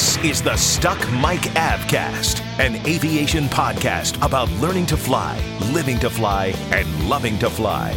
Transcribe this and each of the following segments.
This is the Stuck Mic AvCast, an aviation podcast about learning to fly, living to fly, and loving to fly.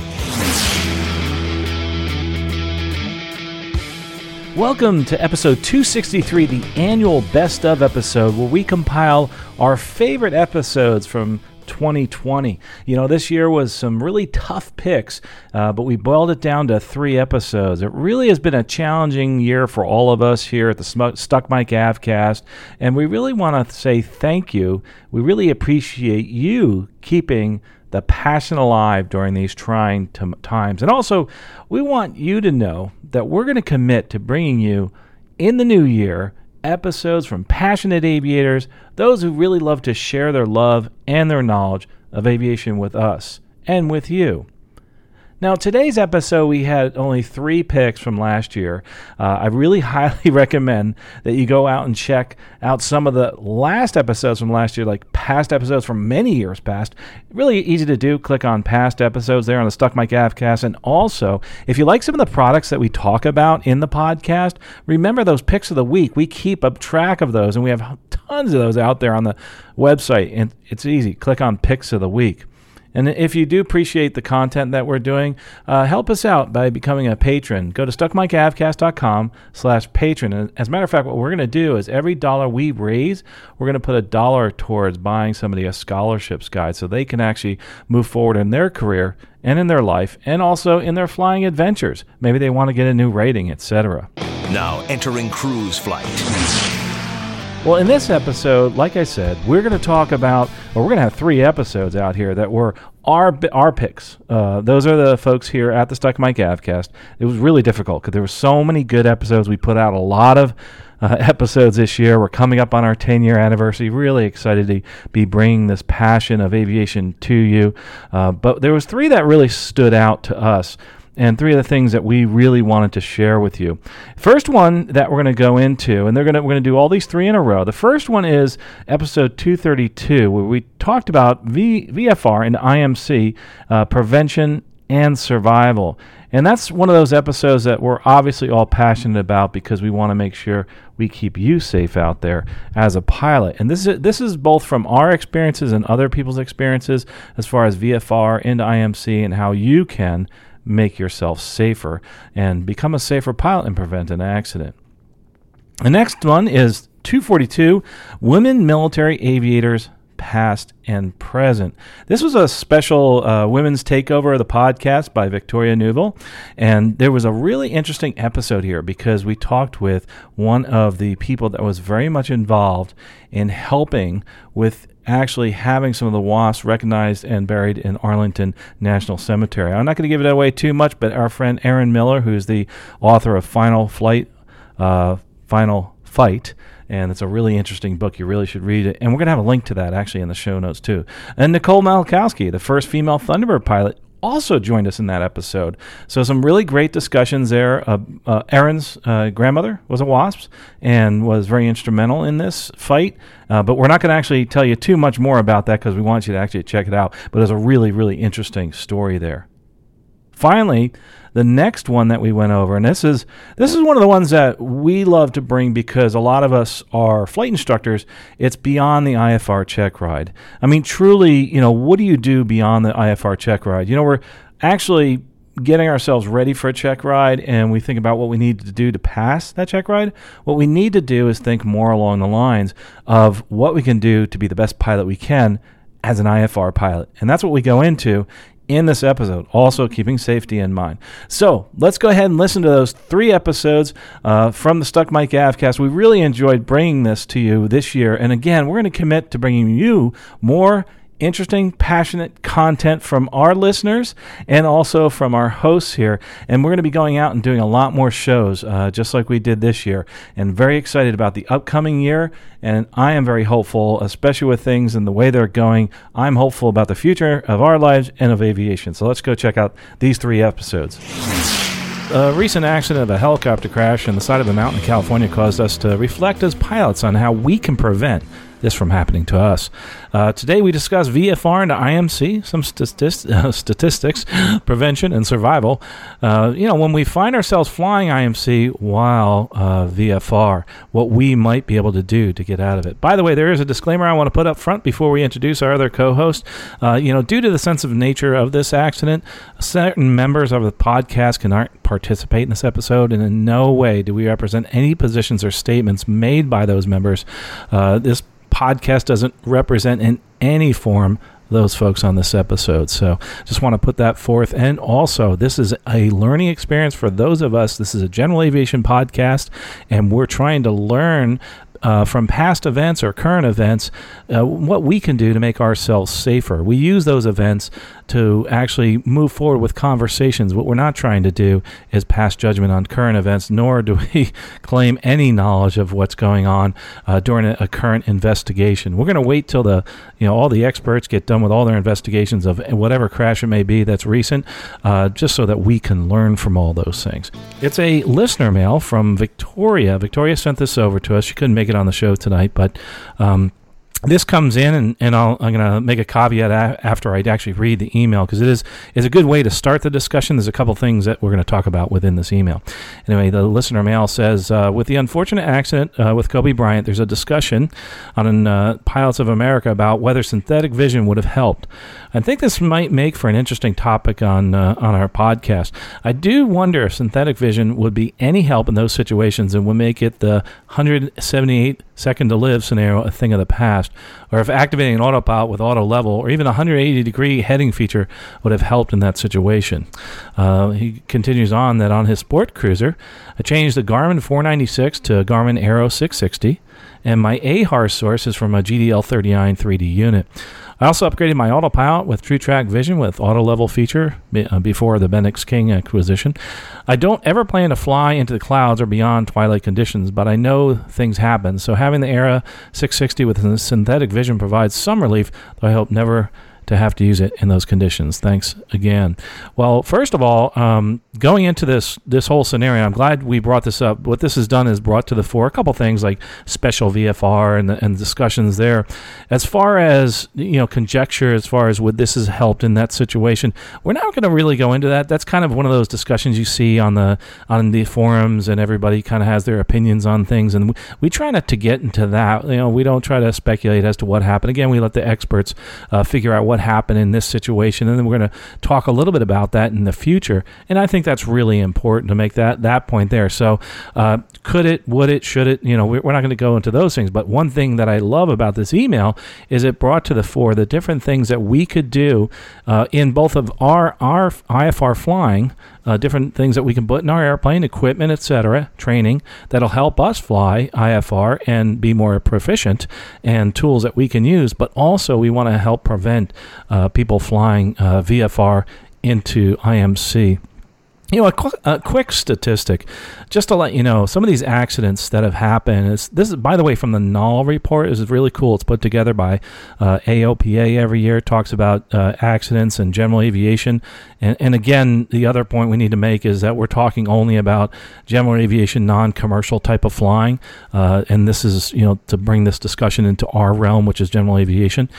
Welcome to episode 263, the annual best of episode, where we compile our favorite episodes from 2020. You know, this year was some really tough picks, uh, but we boiled it down to three episodes. It really has been a challenging year for all of us here at the Sm- Stuck Mic AvCast, and we really want to say thank you. We really appreciate you keeping the passion alive during these trying t- times. And also, we want you to know that we're going to commit to bringing you in the new year episodes from passionate aviators, those who really love to share their love and their knowledge of aviation with us and with you. Now, today's episode, we had only three picks from last year. Uh, I really highly recommend that you go out and check out some of the last episodes from last year, like past episodes from many years past. Really easy to do. Click on past episodes there on the Stuck Mic AvCast. And also, if you like some of the products that we talk about in the podcast, remember those picks of the week. We keep a track of those, and we have tons of those out there on the website. And it's easy. Click on picks of the week. And if you do appreciate the content that we're doing, uh, help us out by becoming a patron. Go to stuckmicavcast.com slash patron. As a matter of fact, what we're going to do is every dollar we raise, we're going to put a dollar towards buying somebody a scholarships guide so they can actually move forward in their career and in their life and also in their flying adventures. Maybe they want to get a new rating, etc. Now entering cruise flight. Well, in this episode, like I said, we're going to talk about, or we're going to have three episodes out here that were our our picks. Uh, those are the folks here at the Stuck Mic AvCast. It was really difficult because there were so many good episodes. We put out a lot of uh, episodes this year. We're coming up on our 10 year anniversary. Really excited to be bringing this passion of aviation to you. Uh, but there was three that really stood out to us and three of the things that we really wanted to share with you. First one that we're going to go into, and they're going to we're going to do all these three in a row. The first one is episode 232, where we talked about v, VFR and IMC uh, prevention and survival. And that's one of those episodes that we're obviously all passionate about because we want to make sure we keep you safe out there as a pilot. And this is this is both from our experiences and other people's experiences as far as VFR and IMC and how you can make yourself safer and become a safer pilot and prevent an accident. The next one is 242 Women Military Aviators past and present. This was a special uh, women's takeover of the podcast by Victoria Neuville. And there was a really interesting episode here because we talked with one of the people that was very much involved in helping with actually having some of the wasps recognized and buried in Arlington National Cemetery. I'm not going to give it away too much, but our friend Erin Miller, who's the author of Final Flight, uh, Final Fight, and it's a really interesting book. You really should read it. And we're going to have a link to that actually in the show notes too. And Nicole Malachowski, the first female Thunderbird pilot, also joined us in that episode. So some really great discussions there. Uh, uh, Erin's uh, grandmother was a wasp and was very instrumental in this fight. Uh, but we're not going to actually tell you too much more about that because we want you to actually check it out. But it's a really, really interesting story there. Finally, the next one that we went over, and this is this is one of the ones that we love to bring because a lot of us are flight instructors. It's beyond the IFR check ride. I mean, truly, you know, what do you do beyond the IFR check ride? You know, we're actually getting ourselves ready for a check ride and we think about what we need to do to pass that check ride, what we need to do is think more along the lines of what we can do to be the best pilot we can as an IFR pilot. And that's what we go into in this episode, also keeping safety in mind. So let's go ahead and listen to those three episodes uh, from the Stuck Mic AvCast. We really enjoyed bringing this to you this year. And again, we're going to commit to bringing you more interesting, passionate content from our listeners and also from our hosts here. And we're going to be going out and doing a lot more shows, uh, just like we did this year. And very excited about the upcoming year. And I am very hopeful, especially with things and the way they're going. I'm hopeful about the future of our lives and of aviation. So let's go check out these three episodes. A recent accident of a helicopter crash on the side of a mountain in California caused us to reflect as pilots on how we can prevent this from happening to us. Uh, today we discuss VFR and IMC, some uh, statistics, prevention, and survival. Uh, you know, when we find ourselves flying IMC while uh, VFR, what we might be able to do to get out of it. By the way, there is a disclaimer I want to put up front before we introduce our other co-host. Uh, you know, due to the sensitive nature of this accident, certain members of the podcast cannot participate in this episode, and in no way do we represent any positions or statements made by those members. Uh, this podcast doesn't represent in any form those folks on this episode. So just want to put that forth. And also, this is a learning experience for those of us. This is a general aviation podcast, and we're trying to learn uh, from past events or current events uh, what we can do to make ourselves safer. We use those events to actually move forward with conversations. What we're not trying to do is pass judgment on current events, nor do we claim any knowledge of what's going on uh, during a, a, current investigation. We're going to wait till the you know all the experts get done with all their investigations of whatever crash it may be that's recent, uh, just so that we can learn from all those things. It's a listener mail from Victoria. Victoria sent this over to us. She couldn't make it on the show tonight, but. Um, this comes in, and, and i am going to make a caveat a- after I actually read the email because it is is a good way to start the discussion. There's a couple things that we're going to talk about within this email. Anyway, the listener mail says uh, with the unfortunate accident uh, with Kobe Bryant, there's a discussion on uh, Pilots of America about whether synthetic vision would have helped. I think this might make for an interesting topic on uh, on our podcast. I do wonder if synthetic vision would be any help in those situations and would make it the 178 second to live scenario a thing of the past, or if activating an autopilot with auto level or even a 180 degree heading feature would have helped in that situation. Uh, he continues on that on his sport cruiser, I changed the Garmin 496 to a Garmin aera 660, and my AHRS source is from a GDL 39 3D unit. I also upgraded my autopilot with TruTrak Vizion with auto level feature uh, before the Bendix King acquisition. I don't ever plan to fly into the clouds or beyond twilight conditions, but I know things happen. So having the aera 660 with synthetic vision provides some relief, though I hope never to have to use it in those conditions. Thanks again. Well, first of all, um, going into this this whole scenario, I'm glad we brought this up. What this has done is brought to the fore a couple things like special VFR and and discussions there. As far as you know, conjecture as far as would this has helped in that situation, we're not going to really go into that. That's kind of one of those discussions you see on the on the forums, and everybody kind of has their opinions on things, and we, we try not to get into that. You know, we don't try to speculate as to what happened. Again, we let the experts uh, figure out what what happened in this situation, and then we're going to talk a little bit about that in the future. And I think that's really important to make that that point there. So, uh, could it, would it, should it? You know, we're not going to go into those things. But one thing that I love about this email is it brought to the fore the different things that we could do uh, in both of our our IFR flying uh, different things that we can put in our airplane, equipment, etc., training that'll help us fly IFR and be more proficient, and tools that we can use. But also, we want to help prevent uh, people flying uh, VFR into IMC. You know, a, qu- a, quick statistic, just to let you know, some of these accidents that have happened. Is, this is, by the way, from the Nall report. is really cool. It's put together by uh, AOPA every year. It talks about uh, accidents and general aviation. And, and again, the other point we need to make is that we're talking only about general aviation, non-commercial type of flying. Uh, and this is, you know, to bring this discussion into our realm, which is general aviation.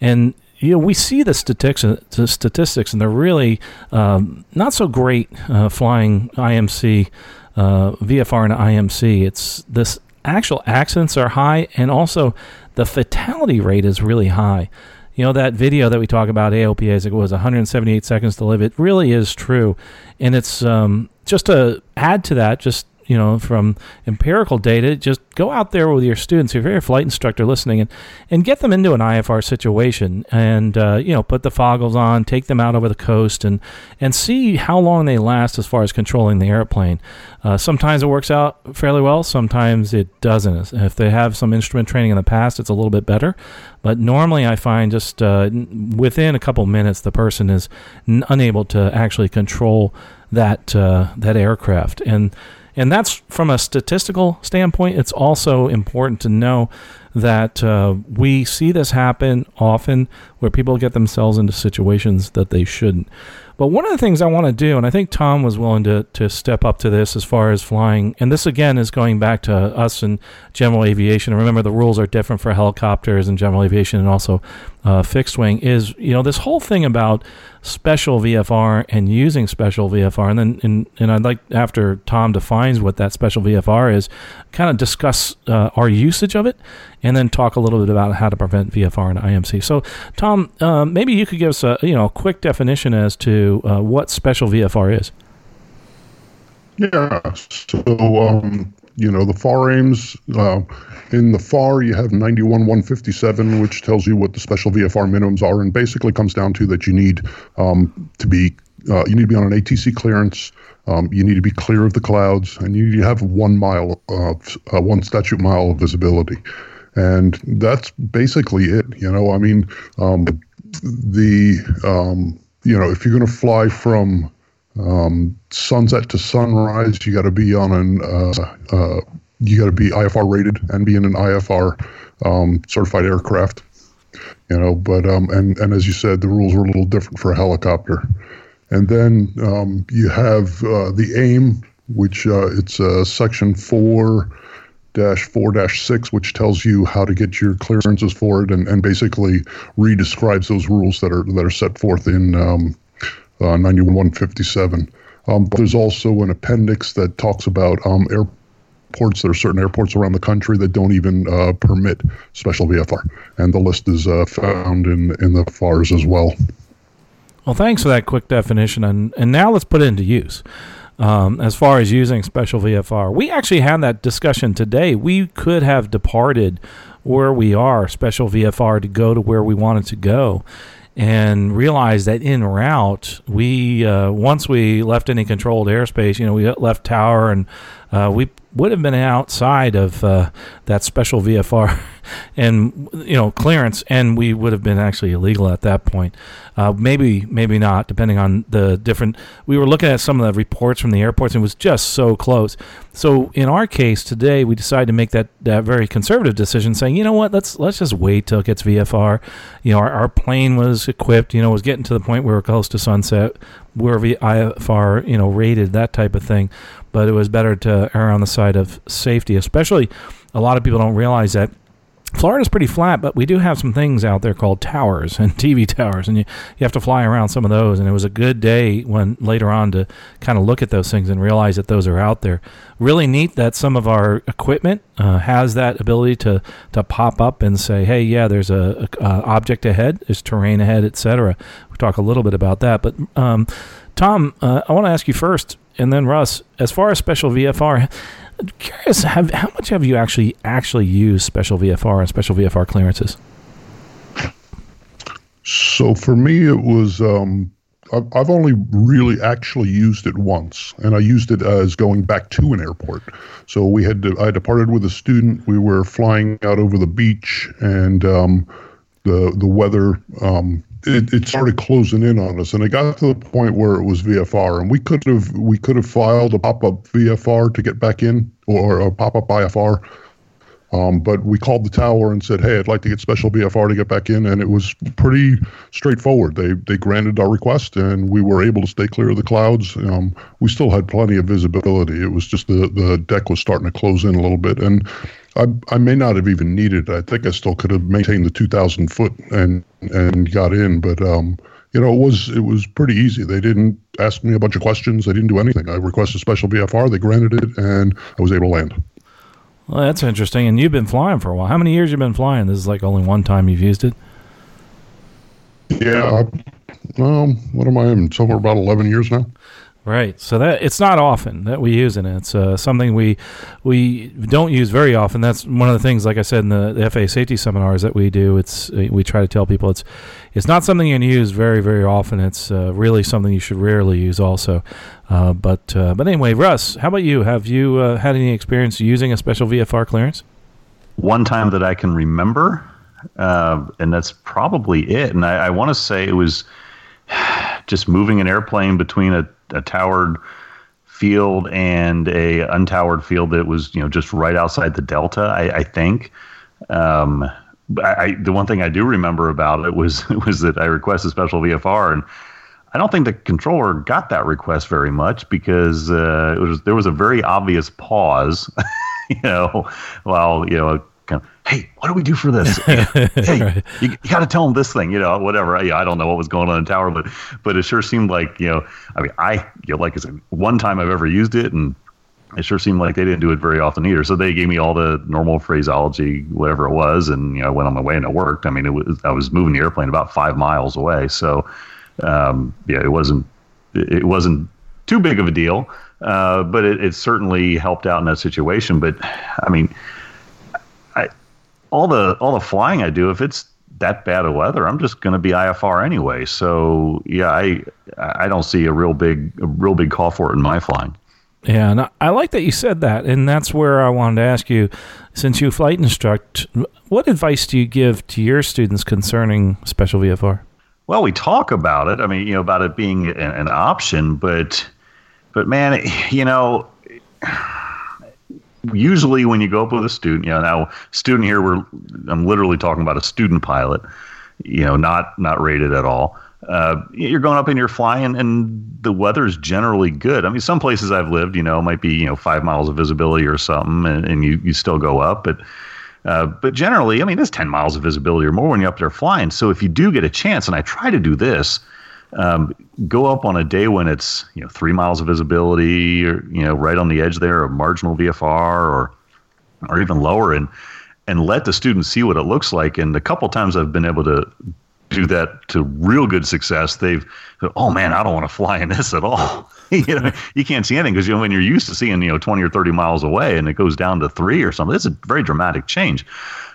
And you know, we see the statistics, the statistics, and they're really um, not so great uh, flying IMC, uh, VFR, and IMC. It's this actual accidents are high, and also the fatality rate is really high. You know that video that we talk about AOPA is it was 178 seconds to live. It really is true, and it's um, just to add to that. Just you know, from empirical data, just go out there with your students. If you're a flight instructor listening, and and get them into an IFR situation, and uh, you know, put the foggles on, take them out over the coast, and and see how long they last as far as controlling the airplane. Uh, sometimes it works out fairly well. Sometimes it doesn't. If they have some instrument training in the past, it's a little bit better. But normally, I find just uh, within a couple minutes, the person is n- unable to actually control that uh, that aircraft, and and that's from a statistical standpoint. It's also important to know that uh, we see this happen often, where people get themselves into situations that they shouldn't. But one of the things I want to do, and I think Tom was willing to, to step up to this as far as flying, and this again is going back to us in general aviation. And remember, the rules are different for helicopters and general aviation and also uh, fixed wing, is, you know, this whole thing about special VFR and using special VFR. And then, and, and I'd like, after Tom defines what that special VFR is, kind of discuss uh, our usage of it and then talk a little bit about how to prevent VFR and IMC. So, Tom, uh, maybe you could give us a you know a quick definition as to uh, what special VFR is. Yeah. So, um, you know, the FAR aims uh, in the FAR, you have 91157, which tells you what the special VFR minimums are, and basically comes down to that you need um, to be uh, you need to be on an ATC clearance. Um, you need to be clear of the clouds, and you need to have one mile of uh, one statute mile of visibility and that's basically it. You know, I mean, um, the um, you know, if you're going to fly from um, sunset to sunrise, you got to be on an uh, uh, you got to be IFR rated and be in an IFR um, certified aircraft. You know, but um, and and as you said, the rules are a little different for a helicopter. And then um, you have uh, the AIM, which uh, it's uh, section four dash four dash six, which tells you how to get your clearances for it, and, and basically re-describes those rules that are that are set forth in um, uh, 9157. Um, there's also an appendix that talks about um, airports. There are certain airports around the country that don't even uh, permit special VFR, and the list is uh, found in in the FARs as well. Well, thanks for that quick definition, and and now let's put it into use um, as far as using special VFR. We actually had that discussion today. We could have departed where we are, special VFR, to go to where we wanted to go. And realized that in route, we uh, once we left any controlled airspace, you know, we left tower and uh, we would have been outside of uh, that special VFR and you know clearance, and we would have been actually illegal at that point. Uh, maybe, maybe not, depending on the different. We were looking at some of the reports from the airports, and it was just so close. So in our case today, we decided to make that, that very conservative decision, saying, you know what, let's let's just wait till it gets VFR. You know, our, our plane was equipped. You know, was getting to the point where we were close to sunset. We're VFR, you know, rated that type of thing but it was better to err on the side of safety, especially a lot of people don't realize that Florida's pretty flat, but we do have some things out there called towers and TV towers, and you, you have to fly around some of those. And it was a good day when later on to kind of look at those things and realize that those are out there. Really neat that some of our equipment uh, has that ability to to pop up and say, "Hey, yeah, there's a, a, a object ahead, there's terrain ahead, etc." We talk a little bit about that, but um, Tom, uh, I want to ask you first and then Russ, as far as special VFR, I'm curious have, how much have you actually actually used special VFR and special VFR clearances? So for me, it was um, I've only really actually used it once, and I used it as going back to an airport. So we had to, I departed with a student. We were flying out over the beach, and um, the the weather um, it, it started closing in on us, and it got to the point where it was VFR, and we could have we could have filed a pop up VFR to get back in, or a pop up IFR. Um, but we called the tower and said, "Hey, I'd like to get special VFR to get back in," and it was pretty straightforward. They they granted our request, and we were able to stay clear of the clouds. Um, we still had plenty of visibility. It was just the the deck was starting to close in a little bit, and I, I may not have even needed it. I think I still could have maintained the 2,000 foot and and got in, but um, you know, it was it was pretty easy. They didn't ask me a bunch of questions. They didn't do anything. I requested special VFR. They granted it, and I was able to land. Well, that's interesting. And you've been flying for a while. How many years you been flying? This is like only one time you've used it. Yeah. Um, what am I? in? somewhere about eleven years now. Right. So that it's not often that we use it. It's uh, something we we don't use very often. That's one of the things, like I said in the, the FAA safety seminars that we do. It's we try to tell people it's it's not something you use very very often. It's uh, really something you should rarely use also. Uh, but uh, but anyway, Russ, how about you? Have you uh, had any experience using a special VFR clearance? One time that I can remember, uh, and that's probably it. And I, I want to say it was just moving an airplane between a a towered field and a untowered field that was you know just right outside the delta. I, I think. Um, I, the one thing I do remember about it was was that I requested special VFR, and I don't think the controller got that request very much because uh, was there was a very obvious pause, you know, while you know hey, what do we do for this? hey, right. you, you got to tell them this thing, you know, whatever. I, I don't know what was going on in the tower, but but it sure seemed like, you know, I mean, I, you know, like I said, one time I've ever used it and it sure seemed like they didn't do it very often either. So they gave me all the normal phraseology, whatever it was, and you know, I went on my way and it worked. I mean, it was I was moving the airplane about five miles away, so um, yeah, it wasn't it wasn't too big of a deal, uh, but it, it certainly helped out in that situation. But I mean, all the all the flying I do, if it's that bad of weather, I'm just going to be IFR anyway. So yeah, I I don't see a real big a real big call for it in my flying. Yeah, and I like that you said that, and that's where I wanted to ask you, since you flight instruct, what advice do you give to your students concerning special VFR? Well, we talk about it. I mean, you know, about it being an, an option, but but man, you know usually when you go up with a student, you know, now student here, we're I'm literally talking about a student pilot, you know, not not rated at all. Uh, you're going up and you're flying, and the weather is generally good. I mean, some places I've lived, you know, might be you know five miles of visibility or something, and, and you you still go up, but. Uh, but generally, I mean, there's 10 miles of visibility or more when you're up there flying. So if you do get a chance, and I try to do this, um, go up on a day when it's you know three miles of visibility or you know right on the edge there of marginal VFR or or even lower and and let the students see what it looks like. And a couple times I've been able to do that to real good success. They've said, oh man, I don't want to fly in this at all. you know, you can't see anything because you know when you're used to seeing you know 20 or 30 miles away and it goes down to three or something. It's a very dramatic change.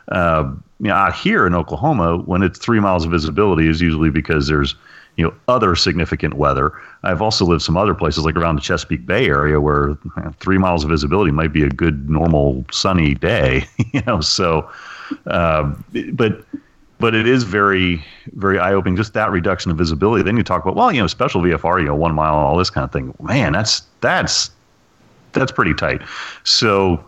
Uh, you know, out here in Oklahoma, when it's three miles of visibility, is usually because there's you know other significant weather. I've also lived some other places like around the Chesapeake Bay area where three miles of visibility might be a good normal sunny day. you know, so uh, but but it is very very eye opening. Just that reduction of visibility. Then you talk about well, you know, special VFR, you know, one mile, all this kind of thing. Man, that's that's that's pretty tight. So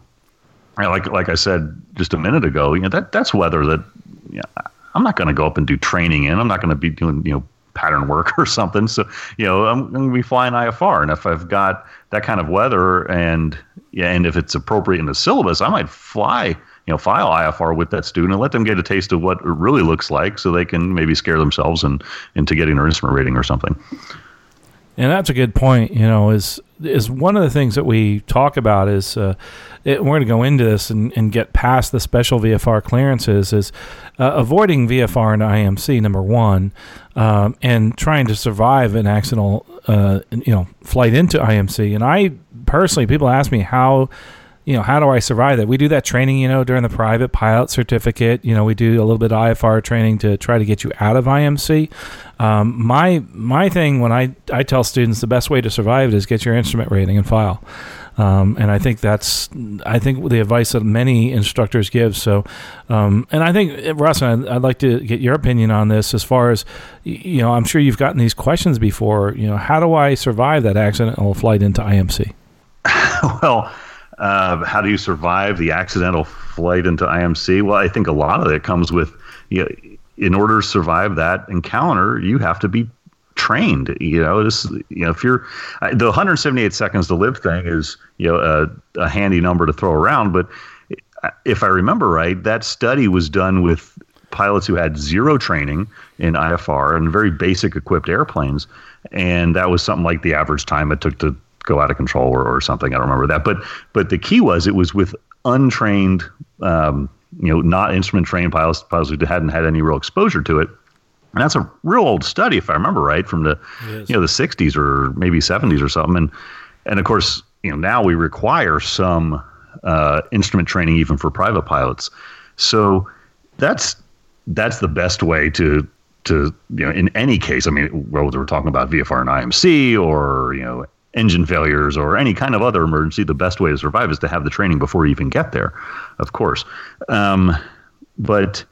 like like I said just a minute ago, you know that that's weather that you know, I'm not going to go up and do training in. I'm not going to be doing you know pattern work or something. So, you know, I'm going to be flying IFR. And if I've got that kind of weather and, yeah, and if it's appropriate in the syllabus, I might fly, you know, file IFR with that student and let them get a taste of what it really looks like so they can maybe scare themselves and into getting their instrument rating or something. And that's a good point, you know, is is one of the things that we talk about is uh, it, we're going to go into this and, and, get past the special VFR clearances is uh, avoiding VFR and IMC number one, um, and trying to survive an accidental uh, you know flight into IMC. And I personally, people ask me how you know, how do I survive that? We do that training, you know, during the private pilot certificate. You know, we do a little bit of IFR training to try to get you out of IMC. Um, my my thing when I I tell students the best way to survive is get your instrument rating and file. Um, and I think that's I think the advice that many instructors give. So, um, and I think Russ, I'd, I'd, like to get your opinion on this. As far as you know, I'm sure you've gotten these questions before. You know, how do I survive that accidental flight into IMC? well uh, how do you survive the accidental flight into IMC? Well, I think a lot of it comes with, you know, in order to survive that encounter, you have to be trained. You know, this, you know, if you're the 178 seconds to live thing is, you know, a, a handy number to throw around. But if I remember right, that study was done with pilots who had zero training in IFR and very basic equipped airplanes. And that was something like the average time it took to go out of control or, or something. I don't remember that. But but the key was it was with untrained, um, you know, not instrument trained pilots, pilots who hadn't had any real exposure to it. And that's a real old study, if I remember right, from the you know the 60s or maybe 70s or something. And and of course, you know now we require some uh, instrument training even for private pilots. So that's that's the best way to to you know in any case. I mean, whether we're talking about VFR and IMC or you know engine failures or any kind of other emergency, the best way to survive is to have the training before you even get there, of course. Um, but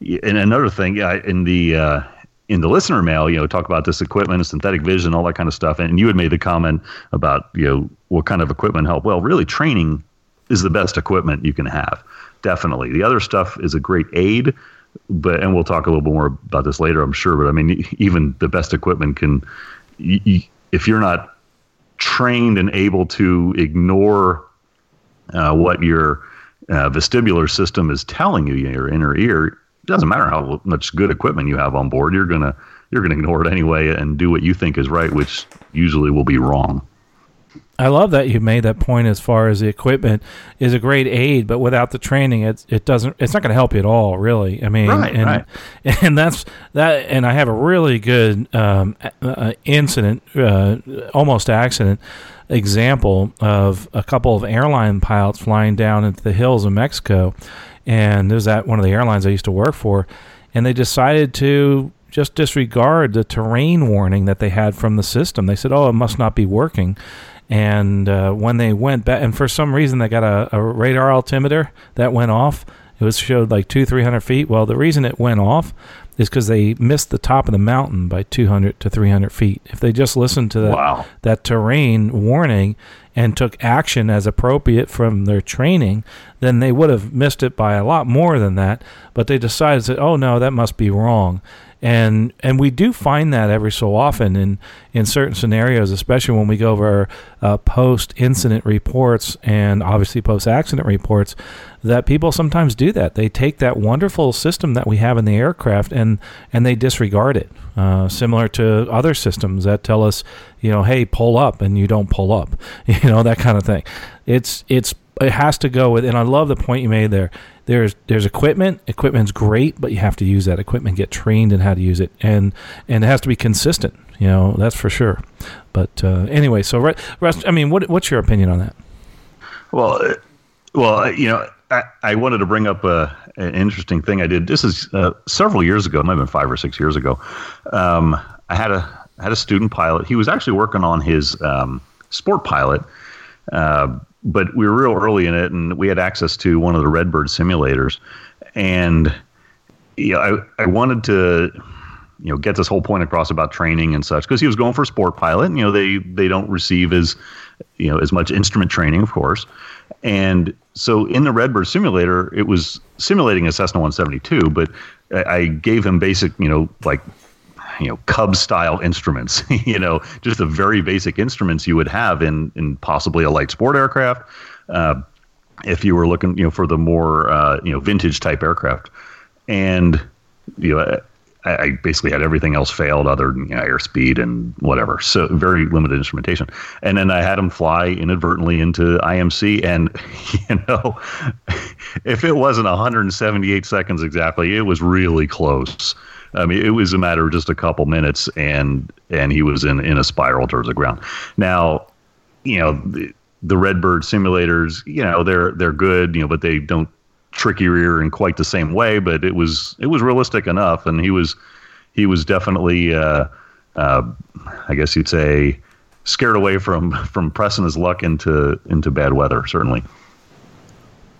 and another thing, in the uh, in the listener mail, you know, talk about this equipment, synthetic vision, all that kind of stuff. And you had made the comment about you know what kind of equipment help. Well, really, training is the best equipment you can have. Definitely, the other stuff is a great aid, but and we'll talk a little bit more about this later, I'm sure. But I mean, even the best equipment can, if you're not trained and able to ignore uh, what your uh, vestibular system is telling you, your inner ear, it doesn't matter how much good equipment you have on board, you're gonna you're gonna ignore it anyway and do what you think is right, which usually will be wrong. I love that you made that point as far as the equipment is a great aid, but without the training, it it doesn't. It's not going to help you at all, really. I mean, right, and right. and that's that. And I have a really good um, uh, incident, uh, almost accident example of a couple of airline pilots flying down into the hills of Mexico, and there's that one of the airlines I used to work for, and they decided to just disregard the terrain warning that they had from the system. They said, "Oh, it must not be working." And uh, when they went back, and for some reason they got a, a, radar altimeter that went off. It was showed like two, three hundred feet. Well, the reason it went off is because they missed the top of the mountain by two hundred to three hundred feet. If they just listened to that wow. that terrain warning and took action as appropriate from their training, then they would have missed it by a lot more than that. But they decided that, oh no, that must be wrong and and we do find that every so often in in certain scenarios, especially when we go over uh, post incident reports and obviously post accident reports, that people sometimes do that. They take that wonderful system that we have in the aircraft and and they disregard it. Uh, similar to other systems that tell us, you know, hey, pull up, and you don't pull up, you know, that kind of thing. It's it's it has to go with, and I love the point you made there there's there's equipment. Equipment's great, but you have to use that equipment, get trained in how to use it, and and it has to be consistent. You know, that's for sure. But uh, anyway, so Russ, I mean, what what's your opinion on that? Well, uh, well, you know, I, I wanted to bring up a, uh, an interesting thing I did. This is uh, several years ago, it might have been five or six years ago. Um, I had a had a student pilot. He was actually working on his um, sport pilot. Uh, but we were real early in it, and we had access to one of the Redbird simulators, and know, I I wanted to you know get this whole point across about training and such because he was going for sport pilot. And, you know, they they don't receive as you know as much instrument training, of course, and so in the Redbird simulator, it was simulating a Cessna 172, but I gave him basic, you know, like you know Cub style instruments. you know, just the very basic instruments you would have in in possibly a light sport aircraft. Uh, if you were looking, you know, for the more uh, you know vintage type aircraft, and you know. I, I basically had everything else failed other than you know, airspeed and whatever. So very limited instrumentation. And then I had him fly inadvertently into IMC. And, you know, if it wasn't 178 seconds exactly, it was really close. I mean, it was a matter of just a couple minutes, and and he was in in a spiral towards the ground. Now, you know, the, the Redbird simulators, you know, they're they're good, you know, but they don't trick your ear in quite the same way. But it was it was realistic enough, and he was he was definitely, uh, uh, I guess you'd say, scared away from from pressing his luck into into bad weather. Certainly.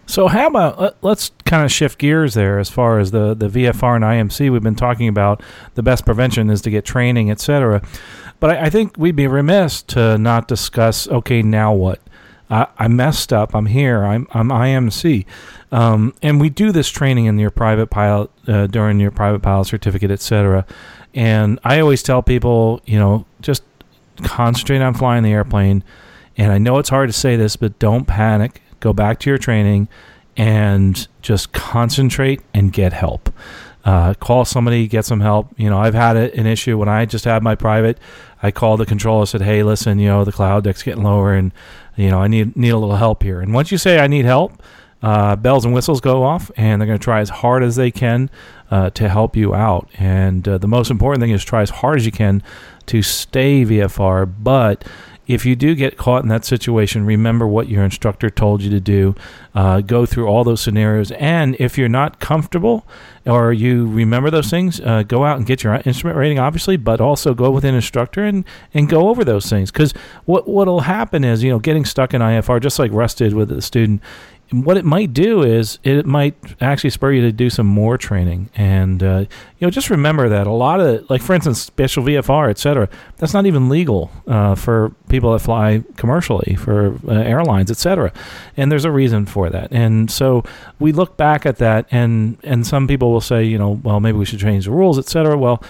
So how about let's kind of shift gears there as far as the the VFR and IMC. We've been talking about the best prevention is to get training, etc. But I, I, think we'd be remiss to not discuss. Okay, now what? I, I messed up. I'm here. I'm I'm IMC, um, and we do this training in your private pilot uh, during your private pilot certificate, etc. And I always tell people, you know, just concentrate on flying the airplane. And I know it's hard to say this, but don't panic go back to your training and just concentrate and get help. Uh, call somebody, get some help. You know, I've had an issue when I just had my private. I called the controller, said, "Hey, listen, you know, the cloud deck's getting lower, and you know, I need need a little help here." And once you say I need help, uh, bells and whistles go off, and they're going to try as hard as they can uh, to help you out. And uh, the most important thing is try as hard as you can to stay VFR. But if you do get caught in that situation, remember what your instructor told you to do. Uh, go through all those scenarios. And if you're not comfortable or you remember those things, uh, go out and get your instrument rating, obviously, but also go with an instructor and, and go over those things. Because what what'll happen is, you know, getting stuck in IFR, just like Russ did with the student, what it might do is it might actually spur you to do some more training. And uh, you know just remember that a lot of like for instance special vfr etc that's not even legal uh, for people that fly commercially for uh, airlines etc and there's a reason for that. And so we look back at that and and some people will say you know well maybe we should change the rules etc well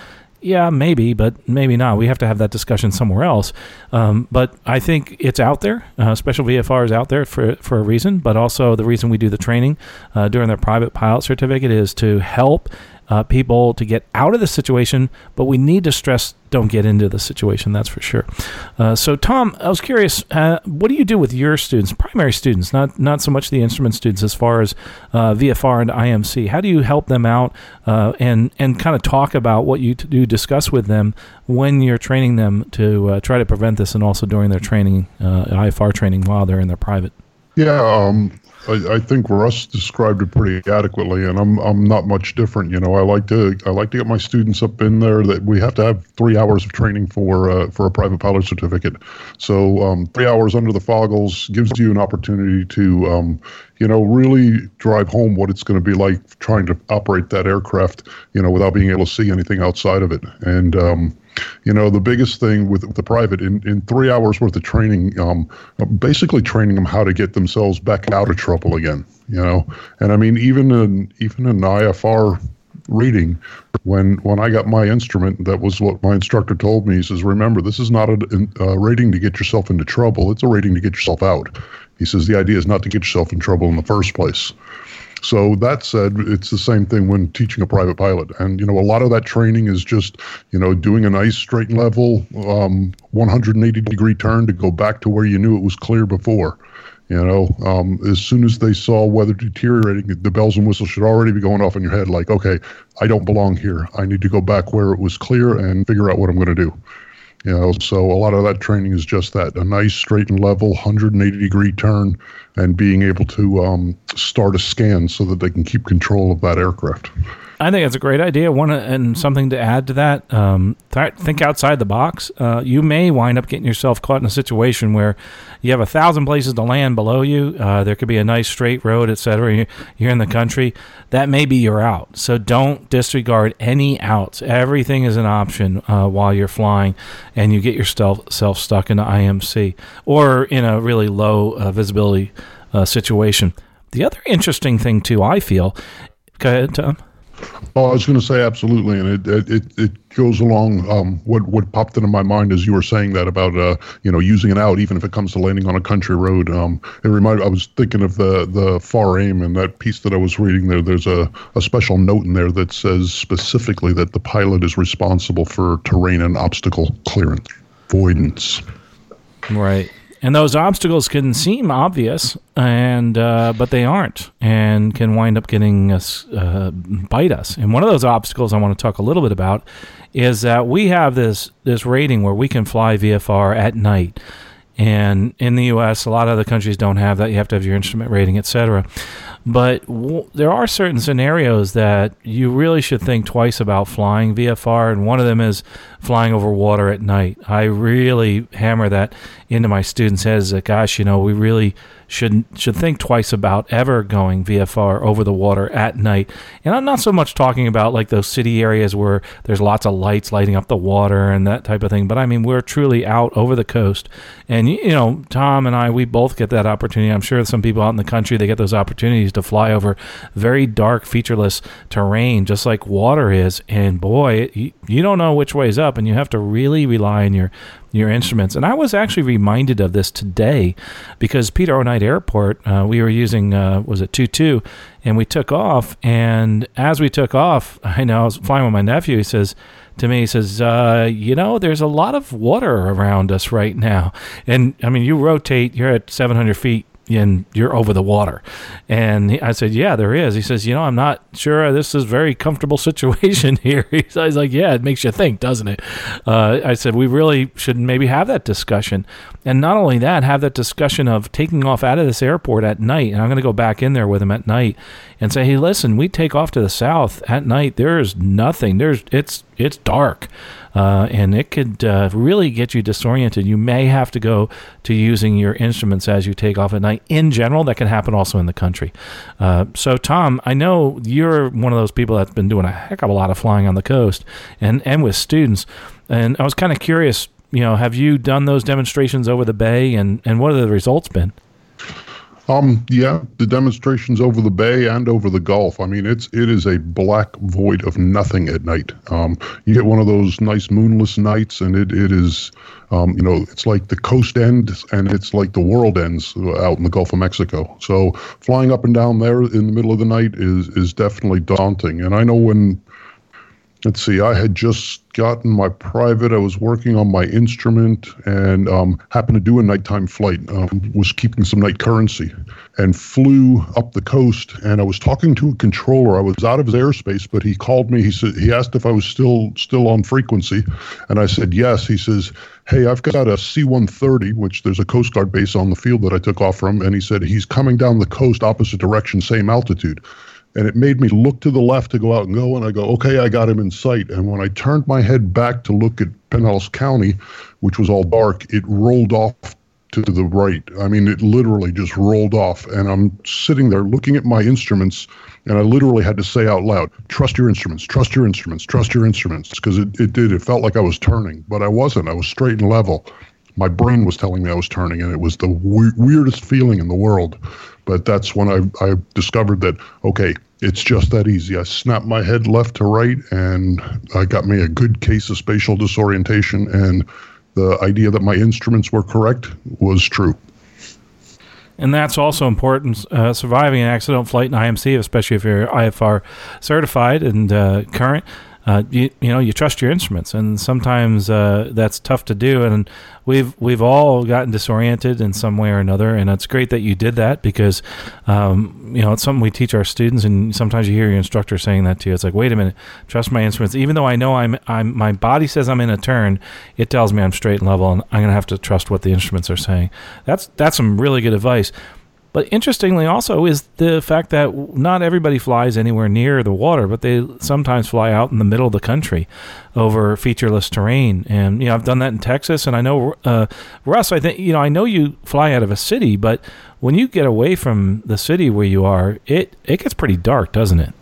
yeah, maybe, but maybe not. We have to have that discussion somewhere else. Um, but I think it's out there. Uh, Special VFR is out there for for a reason, but also the reason we do the training uh, during their private pilot certificate is to help uh, people to get out of the situation, but we need to stress don't get into the situation, that's for sure. Uh, so, Tom, I was curious, uh, what do you do with your students, primary students, not, not so much the instrument students, as far as uh, VFR and IMC? How do you help them out uh, and, and kind of talk about what you do discuss with them when you're training them to uh, try to prevent this and also during their training, IFR training while they're in their private? Yeah, um, I, I, think Russ described it pretty adequately, and I'm I'm not much different. You know, I like to I like to get my students up in there. That we have to have three hours of training for uh, for a private pilot certificate. So um, three hours under the foggles gives you an opportunity to um, you know really drive home what it's going to be like trying to operate that aircraft. You know, without being able to see anything outside of it, and um, you know, the biggest thing with, the private in, in three hours worth of training, um, basically training them how to get themselves back out of trouble again. You know, and I mean, even in even in IFR reading, when when I got my instrument, that was what my instructor told me. He says, "Remember, this is not a, a rating to get yourself into trouble. It's a rating to get yourself out." He says the idea is not to get yourself in trouble in the first place. So that said, it's the same thing when teaching a private pilot. And, you know, a lot of that training is just, you know, doing a nice straight and level um, 180 degree turn to go back to where you knew it was clear before. You know, um, as soon as they saw weather deteriorating, the bells and whistles should already be going off in your head like, okay, I don't belong here. I need to go back where it was clear and figure out what I'm going to do. You know, so a lot of that training is just that a nice straight and level 180 degree turn and being able to um, start a scan so that they can keep control of that aircraft. I think that's a great idea. One and something to add to that. Um, th- think outside the box. Uh, you may wind up getting yourself caught in a situation where you have a thousand places to land below you. Uh, there could be a nice straight road, etc. You're in the country. That may be your out. So don't disregard any outs. Everything is an option uh, while you're flying, and you get yourself self stuck in the IMC or in a really low uh, visibility uh, situation. The other interesting thing too, I feel. Go ahead, Tom. Oh, I was going to say absolutely, and it it, it goes along. Um, what what popped into my mind as you were saying that about uh, you know using it out, even if it comes to landing on a country road. Um, it reminded. I was thinking of the the FAR aim and that piece that I was reading there. There's a a special note in there that says specifically that the pilot is responsible for terrain and obstacle clearance, avoidance. Right and those obstacles can seem obvious, and uh, but they aren't, and can wind up getting us uh, bite us. And one of those obstacles I want to talk a little bit about is that we have this this rating where we can fly VFR at night. And in the U.S., a lot of other countries don't have that. You have to have your instrument rating, etc. But w- there are certain scenarios that you really should think twice about flying VFR, and one of them is flying over water at night. I really hammer that into my students' heads that, gosh, you know, we really should should think twice about ever going VFR over the water at night. And I'm not so much talking about like those city areas where there's lots of lights lighting up the water and that type of thing, but I mean we're truly out over the coast. And you know, Tom and I we both get that opportunity. I'm sure some people out in the country they get those opportunities to fly over very dark featureless terrain just like water is and boy, you, you don't know which way is up and you have to really rely on your your instruments. And I was actually reminded of this today because Peter O. Knight Airport, uh, we were using, uh, was it 2 2, and we took off. And as we took off, I know I was flying with my nephew. He says, to me, he says, uh, you know, there's a lot of water around us right now. And I mean, you rotate, you're at 700 feet and you're over the water. And I said, yeah, there is. He says, you know, I'm not sure this is very comfortable situation here. He's like, yeah, it makes you think, doesn't it? Uh, I said, we really should maybe have that discussion. And not only that, have that discussion of taking off out of this airport at night. And I'm going to go back in there with him at night and say, hey, listen, we take off to the south at night. There's nothing. There's it's it's dark uh, and it could uh, really get you disoriented. You may have to go to using your instruments as you take off at night. In general, that can happen also in the country. Uh, so, Tom, I know you're one of those people that's been doing a heck of a lot of flying on the coast and, and with students. And I was kind of curious, you know, have you done those demonstrations over the bay and, and what have the results been? Um, yeah, the demonstrations over the bay and over the Gulf. I mean, it's it is a black void of nothing at night. Um, you get one of those nice moonless nights, and it it is, um, you know, it's like the coast ends and it's like the world ends out in the Gulf of Mexico. So flying up and down there in the middle of the night is is definitely daunting. And I know when let's see, I had just gotten my private. I was working on my instrument and um, happened to do a nighttime flight. Um, was keeping some night currency and flew up the coast. And I was talking to a controller. I was out of his airspace, but he called me. He said he asked if I was still still on frequency, and I said yes. He says, "Hey, I've got a C-130, which there's a Coast Guard base on the field that I took off from." And he said he's coming down the coast, opposite direction, same altitude and it made me look to the left to go out and go and i go okay i got him in sight. And when i turned my head back to look at pinellas county which was all dark it rolled off to the right. I mean it literally just rolled off and i'm sitting there looking at my instruments and i literally had to say out loud trust your instruments trust your instruments trust your instruments because it, it did it felt like i was turning but i wasn't. I was straight and level. My brain was telling me i was turning and it was the we- weirdest feeling in the world but that's when I, I discovered that, okay, it's just that easy. I snapped my head left to right, and I got me a good case of spatial disorientation. And the idea that my instruments were correct was true. And that's also important. Uh, surviving an accident flight in IMC, especially if you're IFR certified and uh, current, uh, you you know you trust your instruments, and sometimes uh, that's tough to do. And we've we've all gotten disoriented in some way or another, and it's great that you did that because um, you know it's something we teach our students, and sometimes you hear your instructor saying that to you. It's like, wait a minute, trust my instruments, even though I know I'm I'm my body says I'm in a turn, it tells me I'm straight and level, and I'm gonna have to trust what the instruments are saying. That's that's some really good advice. But interestingly, also is the fact that not everybody flies anywhere near the water, but they sometimes fly out in the middle of the country over featureless terrain. And you know, I've done that in Texas, and I know uh, Russ. I think you know, I know you fly out of a city, but when you get away from the city where you are, it it gets pretty dark, doesn't it?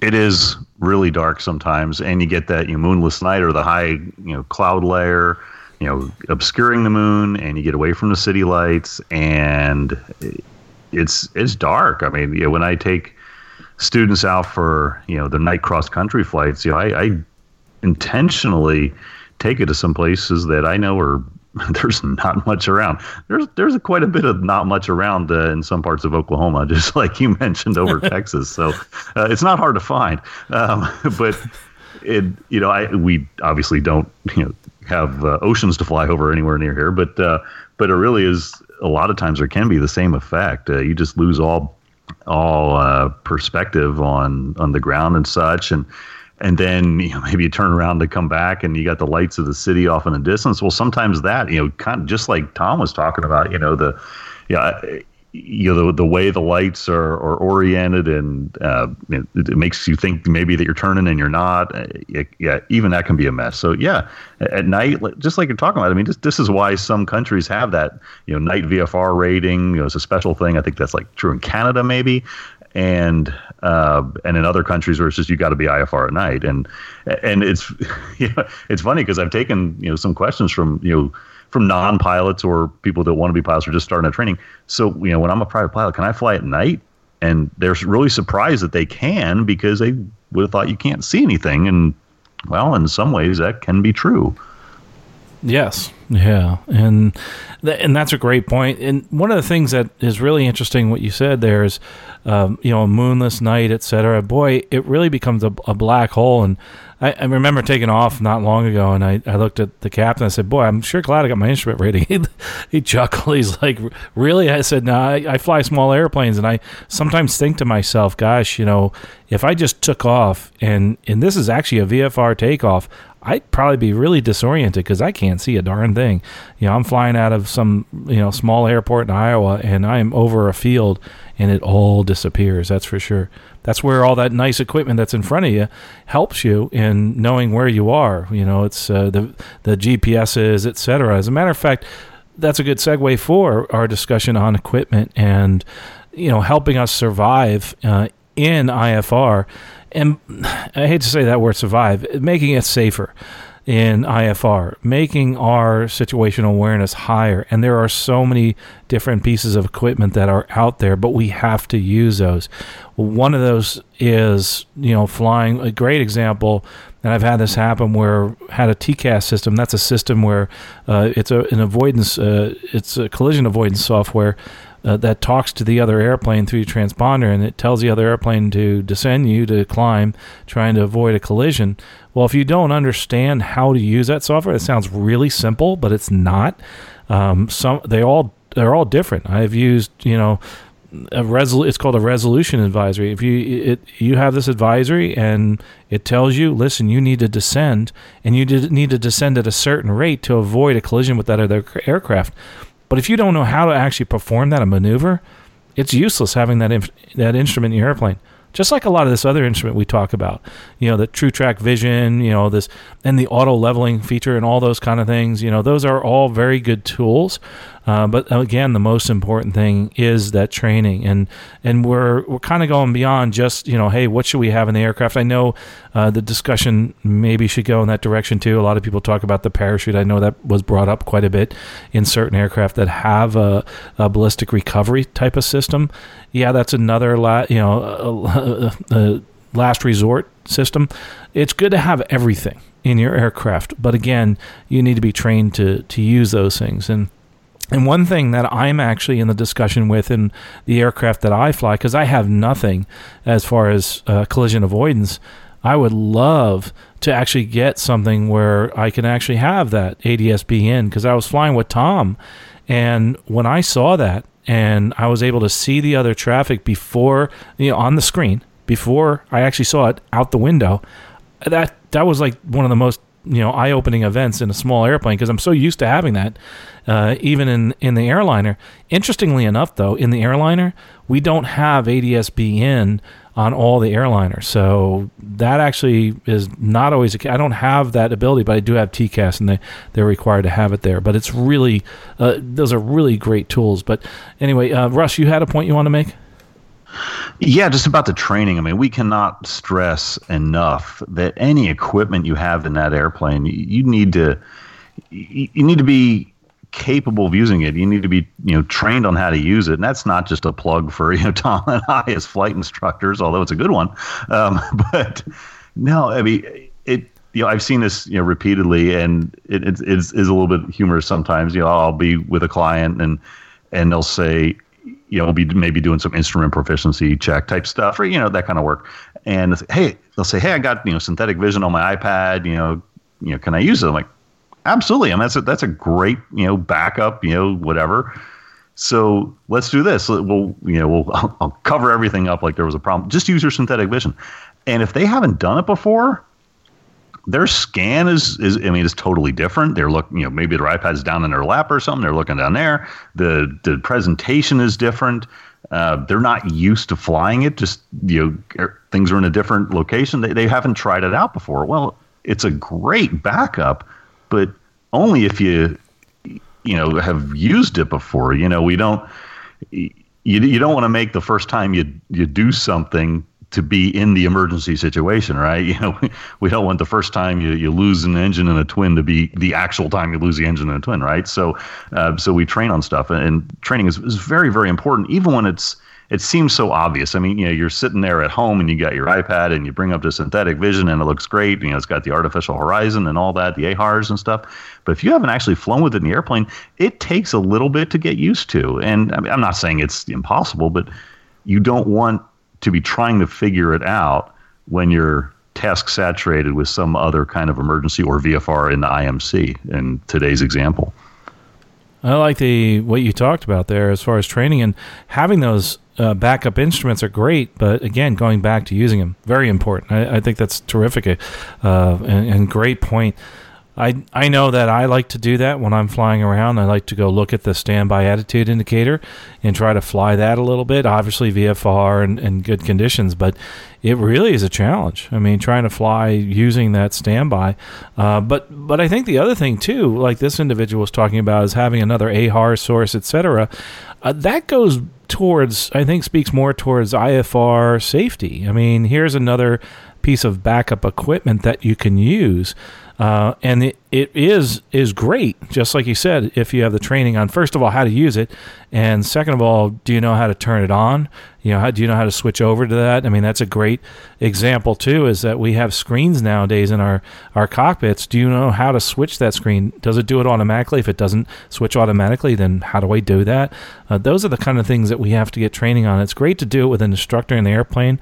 It is really dark sometimes, and you get that you know, moonless night or the high you know cloud layer you know obscuring the moon and you get away from the city lights and it's it's dark i mean you know, when i take students out for you know the night cross country flights you know I, I intentionally take it to some places that i know are there's not much around. There's there's a, quite a bit of not much around uh, in some parts of Oklahoma, just like you mentioned over Texas. So uh, it's not hard to find. Um, but it you know I we obviously don't you know have uh, oceans to fly over anywhere near here, but uh, but it really is a lot of times there can be the same effect. Uh, you just lose all all uh, perspective on on the ground and such, and and then you know, maybe you turn around to come back and you got the lights of the city off in the distance. Well, sometimes that you know, kind of just like Tom was talking about, you know, the yeah, you know the, the way the lights are, are oriented and uh, it, it, makes you think maybe that you're turning and you're not. Uh, it, yeah even that can be a mess. So yeah at night just like you're talking about i mean just, this is why some countries have that you know night vfr rating. You know it's a special thing. I think that's like true in canada maybe. And uh, and in other countries where it's just you got to be IFR at night, and and it's you know, it's funny because I've taken you know some questions from you know from non-pilots or people that want to be pilots or just starting a training. So, you know, when I'm a private pilot, can I fly at night? And they're really surprised that they can because they would have thought you can't see anything. And well, in some ways that can be true. Yes, yeah, and th- and that's a great point. And one of the things that is really interesting, what you said there is, um, you know, a moonless night, et cetera. Boy, it really becomes a, a black hole. And I, I, remember taking off not long ago, and I, I looked at the captain. I said, "Boy, I'm sure glad I got my instrument rating." he, he chuckled. He's like, "Really?" I said, "No, I, I fly small airplanes, and I sometimes think to myself, gosh, you know, if I just took off, and and this is actually a VFR takeoff." I'd probably be really disoriented because I can't see a darn thing. You know, I'm flying out of some you know small airport in Iowa, and I'm over a field, and it all disappears. That's for sure. That's where all that nice equipment that's in front of you helps you in knowing where you are. You know, it's uh, the the GPSs, etc. As a matter of fact, that's a good segue for our discussion on equipment and you know helping us survive uh, in IFR and I hate to say that word survive, making it safer in IFR, making our situational awareness higher. And there are so many different pieces of equipment that are out there, but we have to use those. One of those is, you know, flying. A great example, and I've had this happen where had a TCAS system. That's a system where uh, it's a, an avoidance, uh, it's a collision avoidance software uh, that talks to the other airplane through your transponder and it tells the other airplane to descend you to climb, trying to avoid a collision. Well, if you don't understand how to use that software, it sounds really simple, but it's not. Um, some they all they're all different. I've used you know a resol- it's called a resolution advisory. If you it you have this advisory and it tells you, listen, you need to descend and you need to descend at a certain rate to avoid a collision with that other aircraft. But if you don't know how to actually perform that maneuver, it's useless having that inf- that instrument in your airplane. Just like a lot of this other instrument we talk about, you know, the TruTrak Vizion, you know, this and the auto leveling feature and all those kind of things. You know, those are all very good tools. Uh, but again, the most important thing is that training, and and we're we're kind of going beyond just you know, hey, what should we have in the aircraft? I know uh, the discussion maybe should go in that direction too. A lot of people talk about the parachute. I know that was brought up quite a bit in certain aircraft that have a, a ballistic recovery type of system. Yeah, that's another la- you know a, a, last resort system. It's good to have everything in your aircraft, but again, you need to be trained to to use those things and and one thing that I'm actually in the discussion with in the aircraft that I fly, because I have nothing as far as uh, collision avoidance, I would love to actually get something where I can actually have that ADSB in. Because I was flying with Tom, and when I saw that, and I was able to see the other traffic before, you know, on the screen before I actually saw it out the window, that that was like one of the most you know eye-opening events in a small airplane because I'm so used to having that uh, even in in the airliner. Interestingly enough, though, in the airliner we don't have ADSB in on all the airliners, so that actually is not always. I don't have that ability, but I do have TCAS, and they they're required to have it there. But it's really uh, those are really great tools. But anyway, uh, Russ, you had a point you want to make. Yeah, just about the training. I mean, we cannot stress enough that any equipment you have in that airplane, you need to you need to be capable of using it. You need to be you know trained on how to use it, and that's not just a plug for you know Tom and I as flight instructors, although it's a good one. Um, but no, I mean it. You know, I've seen this you know repeatedly, and it, it's, it's is a little bit humorous sometimes. You know, I'll be with a client and and they'll say, you know, we'll be maybe doing some instrument proficiency check type stuff or, you know, that kind of work. And hey, they'll say, Hey, I got, you know, synthetic vision on my iPad, you know, you know, can I use it? I'm like, absolutely. I mean, that's a, that's a great, you know, backup, you know, whatever. So let's do this. We'll, you know, we'll, I'll, I'll cover everything up like there was a problem. Just use your synthetic vision. And if they haven't done it before, their scan is is I mean is totally different. They're looking, you know, maybe their iPad's down in their lap or something. They're looking down there. The the presentation is different. Uh, they're not used to flying it. Just you know, er, things are in a different location. They they haven't tried it out before. Well, it's a great backup, but only if you you know have used it before. You know, we don't. You, you don't want to make the first time you you do something to be in the emergency situation, right? You know, we don't want the first time you, you lose an engine in a twin to be the actual time you lose the engine in a twin, right? So, uh, so we train on stuff, and training is, is very, very important, even when it's it seems so obvious. I mean, you know, you're sitting there at home and you got your iPad and you bring up the synthetic vision and it looks great. You know, it's got the artificial horizon and all that, the AHRS and stuff. But if you haven't actually flown with it in the airplane, it takes a little bit to get used to. And I mean, I'm not saying it's impossible, but you don't want to be trying to figure it out when you're task saturated with some other kind of emergency or VFR in the IMC in today's example. I like the what you talked about there as far as training and having those uh, backup instruments are great, but again, going back to using them, very important. I, I think that's terrific uh, and, and, great point. I I know that I like to do that when I'm flying around. I like to go look at the standby attitude indicator and try to fly that a little bit. Obviously, VFR and, and good conditions, but it really is a challenge. I mean, trying to fly using that standby. Uh, but but I think the other thing too, like this individual was talking about, is having another AHR source, etc. Uh, that goes towards, I think, speaks more towards IFR safety. I mean, here's another piece of backup equipment that you can use. Uh, and it, it is is great, just like you said, if you have the training on first of all how to use it, and second of all, do you know how to turn it on? You know, how do you know how to switch over to that? I mean, that's a great example too. Is that we have screens nowadays in our our cockpits. Do you know how to switch that screen? Does it do it automatically? If it doesn't switch automatically, then how do I do that? Uh, those are the kind of things that we have to get training on. It's great to do it with an instructor in the airplane.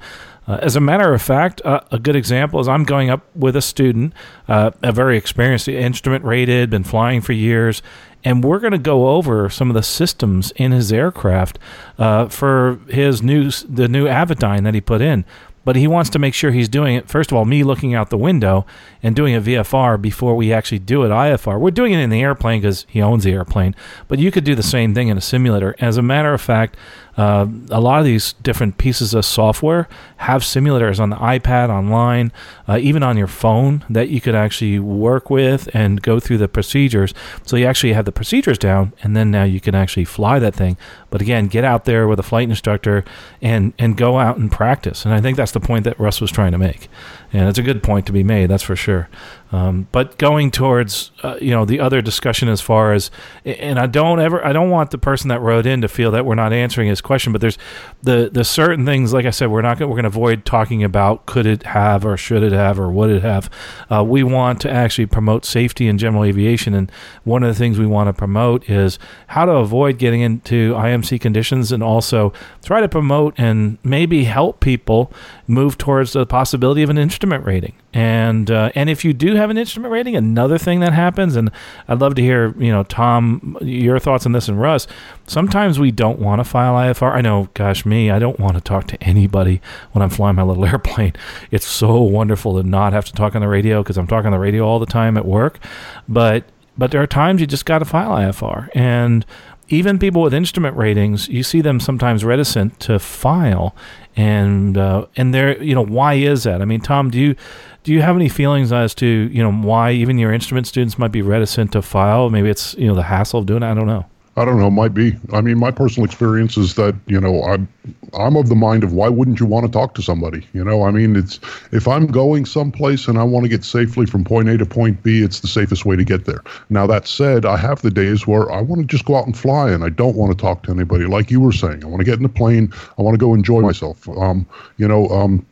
Uh, as a matter of fact, uh, a good example is I'm going up with a student, uh, a very experienced instrument rated, been flying for years, and we're going to go over some of the systems in his aircraft uh, for his new the new Avidyne that he put in but he wants to make sure he's doing it. First of all, me looking out the window and doing a VFR before we actually do it IFR. We're doing it in the airplane because he owns the airplane, but you could do the same thing in a simulator. As a matter of fact, uh, a lot of these different pieces of software have simulators on the iPad, online, uh, even on your phone that you could actually work with and go through the procedures. So you actually have the procedures down, and then now you can actually fly that thing. But again, get out there with a flight instructor and and go out and practice. And I think that's the point that Russ was trying to make and it's a good point to be made. That's for sure. Um, but going towards uh, you know the other discussion as far as and I don't ever I don't want the person that wrote in to feel that we're not answering his question. But there's the the certain things like I said we're not gonna, we're going to avoid talking about could it have or should it have or would it have. Uh, we want to actually promote safety in general aviation, and one of the things we want to promote is how to avoid getting into IMC conditions, and also try to promote and maybe help people move towards the possibility of an instrument rating. And uh, and if you do have an instrument rating, another thing that happens, and I'd love to hear you know Tom your thoughts on this and Russ. Sometimes we don't want to file IFR. I know, gosh, me, I don't want to talk to anybody when I'm flying my little airplane. It's so wonderful to not have to talk on the radio because I'm talking on the radio all the time at work. But but there are times you just got to file IFR and even people with instrument ratings, you see them sometimes reticent to file, and uh, and they're you know why is that? I mean, Tom, do you do you have any feelings as to you know why even your instrument students might be reticent to file? Maybe it's you know the hassle of doing it. I don't know. I don't know. Might be. I mean, my personal experience is that you know I'm I'm of the mind of why wouldn't you want to talk to somebody? You know, I mean, it's if I'm going someplace and I want to get safely from point A to point B, it's the safest way to get there. Now that said, I have the days where I want to just go out and fly and I don't want to talk to anybody. Like you were saying, I want to get in the plane. I want to go enjoy myself. Um, you know, um,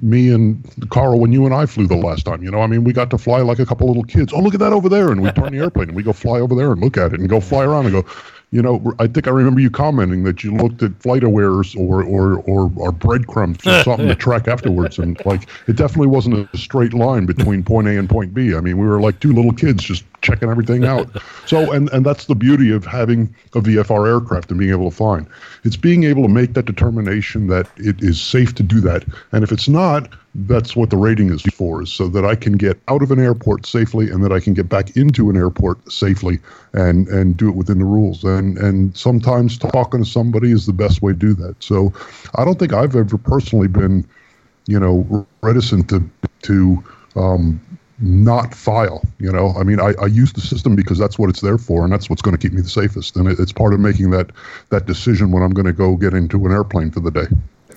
me and Carl when you and I flew the last time. You know, I mean, we got to fly like a couple little kids. Oh, look at that over there, and we turn the airplane and we go fly over there and look at it and go fly around and go. You know, I think I remember you commenting that you looked at FlightAwares or or or, or breadcrumbs or something to track afterwards, and like it definitely wasn't a straight line between point A and point B. I mean, we were like two little kids just checking everything out. So, and and that's the beauty of having a VFR aircraft and being able to fly. It's being able to make that determination that it is safe to do that, and if it's not, that's what the rating is for, is so that I can get out of an airport safely and that I can get back into an airport safely and and do it within the rules. And and sometimes talking to somebody is the best way to do that. So, I don't think I've ever personally been, you know, reticent to to um, not file. You know, I mean, I, I use the system because that's what it's there for, and that's what's going to keep me the safest. And it, it's part of making that that decision when I'm going to go get into an airplane for the day.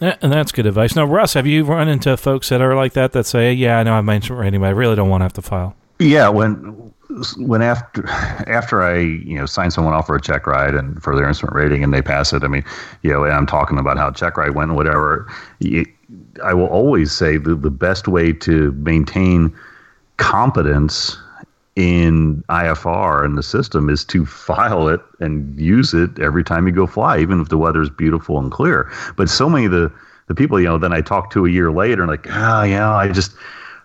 Eh, and that's good advice. Now, Russ, have you run into folks that are like that that say, "Yeah, I know I have my instrument rating, but I really don't want to have to file"? Yeah, when when after after I you know sign someone off for a check ride and for their instrument rating and they pass it, I mean, you know, and I'm talking about how check ride went, whatever. I will always say the the best way to maintain competence in IFR and the system is to file it and use it every time you go fly, even if the weather is beautiful and clear. But so many of the the people, you know, then I talk to a year later and like, oh yeah, I just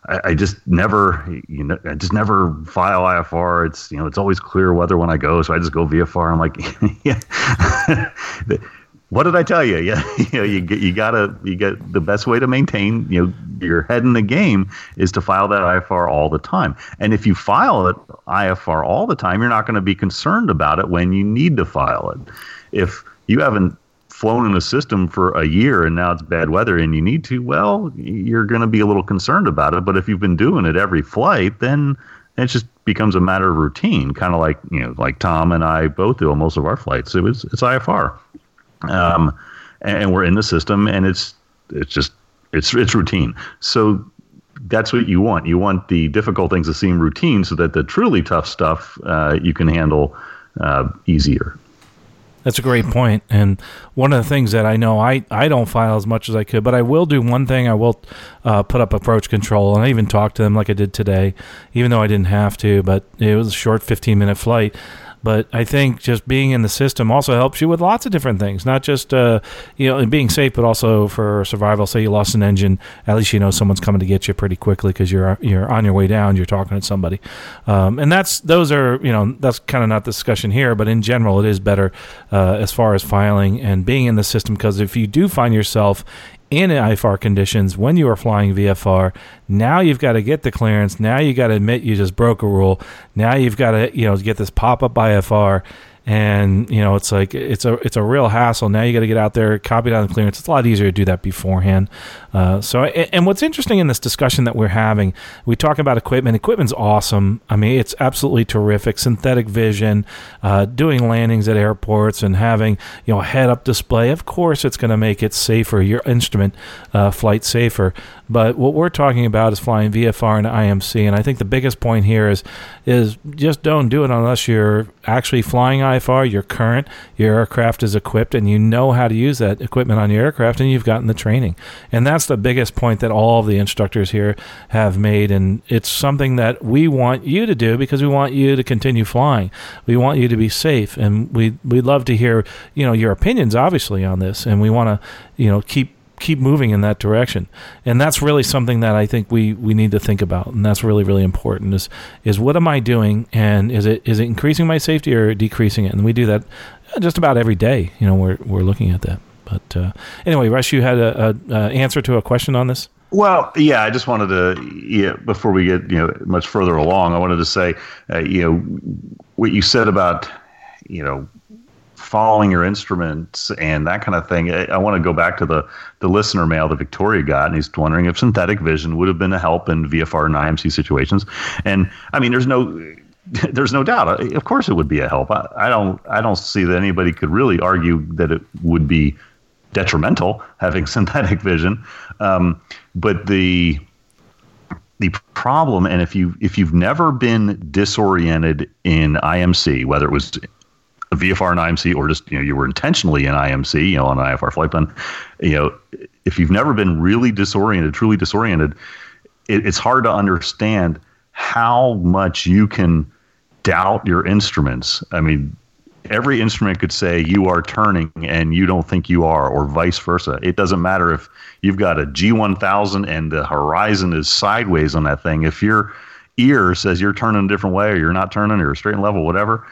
I, I, just never, you know, I just never file IFR. It's, you know, it's always clear weather when I go. So I just go VFR. I'm like, yeah. What did I tell you? Yeah. you know, you you gotta, you get the best way to maintain, you know, your head in the game is to file that IFR all the time. And if you file it IFR all the time, you're not going to be concerned about it when you need to file it. If you haven't flown in a system for a year and now it's bad weather and you need to, well, you're going to be a little concerned about it. But if you've been doing it every flight, then it just becomes a matter of routine, kind of like you know, like Tom and I both do on most of our flights. It was it's IFR, um, and we're in the system, and it's it's just it's it's routine. So that's what you want. You want the difficult things to seem routine, so that the truly tough stuff uh, you can handle uh, easier. That's a great point. And one of the things that I know I, I don't file as much as I could, but I will do one thing. I will uh, put up approach control. And I even talked to them like I did today, even though I didn't have to, but it was a short 15 minute flight. But I think just being in the system also helps you with lots of different things, not just uh, you know being safe, but also for survival. Say you lost an engine, at least you know someone's coming to get you pretty quickly because you're you're on your way down. You're talking to somebody, um, and that's those are you know that's kind of not the discussion here, but in general, it is better uh, as far as filing and being in the system because if you do find yourself in IFR conditions when you are flying VFR. Now you've got to get the clearance. Now you got to admit you just broke a rule. Now you've got to you know get this pop up IFR and you know it's like it's a it's a real hassle. Now you got to get out there, copy down the clearance. It's a lot easier to do that beforehand. Uh, so, and what's interesting in this discussion that we're having, we talk about equipment. Equipment's awesome. I mean, it's absolutely terrific. Synthetic vision, uh, doing landings at airports, and having you know head up display. Of course, it's going to make it safer. Your instrument uh, flight safer. But what we're talking about is flying VFR and IMC, and I think the biggest point here is is just don't do it unless you're actually flying IFR. You're current, your aircraft is equipped, and you know how to use that equipment on your aircraft, and you've gotten the training. And that's the biggest point that all of the instructors here have made, and it's something that we want you to do because we want you to continue flying. We want you to be safe, and we we'd love to hear you know your opinions, obviously, on this, and we want to you know keep keep moving in that direction. And that's really something that I think we, we need to think about. And that's really, really important is, is what am I doing? And is it, is it increasing my safety or decreasing it? And we do that just about every day. You know, we're, we're looking at that. But uh, anyway, Russ, you had a, answer to a question on this? Well, yeah, I just wanted to, yeah, before we get, you know, much further along, I wanted to say, uh, you know, what you said about, you know, following your instruments and that kind of thing. I, I want to go back to the the listener mail that Victoria got, and he's wondering if synthetic vision would have been a help in VFR and IMC situations. And I mean, there's no there's no doubt. Of course, it would be a help. I, I don't I don't see that anybody could really argue that it would be detrimental having synthetic vision. Um, but the the problem, and if you if you've never been disoriented in IMC, whether it was a VFR and IMC, or just you know you were intentionally in IMC, you know, on an IFR flight plan, you know, if you've never been really disoriented, truly disoriented, it, it's hard to understand how much you can doubt your instruments. I mean, every instrument could say you are turning and you don't think you are, or vice versa. It doesn't matter if you've got a G1000 and the horizon is sideways on that thing. If your ear says you're turning a different way, or you're not turning, or straight and level, whatever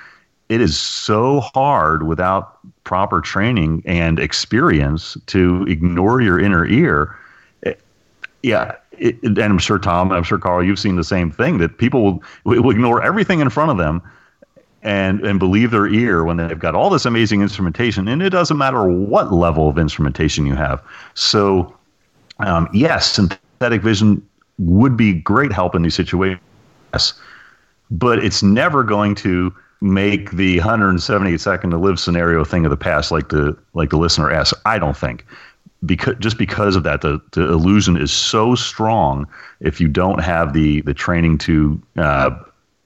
it is so hard without proper training and experience to ignore your inner ear. It, yeah, it, and I'm sure Tom, I'm sure Carl, you've seen the same thing that people will, will ignore everything in front of them and and believe their ear when they've got all this amazing instrumentation, and it doesn't matter what level of instrumentation you have. So, um, yes, synthetic vision would be great help in these situations, but it's never going to make the 178 second to live scenario thing of the past like the like the listener asks i don't think because just because of that, the, the illusion is so strong. If you don't have the the training to uh,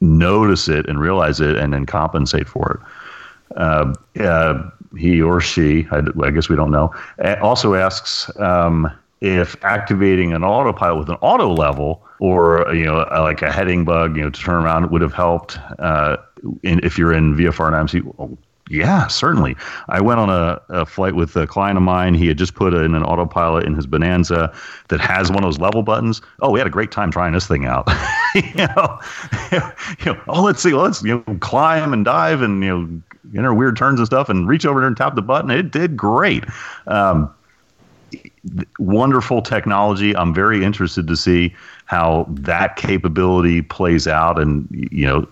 notice it and realize it, and then compensate for it, uh, uh, he or she, I, I, guess we don't know, also asks um, if activating an autopilot with an auto level or you know like a heading bug, you know, to turn around would have helped. Uh, in, if you're in VFR and IMC, yeah, certainly. I went on a, a, flight with a client of mine. He had just put in an autopilot in his Bonanza that has one of those level buttons. Oh, we had a great time trying this thing out. you, know, you know, oh, let's see, let's you know, climb and dive and you know, enter weird turns and stuff, and reach over there and tap the button. It did great. Um, wonderful technology. I'm very interested to see how that capability plays out, and you know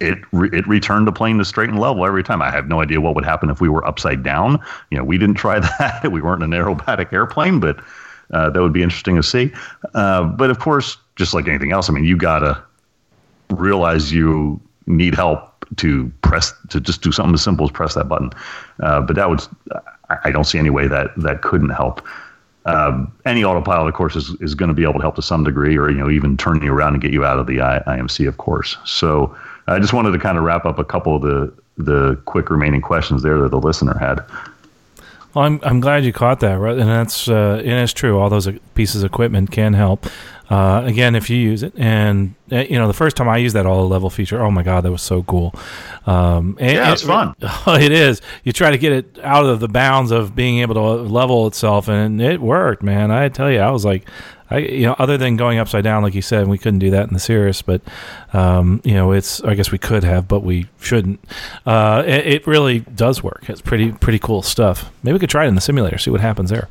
it re- it returned the plane to straight and level every time. I have no idea what would happen if we were upside down. You know, we didn't try that. we weren't an aerobatic airplane, but uh, that would be interesting to see. Uh, but of course, just like anything else, I mean, you gotta realize you need help to press to just do something as simple as press that button. Uh, but that would I don't see any way that that couldn't help. Um, any autopilot, of course, is, is going to be able to help to some degree, or you know, even turn you around and get you out of the I, IMC, of course. So I just wanted to kind of wrap up a couple of the the quick remaining questions there that the listener had. Well, I'm I'm glad you caught that, right? And that's uh, and it's true. All those pieces of equipment can help. Uh, again, if you use it, and uh, you know, the first time I used that all level feature, oh my god, that was so cool. Um, and, yeah, it's it, fun. It is. You try to get it out of the bounds of being able to level itself, and it worked, man. I tell you, I was like, I, you know, other than going upside down, like you said, we couldn't do that in the Cirrus, but um, you know, it's I guess we could have, but we shouldn't. Uh, it, it, really does work. It's pretty pretty cool stuff. Maybe we could try it in the simulator, see what happens there.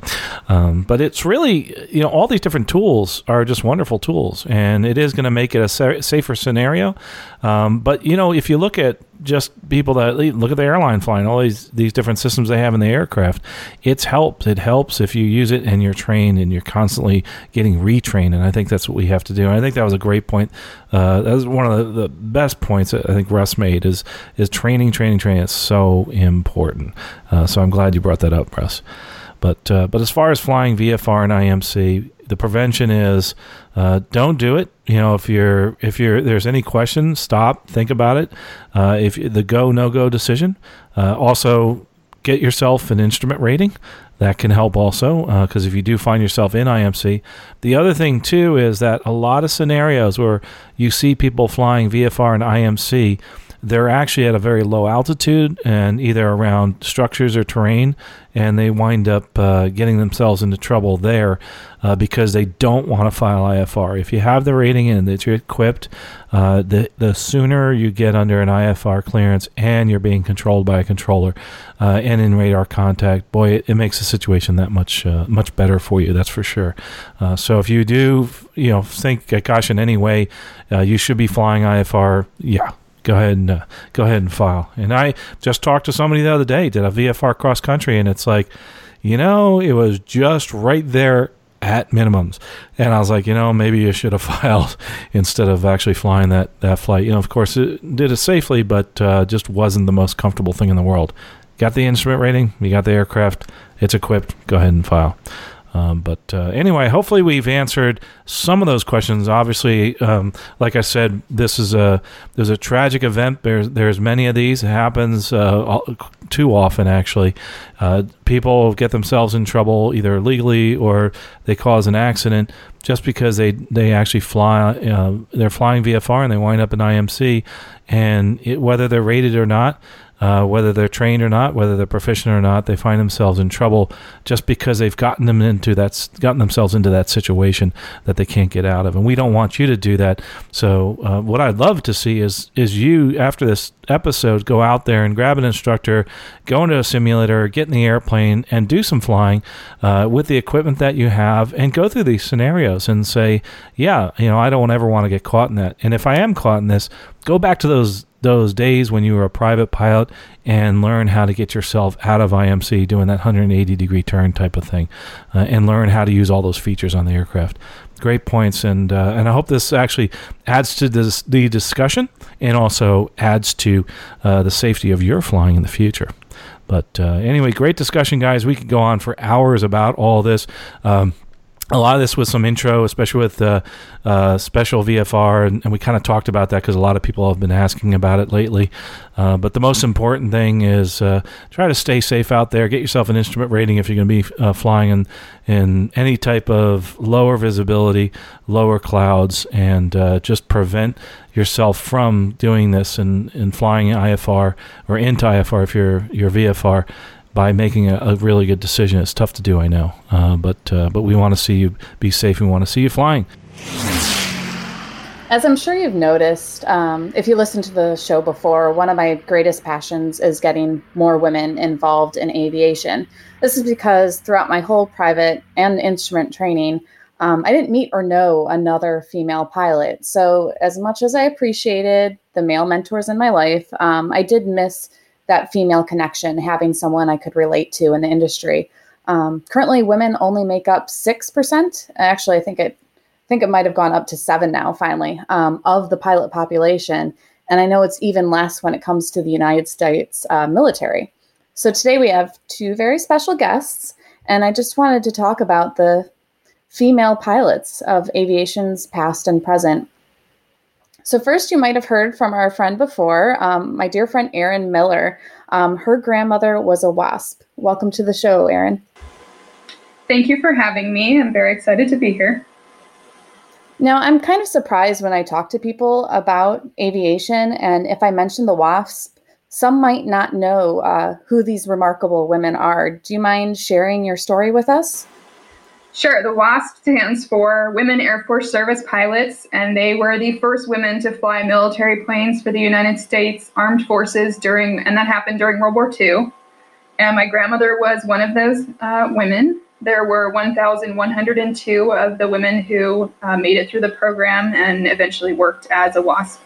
Um, but it's really you know all these different tools are just wonderful tools, and it is going to make it a sa- safer scenario. Um, but you know, if you look at just people that look at the airline flying all these these different systems they have in the aircraft. It's helped it helps if you use it and you're trained and you're constantly getting retrained and i think that's what we have to do. And i think that was a great point uh, that was one of the, the, best points that i think russ made is is training training training it's so important. Uh, so i'm glad you brought that up russ but uh, but as far as flying vfr and imc the prevention is uh, don't do it. You know, if you're if you're there's any question, stop, think about it. Uh, if the go no go decision, uh, also get yourself an instrument rating. That can help also because uh, if you do find yourself in IMC, the other thing too is that a lot of scenarios where you see people flying VFR and IMC they're actually at a very low altitude and either around structures or terrain, and they wind up uh, getting themselves into trouble there uh, because they don't want to file IFR. If you have the rating and that you're equipped, uh, the the sooner you get under an IFR clearance and you're being controlled by a controller uh, and in radar contact, boy, it, it makes the situation that much uh, much better for you. That's for sure. Uh, so if you do, you know, think, gosh, in any way, you should be flying IFR. Yeah, go ahead and uh, go ahead and file. And I just talked to somebody the other day, did a VFR cross country, and it's like, you know, it was just right there at minimums. And I was like, you know, maybe you should have filed instead of actually flying that, that flight. You know, of course, it did it safely, but uh, just wasn't the most comfortable thing in the world. Got the instrument rating, you got the aircraft, it's equipped, go ahead and file. Um, but uh, anyway, hopefully we've answered some of those questions. Obviously, um, like I said, this is a there's a tragic event. There's there's many of these. It happens uh, too often, actually. Uh, people get themselves in trouble either legally or they cause an accident just because they they actually fly. Uh, they're flying VFR and they wind up in IMC, and it, whether they're rated or not uh, whether they're trained or not, whether they're proficient or not, they find themselves in trouble just because they've gotten them into that, gotten themselves into that situation that they can't get out of. And we don't want you to do that. So, uh, what I'd love to see is is you after this episode go out there and grab an instructor, go into a simulator, get in the airplane, and do some flying uh, with the equipment that you have, and go through these scenarios and say, yeah, you know, I don't ever want to get caught in that. And if I am caught in this, go back to those those days when you were a private pilot and learn how to get yourself out of IMC doing that 180 degree turn type of thing uh, and learn how to use all those features on the aircraft. Great points, and uh, and I hope this actually adds to this, the discussion and also adds to uh, the safety of your flying in the future. But uh, anyway, great discussion, guys. We could go on for hours about all this. Um, a lot of this was some intro, especially with uh, uh, special VFR, and, and we kind of talked about that because a lot of people have been asking about it lately. Uh, but the most important thing is uh, try to stay safe out there. Get yourself an instrument rating if you're going to be uh, flying in in any type of lower visibility, lower clouds, and uh, just prevent yourself from doing this and, and flying IFR or into IFR if you're your VFR by making a, a, really good decision. It's tough to do, I know, uh, but uh, but we want to see you be safe. We want to see you flying. As I'm sure you've noticed, um, if you listened to the show before, one of my greatest passions is getting more women involved in aviation. This is because throughout my whole private and instrument training, um, I didn't meet or know another female pilot. So, as much as I appreciated the male mentors in my life, um, I did miss that female connection, having someone I could relate to in the industry. Um, currently, women only make up six percent. Actually, I think it I think it might have gone up to seven now. Finally, um, of the pilot population, and I know it's even less when it comes to the United States uh, military. So today we have two very special guests, and I just wanted to talk about the female pilots of aviation's past and present. So, first, you might have heard from our friend before, um, my dear friend Erin Miller. Um, her grandmother was a WASP. Welcome to the show, Erin. Thank you for having me. I'm very excited to be here. Now, I'm kind of surprised when I talk to people about aviation, and if I mention the WASP, some might not know uh, who these remarkable women are. Do you mind sharing your story with us? Sure. The WASP stands for Women Air Force Service Pilots, and they were the first women to fly military planes for the United States Armed Forces during, and that happened during World War II. And my grandmother was one of those uh, women. There were 1,102 of the women who uh, made it through the program and eventually worked as a WASP.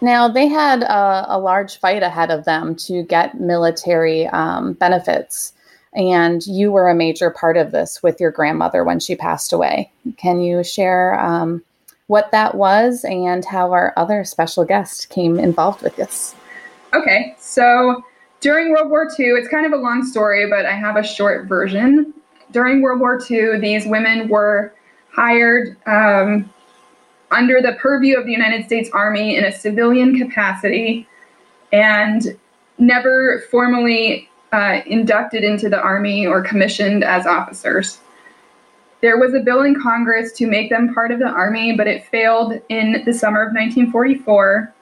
Now, they had a, a large fight ahead of them to get military um, benefits and you were a major part of this with your grandmother when she passed away. Can you share um, what that was and how our other special guest came involved with this? Okay, so during World War II, it's kind of a long story, but I have a short version. During World War II, these women were hired um, under the purview of the United States Army in a civilian capacity and never formally uh, inducted into the Army or commissioned as officers. There was a bill in Congress to make them part of the Army, but it failed in the summer of 1944.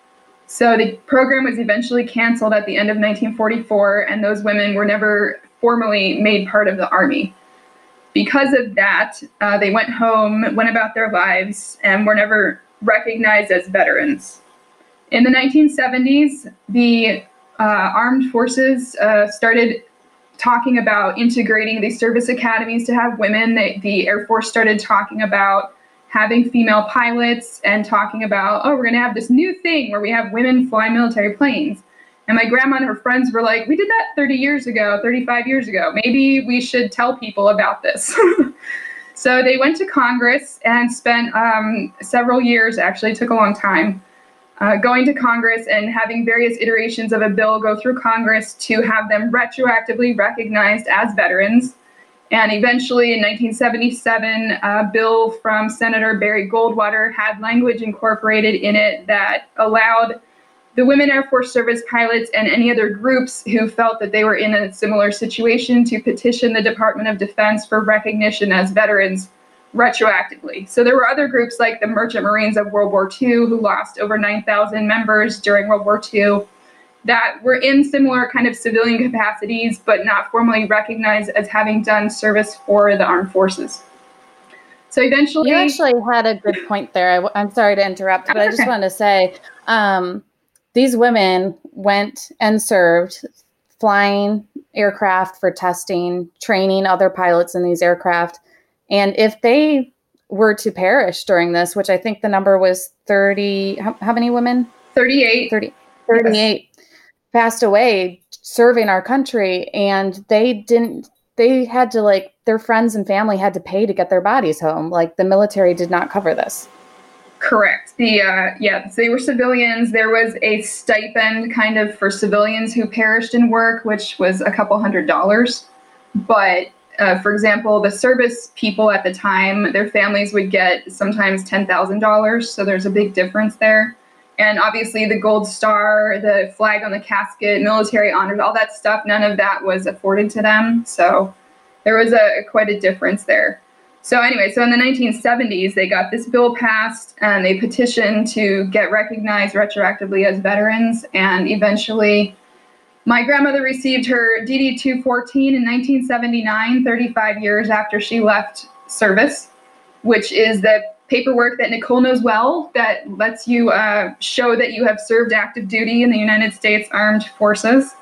So the program was eventually canceled at the end of 1944, and those women were never formally made part of the Army. Because of that, uh, they went home, went about their lives, and were never recognized as veterans. In the 1970s, the armed forces uh, started talking about integrating these service academies to have women. They, the Air Force started talking about having female pilots and talking about, oh, we're going to have this new thing where we have women fly military planes. And my grandma and her friends were like, we did that 30 years ago, 35 years ago. Maybe we should tell people about this. so they went to Congress and spent um, several years, actually, took a long time, uh, going to Congress and having various iterations of a bill go through Congress to have them retroactively recognized as veterans. And eventually, in 1977, a bill from Senator Barry Goldwater had language incorporated in it that allowed the Women Air Force Service pilots and any other groups who felt that they were in a similar situation to petition the Department of Defense for recognition as veterans retroactively. So there were other groups like the Merchant Marines of World War II who lost over 9,000 members during World War II that were in similar kind of civilian capacities but not formally recognized as having done service for the armed forces. So eventually, you actually had a good point there. I, am sorry to interrupt, but I just okay. wanted to say um, these women went and served flying aircraft for testing, training other pilots in these aircraft and if they were to perish during this, which I think the number was 30, how, how many women? 38. 30, 38 yes. passed away serving our country. And they didn't, they had to like, their friends and family had to pay to get their bodies home. Like the military did not cover this. Correct. The uh, yeah, so they were civilians. There was a stipend kind of for civilians who perished in work, which was a couple hundred dollars. But uh, for example, the service people at the time, their families would get sometimes ten thousand dollars. So there's a big difference there. And obviously, the gold star, the flag on the casket, military honors, all that stuff, none of that was afforded to them. So there was a quite a difference there. So anyway, so in the 1970s, they got this bill passed and they petitioned to get recognized retroactively as veterans. And eventually, my grandmother received her DD 214 in 1979, 35 years after she left service, which is the paperwork that Nicole knows well that lets you uh, show that you have served active duty in the United States Armed Forces.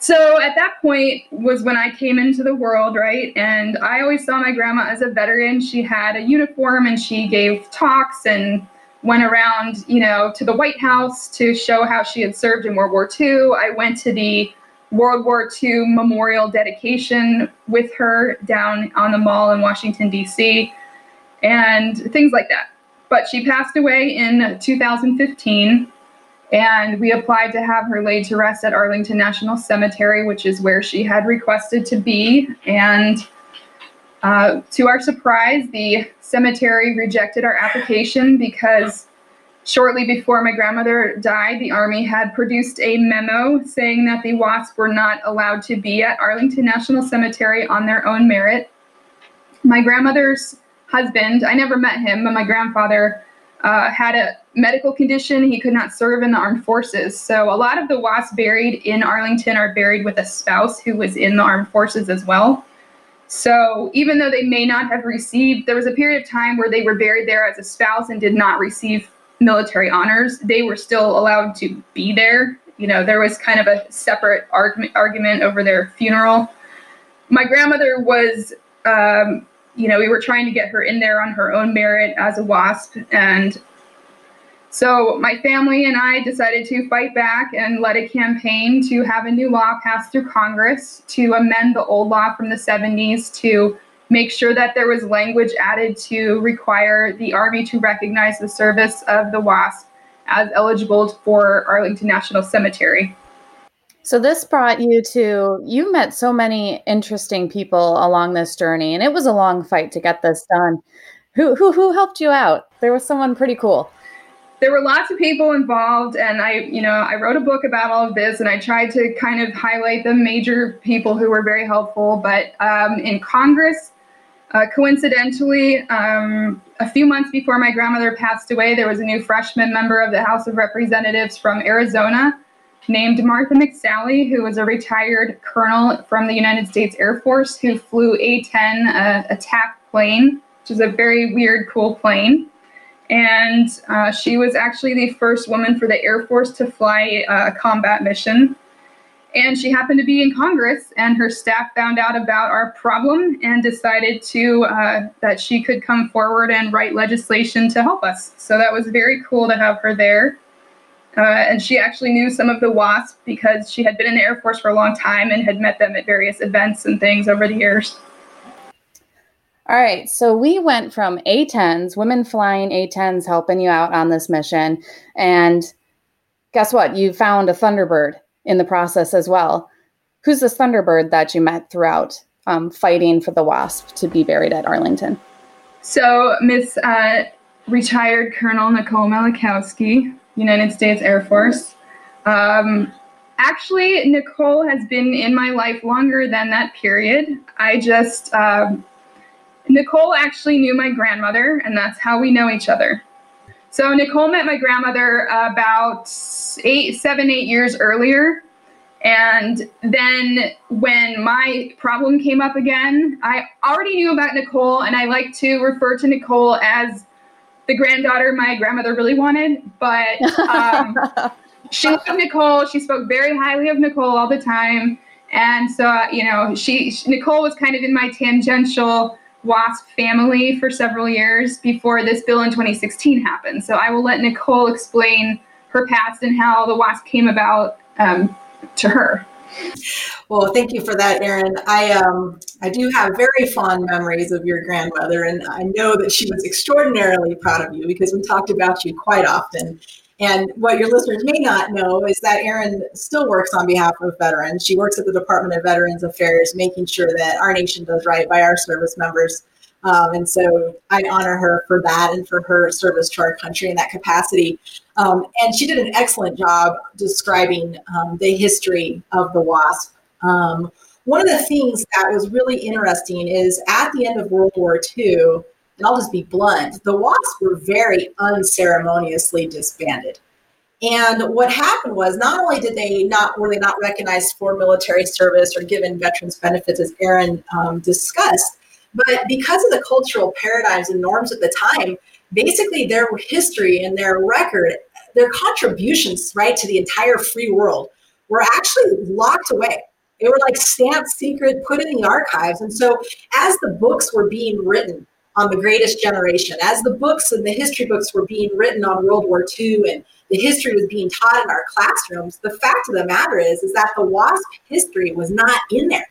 So at that point was when I came into the world, right? And I always saw my grandma as a veteran. She had a uniform and she gave talks and went around, you know, to the White House to show how she had served in World War II. I went to the World War II memorial dedication with her down on the mall in Washington, D.C., and things like that. But she passed away in 2015 and we applied to have her laid to rest at Arlington National Cemetery, which is where she had requested to be. And uh, to our surprise, the cemetery rejected our application because shortly before my grandmother died, the Army had produced a memo saying that the WASP were not allowed to be at Arlington National Cemetery on their own merit. My grandmother's husband, I never met him, but my grandfather uh, had a medical condition. He could not serve in the armed forces. So a lot of the WASP buried in Arlington are buried with a spouse who was in the armed forces as well. So even though they may not have received, there was a period of time where they were buried there as a spouse and did not receive military honors. They were still allowed to be there. You know, there was kind of a separate argument argument over their funeral. My grandmother was um, you know, we were trying to get her in there on her own merit as a WASP. And so my family and I decided to fight back and led a campaign to have a new law passed through Congress to amend the old law from the 70s to make sure that there was language added to require the Army to recognize the service of the WASP as eligible for Arlington National Cemetery. So this brought you to you met so many interesting people along this journey and it was a long fight to get this done. Who who who helped you out? There was someone pretty cool. There were lots of people involved and I, you know, I wrote a book about all of this and I tried to kind of highlight the major people who were very helpful, but um, in Congress uh, coincidentally, um, a few months before my grandmother passed away, there was a new freshman member of the House of Representatives from Arizona named Martha McSally, who was a retired colonel from the United States Air Force who flew A 10 uh, attack plane, which is a very weird, cool plane. And uh, she was actually the first woman for the Air Force to fly a combat mission. And she happened to be in Congress, and her staff found out about our problem and decided to uh, that she could come forward and write legislation to help us. So that was very cool to have her there. Uh, and she actually knew some of the WASP because she had been in the Air Force for a long time and had met them at various events and things over the years. All right, so we went from A10s, women flying A10s helping you out on this mission. And guess what? You found a Thunderbird in the process as well. Who's this Thunderbird that you met throughout um, fighting for the WASP to be buried at Arlington? So, Miss uh, retired Colonel Nicole Malachowski United States Air Force. Um, actually, Nicole has been in my life longer than that period. I just, um, Nicole actually knew my grandmother, and that's how we know each other. So Nicole met my grandmother about eight, seven, eight years earlier. And then when my problem came up again, I already knew about Nicole, and I like to refer to Nicole as the granddaughter my grandmother really wanted, but um, she loved Nicole. She spoke very highly of Nicole all the time, and so you know, she Nicole was kind of in my tangential WASP family for several years before this bill in 2016 happened. So I will let Nicole explain her past and how the WASP came about um, to her. Well, thank you for that, Erin. I um I do have very fond memories of your grandmother, and I know that she was extraordinarily proud of you because we talked about you quite often. And what your listeners may not know is that Erin still works on behalf of veterans. She works at the Department of Veterans Affairs, making sure that our nation does right by our service members. Um, and so I honor her for that and for her service to our country in that capacity. Um, and she did an excellent job describing um, the history of the WASP. Um, one of the things that was really interesting is at the end of World War II, I'll just be blunt, the WASP were very unceremoniously disbanded. And what happened was not only did they not were they not recognized for military service or given veterans benefits, as Erin um, discussed, but because of the cultural paradigms and norms at the time, basically their history and their record, their contributions, right, to the entire free world were actually locked away. They were like stamped secret, put in the archives. And so as the books were being written on the greatest generation, as the books and the history books were being written on World War II and the history was being taught in our classrooms, the fact of the matter is, is that the WASP history was not in there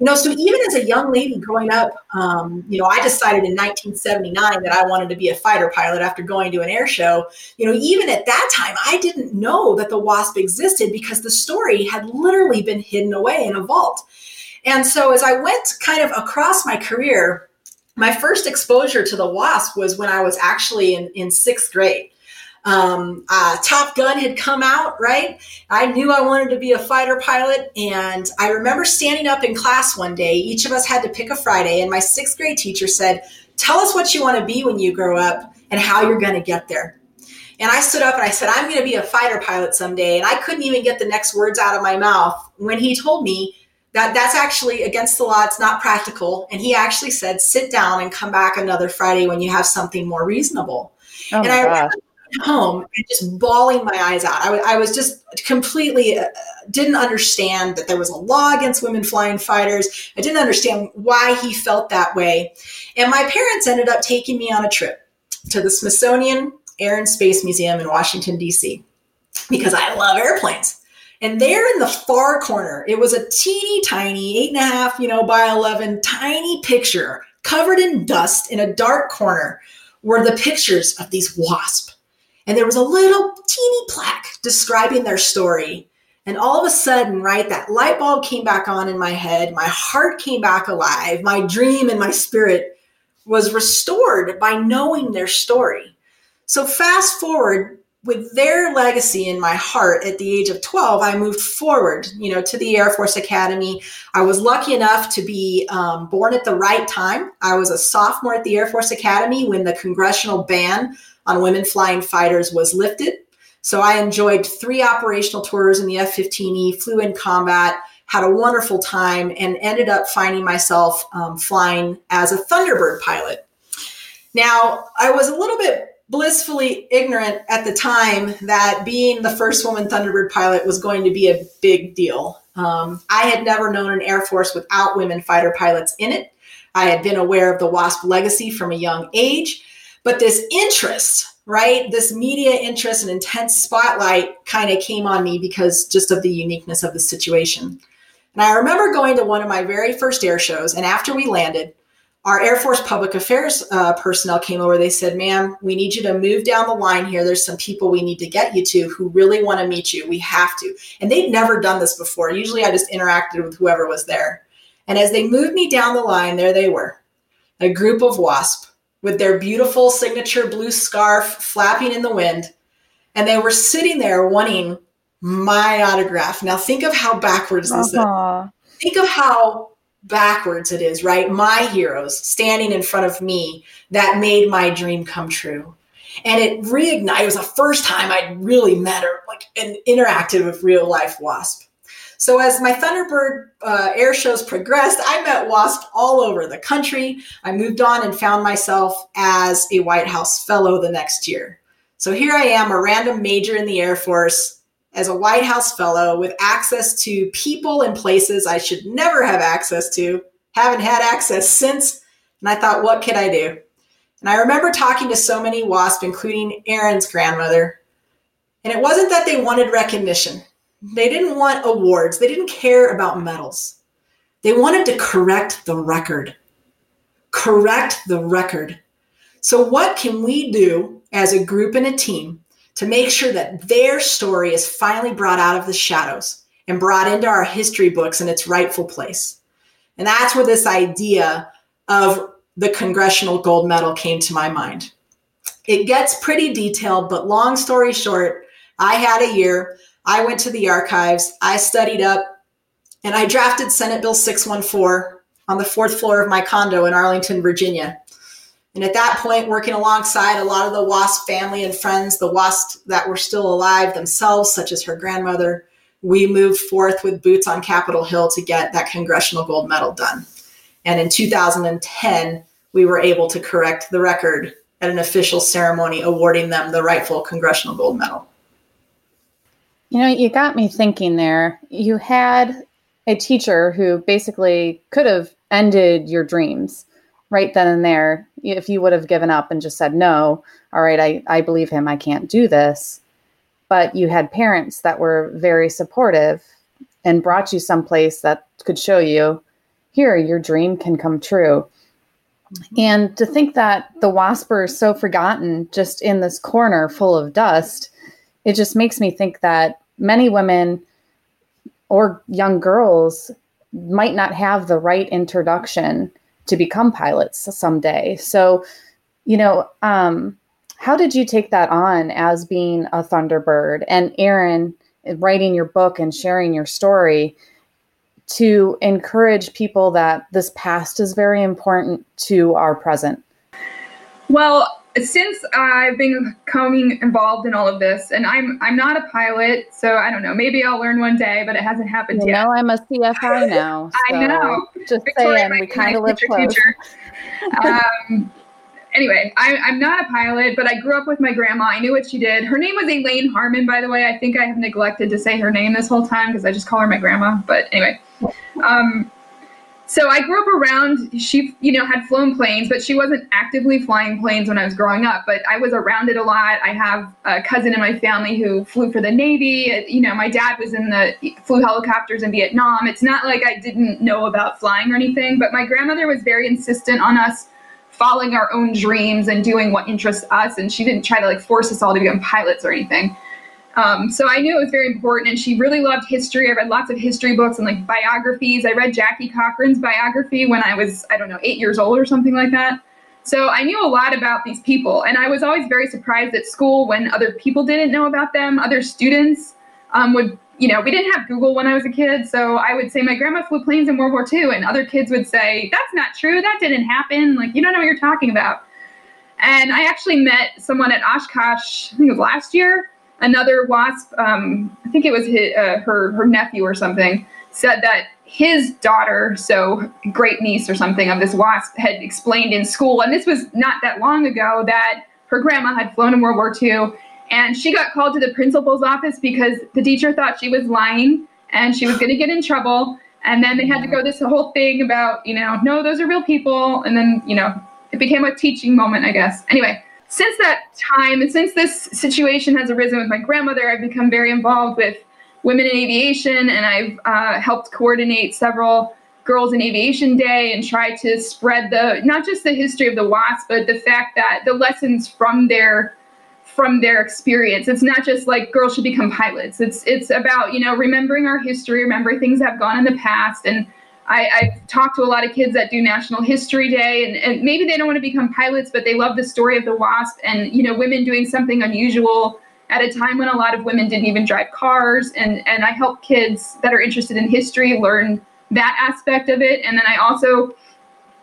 you know, so even as a young lady growing up, um, you know, I decided in 1979 that I wanted to be a fighter pilot after going to an air show. You know, even at that time, I didn't know that the WASP existed because the story had literally been hidden away in a vault. And so as I went kind of across my career, my first exposure to the WASP was when I was actually in, in sixth grade um, uh, Top Gun had come out, right? I knew I wanted to be a fighter pilot. And I remember standing up in class one day. Each of us had to pick a Friday. And my sixth grade teacher said, Tell us what you want to be when you grow up and how you're going to get there. And I stood up and I said, I'm going to be a fighter pilot someday. And I couldn't even get the next words out of my mouth when he told me that that's actually against the law. It's not practical. And he actually said, sit down and come back another Friday when you have something more reasonable. Oh and I gosh home and just bawling my eyes out. I, w- I was just completely uh, didn't understand that there was a law against women flying fighters. I didn't understand why he felt that way. And my parents ended up taking me on a trip to the Smithsonian Air and Space Museum in Washington, D.C., because I love airplanes. And there in the far corner, it was a teeny tiny, eight and a half, you know, by 11, tiny picture covered in dust in a dark corner were the pictures of these wasps and there was a little teeny plaque describing their story. And all of a sudden, right, that light bulb came back on in my head. My heart came back alive. My dream and my spirit was restored by knowing their story. So, fast forward with their legacy in my heart at the age of 12 i moved forward you know to the air force academy i was lucky enough to be um, born at the right time i was a sophomore at the air force academy when the congressional ban on women flying fighters was lifted. So I enjoyed three operational tours in the F 15E, flew in combat, had a wonderful time, and ended up finding myself um, flying as a Thunderbird pilot. Now, I was a little bit blissfully ignorant at the time that being the first woman Thunderbird pilot was going to be a big deal. Um, I had never known an Air Force without women fighter pilots in it. I had been aware of the WASP legacy from a young age, but this interest, right, this media interest and intense spotlight kind of came on me because just of the uniqueness of the situation. And I remember going to one of my very first air shows, and after we landed, our Air Force public affairs uh, personnel came over. They said, ma'am, we need you to move down the line here. There's some people we need to get you to who really want to meet you. We have to. And they'd never done this before. Usually I just interacted with whoever was there. And as they moved me down the line, there they were a group of WASP with their beautiful signature blue scarf flapping in the wind. And they were sitting there wanting my autograph. Now think of how backwards this uh-huh. is. Think of how backwards it is, right? My heroes standing in front of me that made my dream come true. And it reignited, it was the first time I'd really met her, like an interactive with real life wasp. So as my Thunderbird uh, air shows progressed, I met WASP all over the country. I moved on and found myself as a White House fellow the next year. So here I am, a random major in the Air Force, as a White House fellow with access to people and places I should never have access to, haven't had access since. And I thought, what could I do? And I remember talking to so many WASP, including Erin's grandmother. And it wasn't that they wanted recognition. they didn't want awards, they didn't care about medals. They wanted to correct the record. Correct the record. So, what can we do as a group and a team to make sure that their story is finally brought out of the shadows and brought into our history books in its rightful place? And that's where this idea of the Congressional Gold Medal came to my mind. It gets pretty detailed, but long story short, I had a year. I went to the archives, I studied up, and I drafted Senate Bill 614 on the fourth floor of my condo in Arlington, Virginia. And at that point, working alongside a lot of the WASP family and friends, the WASP that were still alive themselves, such as her grandmother, we moved forth with boots on Capitol Hill to get that Congressional Gold Medal done. And in 2010, we were able to correct the record at an official ceremony awarding them the rightful Congressional Gold Medal. You know, you got me thinking there. You had a teacher who basically could have ended your dreams right then and there if you would have given up and just said, no, all right, I, I believe him, I can't do this. But you had parents that were very supportive and brought you someplace that could show you, here, your dream can come true. And to think that the wasper is so forgotten just in this corner full of dust, it just makes me think that many women or young girls might not have the right introduction to become pilots someday. So, you know, um, how did you take that on as being a Thunderbird? And Erin, writing your book and sharing your story, to encourage people that this past is very important to our present? Well, since I've been coming involved in all of this, and I'm I'm not a pilot, so I don't know. Maybe I'll learn one day, but it hasn't happened you yet. know, I'm a CFI now. So I know. Just Victoria saying, we kind of live close. um, anyway, I, I'm not a pilot, but I grew up with my grandma. I knew what she did. Her name was Elaine Harmon, by the way. I think I have neglected to say her name this whole time because I just call her my grandma. But anyway, um, so I grew up around. She, you know, had flown planes, but she wasn't actively flying planes when I was growing up. But I was around it a lot. I have a cousin in my family who flew for the Navy. You know, my dad was in the flew helicopters in Vietnam. It's not like I didn't know about flying or anything. But my grandmother was very insistent on us following our own dreams and doing what interests us. And she didn't try to like force us all to become pilots or anything. Um, so I knew it was very important, and she really loved history. I read lots of history books and like biographies. I read Jackie Cochran's biography when I was, I don't know, eight years old or something like that. So I knew a lot about these people, and I was always very surprised at school when other people didn't know about them. Other students um, would, you know, we didn't have Google when I was a kid, so I would say my grandma flew planes in World War II, and other kids would say that's not true, that didn't happen. Like you don't know what you're talking about. And I actually met someone at Oshkosh, I think it was last year, another wasp, um, I think it was his, uh, her her nephew or something, said that his daughter, so great niece or something of this wasp, had explained in school, and this was not that long ago, that her grandma had flown in World War II, and she got called to the principal's office because the teacher thought she was lying and she was going to get in trouble. And then they had to go this whole thing about, you know, no, those are real people. And then, you know, it became a teaching moment, I guess. Anyway, since that time and since this situation has arisen with my grandmother, I've become very involved with women in aviation and I've uh, helped coordinate several Girls in Aviation Day and try to spread the not just the history of the WASP, but the fact that the lessons from their from their experience. It's not just like girls should become pilots. It's it's about you know remembering our history, remembering things that have gone in the past, and I, I've talked to a lot of kids that do National History Day, and, and maybe they don't want to become pilots, but they love the story of the WASP and you know women doing something unusual at a time when a lot of women didn't even drive cars. And and I help kids that are interested in history learn that aspect of it, and then I also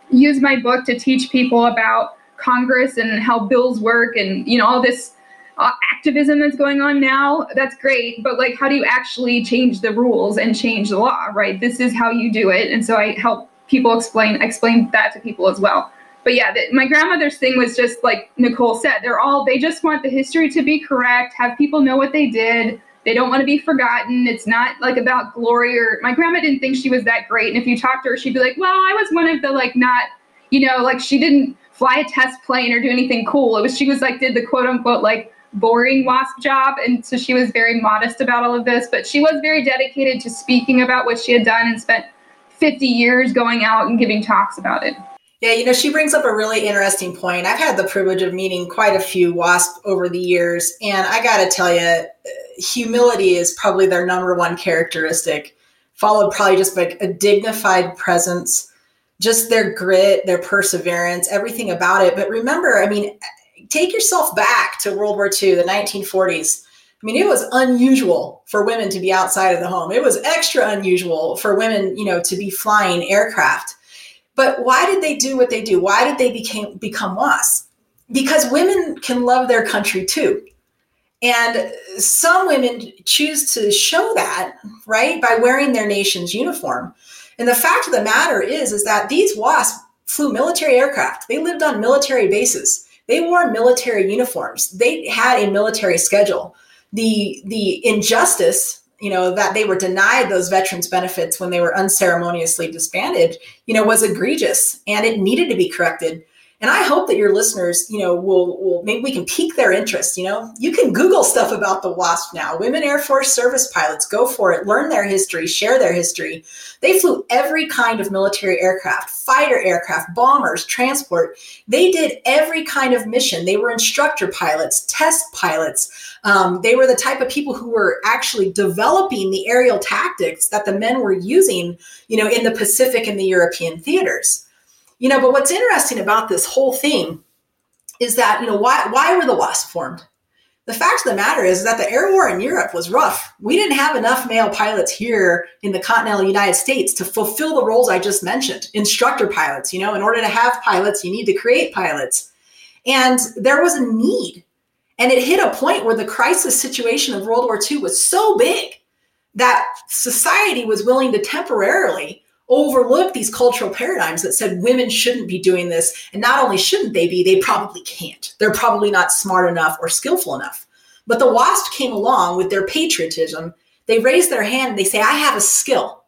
use my book to teach people about Congress and how bills work and you know all this uh, activism that's going on now, that's great. But like, how do you actually change the rules and change the law? Right. This is how you do it. And so I help people explain explain that to people as well. But yeah, the, my grandmother's thing was just like Nicole said. They're all they just want the history to be correct, have people know what they did. They don't want to be forgotten. It's not like about glory or my grandma didn't think she was that great. And if you talked to her, she'd be like, "Well, I was one of the like not, you know, like she didn't fly a test plane or do anything cool. It was she was like did the quote unquote like boring WASP job. And so she was very modest about all of this, but she was very dedicated to speaking about what she had done and spent 50 years going out and giving talks about it. Yeah, you know, she brings up a really interesting point. I've had the privilege of meeting quite a few WASP over the years, and I got to tell you, humility is probably their number one characteristic, followed probably just by a dignified presence, just their grit, their perseverance, everything about it. But remember, I mean, take yourself back to World War II, the 1940s. I mean, it was unusual for women to be outside of the home. It was extra unusual for women, you know, to be flying aircraft. But why did they do what they do? Why did they became become WASPs? Because women can love their country too. And some women choose to show that, right, by wearing their nation's uniform. And the fact of the matter is, is that these WASPs flew military aircraft. They lived on military bases. They wore military uniforms. They had a military schedule. The the injustice you know that they were denied those veterans benefits when they were unceremoniously disbanded you know was egregious and it needed to be corrected and i hope that your listeners you know will, will maybe we can pique their interest you know? You can google stuff about the wasp now. Women air force service pilots go for it. Learn their history share their history. They flew every kind of military aircraft fighter aircraft bombers transport. They did every kind of mission. They were instructor pilots test pilots. Um, they were the type of people who were actually developing the aerial tactics that the men were using you know in the pacific and the european theaters you know, but what's interesting about this whole thing is that, you know, why, why were the WASP formed? The fact of the matter is that the air war in Europe was rough. We didn't have enough male pilots here in the continental United States to fulfill the roles I just mentioned. Instructor pilots, you know, in order to have pilots, you need to create pilots. And there was a need. And it hit a point where the crisis situation of World War II was so big that society was willing to temporarily overlook these cultural paradigms that said women shouldn't be doing this. And not only shouldn't they be, they probably can't. They're probably not smart enough or skillful enough. But the WASP came along with their patriotism. They raise their hand and they say, I have a skill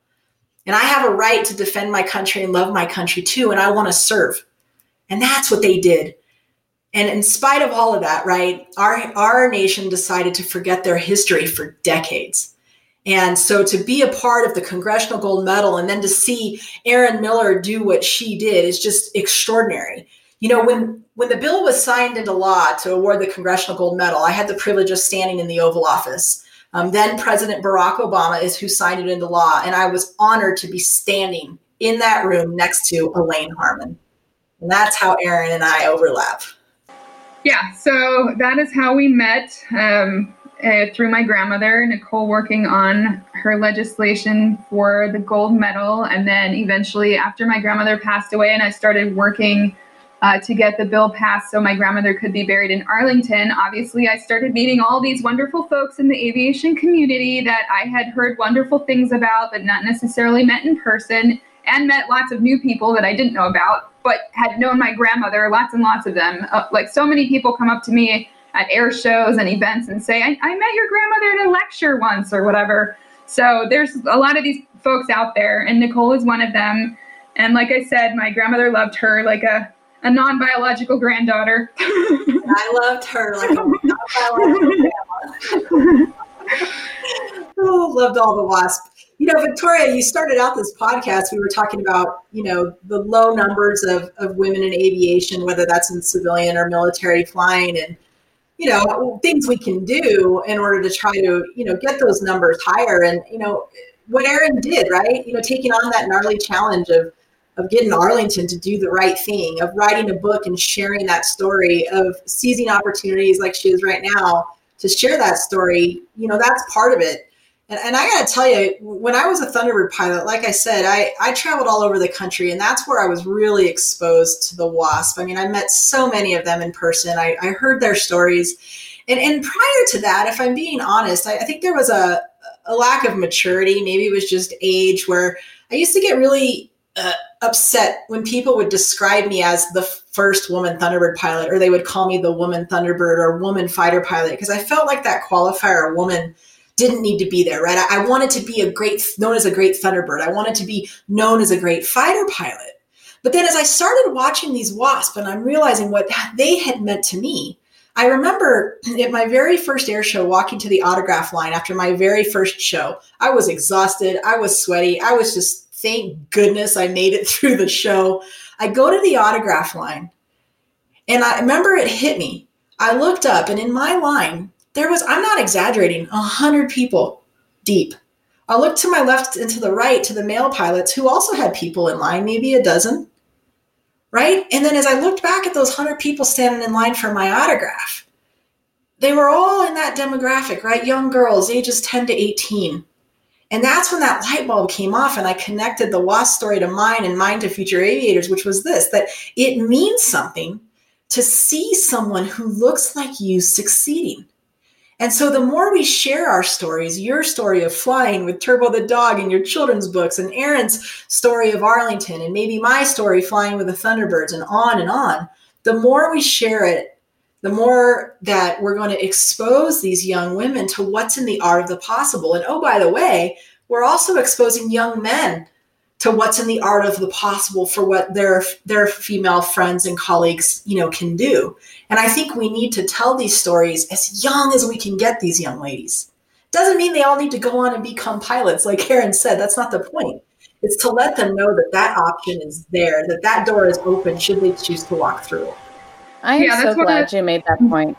and I have a right to defend my country and love my country too. And I want to serve. And that's what they did. And in spite of all of that, right, our, our nation decided to forget their history for decades. And so to be a part of the Congressional Gold Medal and then to see Erin Miller do what she did is just extraordinary. You know, when when the bill was signed into law to award the Congressional Gold Medal, I had the privilege of standing in the Oval Office. Um, then President Barack Obama is who signed it into law, and I was honored to be standing in that room next to Elaine Harmon. And that's how Erin and I overlap. Yeah, so that is how we met. Um, uh, through my grandmother, Nicole, working on her legislation for the gold medal. And then eventually, after my grandmother passed away, and I started working uh, to get the bill passed so my grandmother could be buried in Arlington, obviously, I started meeting all these wonderful folks in the aviation community that I had heard wonderful things about, but not necessarily met in person, and met lots of new people that I didn't know about, but had known my grandmother, lots and lots of them. Uh, like so many people come up to me at air shows and events and say, I, I met your grandmother at a lecture once or whatever. So there's a lot of these folks out there, and Nicole is one of them. And like I said, my grandmother loved her like a, a non biological granddaughter. I loved her like a non oh, loved all the wasp. You know, Victoria, you started out this podcast. We were talking about, you know, the low numbers of, of women in aviation, whether that's in civilian or military flying. And you know things we can do in order to try to you know get those numbers higher. And you know what erin did right? You know taking on that gnarly challenge of of getting arlington to do the right thing of writing a book and sharing that story of seizing opportunities like she is right now to share that story you know that's part of it and, and I got to tell you, when I was a Thunderbird pilot, like I said, I, I traveled all over the country, and that's where I was really exposed to the WASP. I mean, I met so many of them in person. I, I heard their stories. And, and prior to that, if I'm being honest, I, I think there was a, a lack of maturity. Maybe it was just age where I used to get really uh, upset when people would describe me as the first woman Thunderbird pilot, or they would call me the woman Thunderbird or woman fighter pilot, because I felt like that qualifier woman didn't need to be there, right? I, I wanted to be a great, known as a great Thunderbird. I wanted to be known as a great fighter pilot. But then as I started watching these WASP and I'm realizing what they had meant to me, I remember at my very first air show walking to the autograph line after my very first show. I was exhausted. I was sweaty. I was just, thank goodness I made it through the show. I go to the autograph line and I remember it hit me. I looked up and in my line, there was, I'm not exaggerating, a hundred people deep. I looked to my left and to the right to the male pilots who also had people in line, maybe a dozen right? And then as I looked back at those 100 people standing in line for my autograph, they were all in that demographic, right? Young girls, ages 10 to 18. And that's when that light bulb came off, and I connected the WASP story to mine and mine to future aviators, which was this that it means something to see someone who looks like you succeeding. And so the more we share our stories, your story of flying with Turbo the dog in your children's books, and Erin's story of Arlington, and maybe my story flying with the Thunderbirds, and on and on, the more we share it, the more that we're going to expose these young women to what's in the art of the possible. And oh, by the way, we're also exposing young men to what's in the art of the possible for what their their female friends and colleagues you know can do. And i think we need to tell these stories as young as we can get these young ladies. Doesn't mean they all need to go on and become pilots like Erin said that's not the point. It's to let them know that that option is there that that door is open should they choose to walk through it. I'm yeah, so glad I- you made that point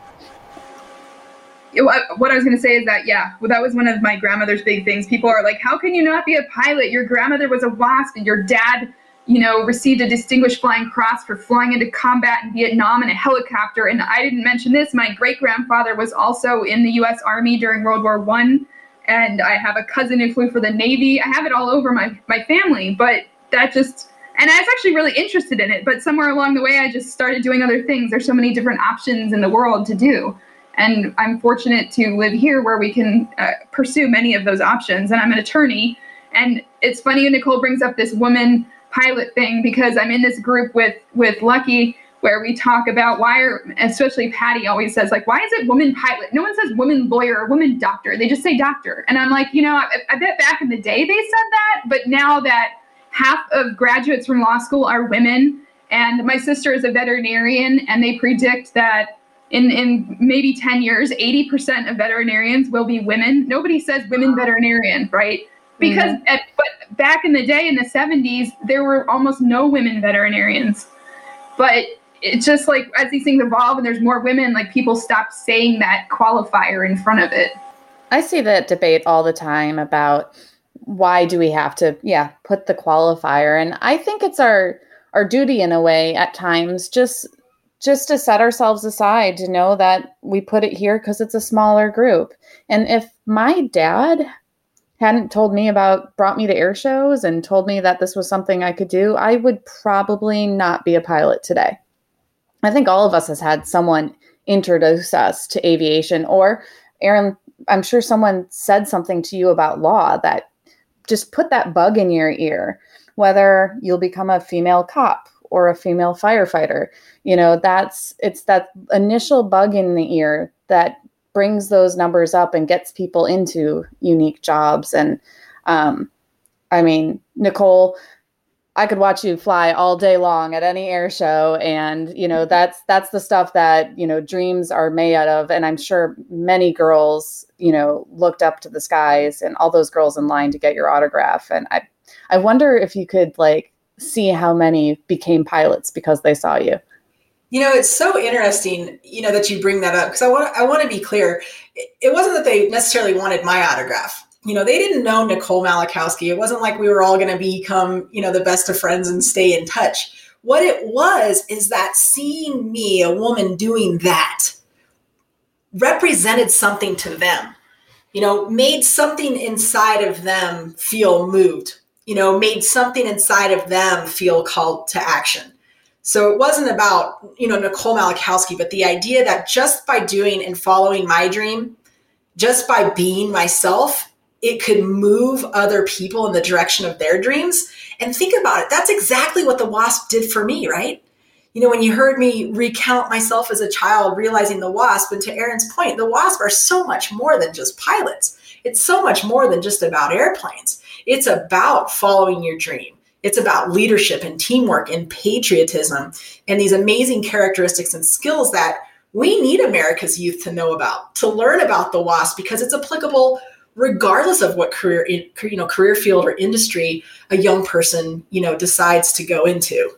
what I was going to say is that, yeah, well, that was one of my grandmother's big things. People are like, how can you not be a pilot? Your grandmother was a WASP and your dad, you know, received a Distinguished Flying Cross for flying into combat in Vietnam in a helicopter. And I didn't mention this. My great grandfather was also in the U.S. Army during World War One, and I have a cousin who flew for the Navy. I have it all over my, my family, but that just, and I was actually really interested in it. But somewhere along the way, I just started doing other things. There's so many different options in the world to do. And I'm fortunate to live here where we can uh, pursue many of those options. And I'm an attorney. And it's funny Nicole brings up this woman pilot thing because I'm in this group with with Lucky where we talk about why are especially Patty always says like why is it woman pilot? No one says woman lawyer or woman doctor. They just say doctor. And I'm like, you know, I, I bet back in the day they said that, but now that half of graduates from law school are women and my sister is a veterinarian and they predict that in in maybe 10 years 80% of veterinarians will be women. Nobody says women veterinarian right? Because mm-hmm. at, but back in the day in the 70s there were almost no women veterinarians. But it's just like as these things evolve and there's more women like people stop saying that qualifier in front of it. I see that debate all the time about why do we have to yeah put the qualifier and i think it's our our duty in a way at times just just to set ourselves aside to know that we put it here because it's a smaller group. And if my dad hadn't told me about, brought me to air shows and told me that this was something I could do, I would probably not be a pilot today. I think all of us has had someone introduce us to aviation or Erin, I'm sure someone said something to you about law that just put that bug in your ear, whether you'll become a female cop or a female firefighter. You know that's it's that initial bug in the ear that brings those numbers up and gets people into unique jobs. And um, i mean nicole i could watch you fly all day long at any air show. And you know that's that's the stuff that you know dreams are made out of. And i'm sure many girls you know looked up to the skies and all those girls in line to get your autograph. And i i wonder if you could like see how many became pilots because they saw you you know, it's so interesting, you know, that you bring that up because I want I want to be clear. It wasn't that they necessarily wanted my autograph. You know, they didn't know Nicole Malachowski. It wasn't like we were all going to become, you know, the best of friends and stay in touch. What it was is that seeing me, a woman doing that, represented something to them. You know, made something inside of them feel moved. You know, made something inside of them feel called to action so it wasn't about, you know, Nicole Malachowski, but the idea that just by doing and following my dream, just by being myself, it could move other people in the direction of their dreams. And think about it. That's exactly what the WASP did for me, right? You know, when you heard me recount myself as a child, realizing the WASP, and to Erin's point, the WASP are so much more than just pilots. It's so much more than just about airplanes. It's about following your dream. It's about leadership and teamwork and patriotism and these amazing characteristics and skills that we need America's youth to know about, to learn about the WASP because it's applicable regardless of what career you know career field or industry a young person you know decides to go into.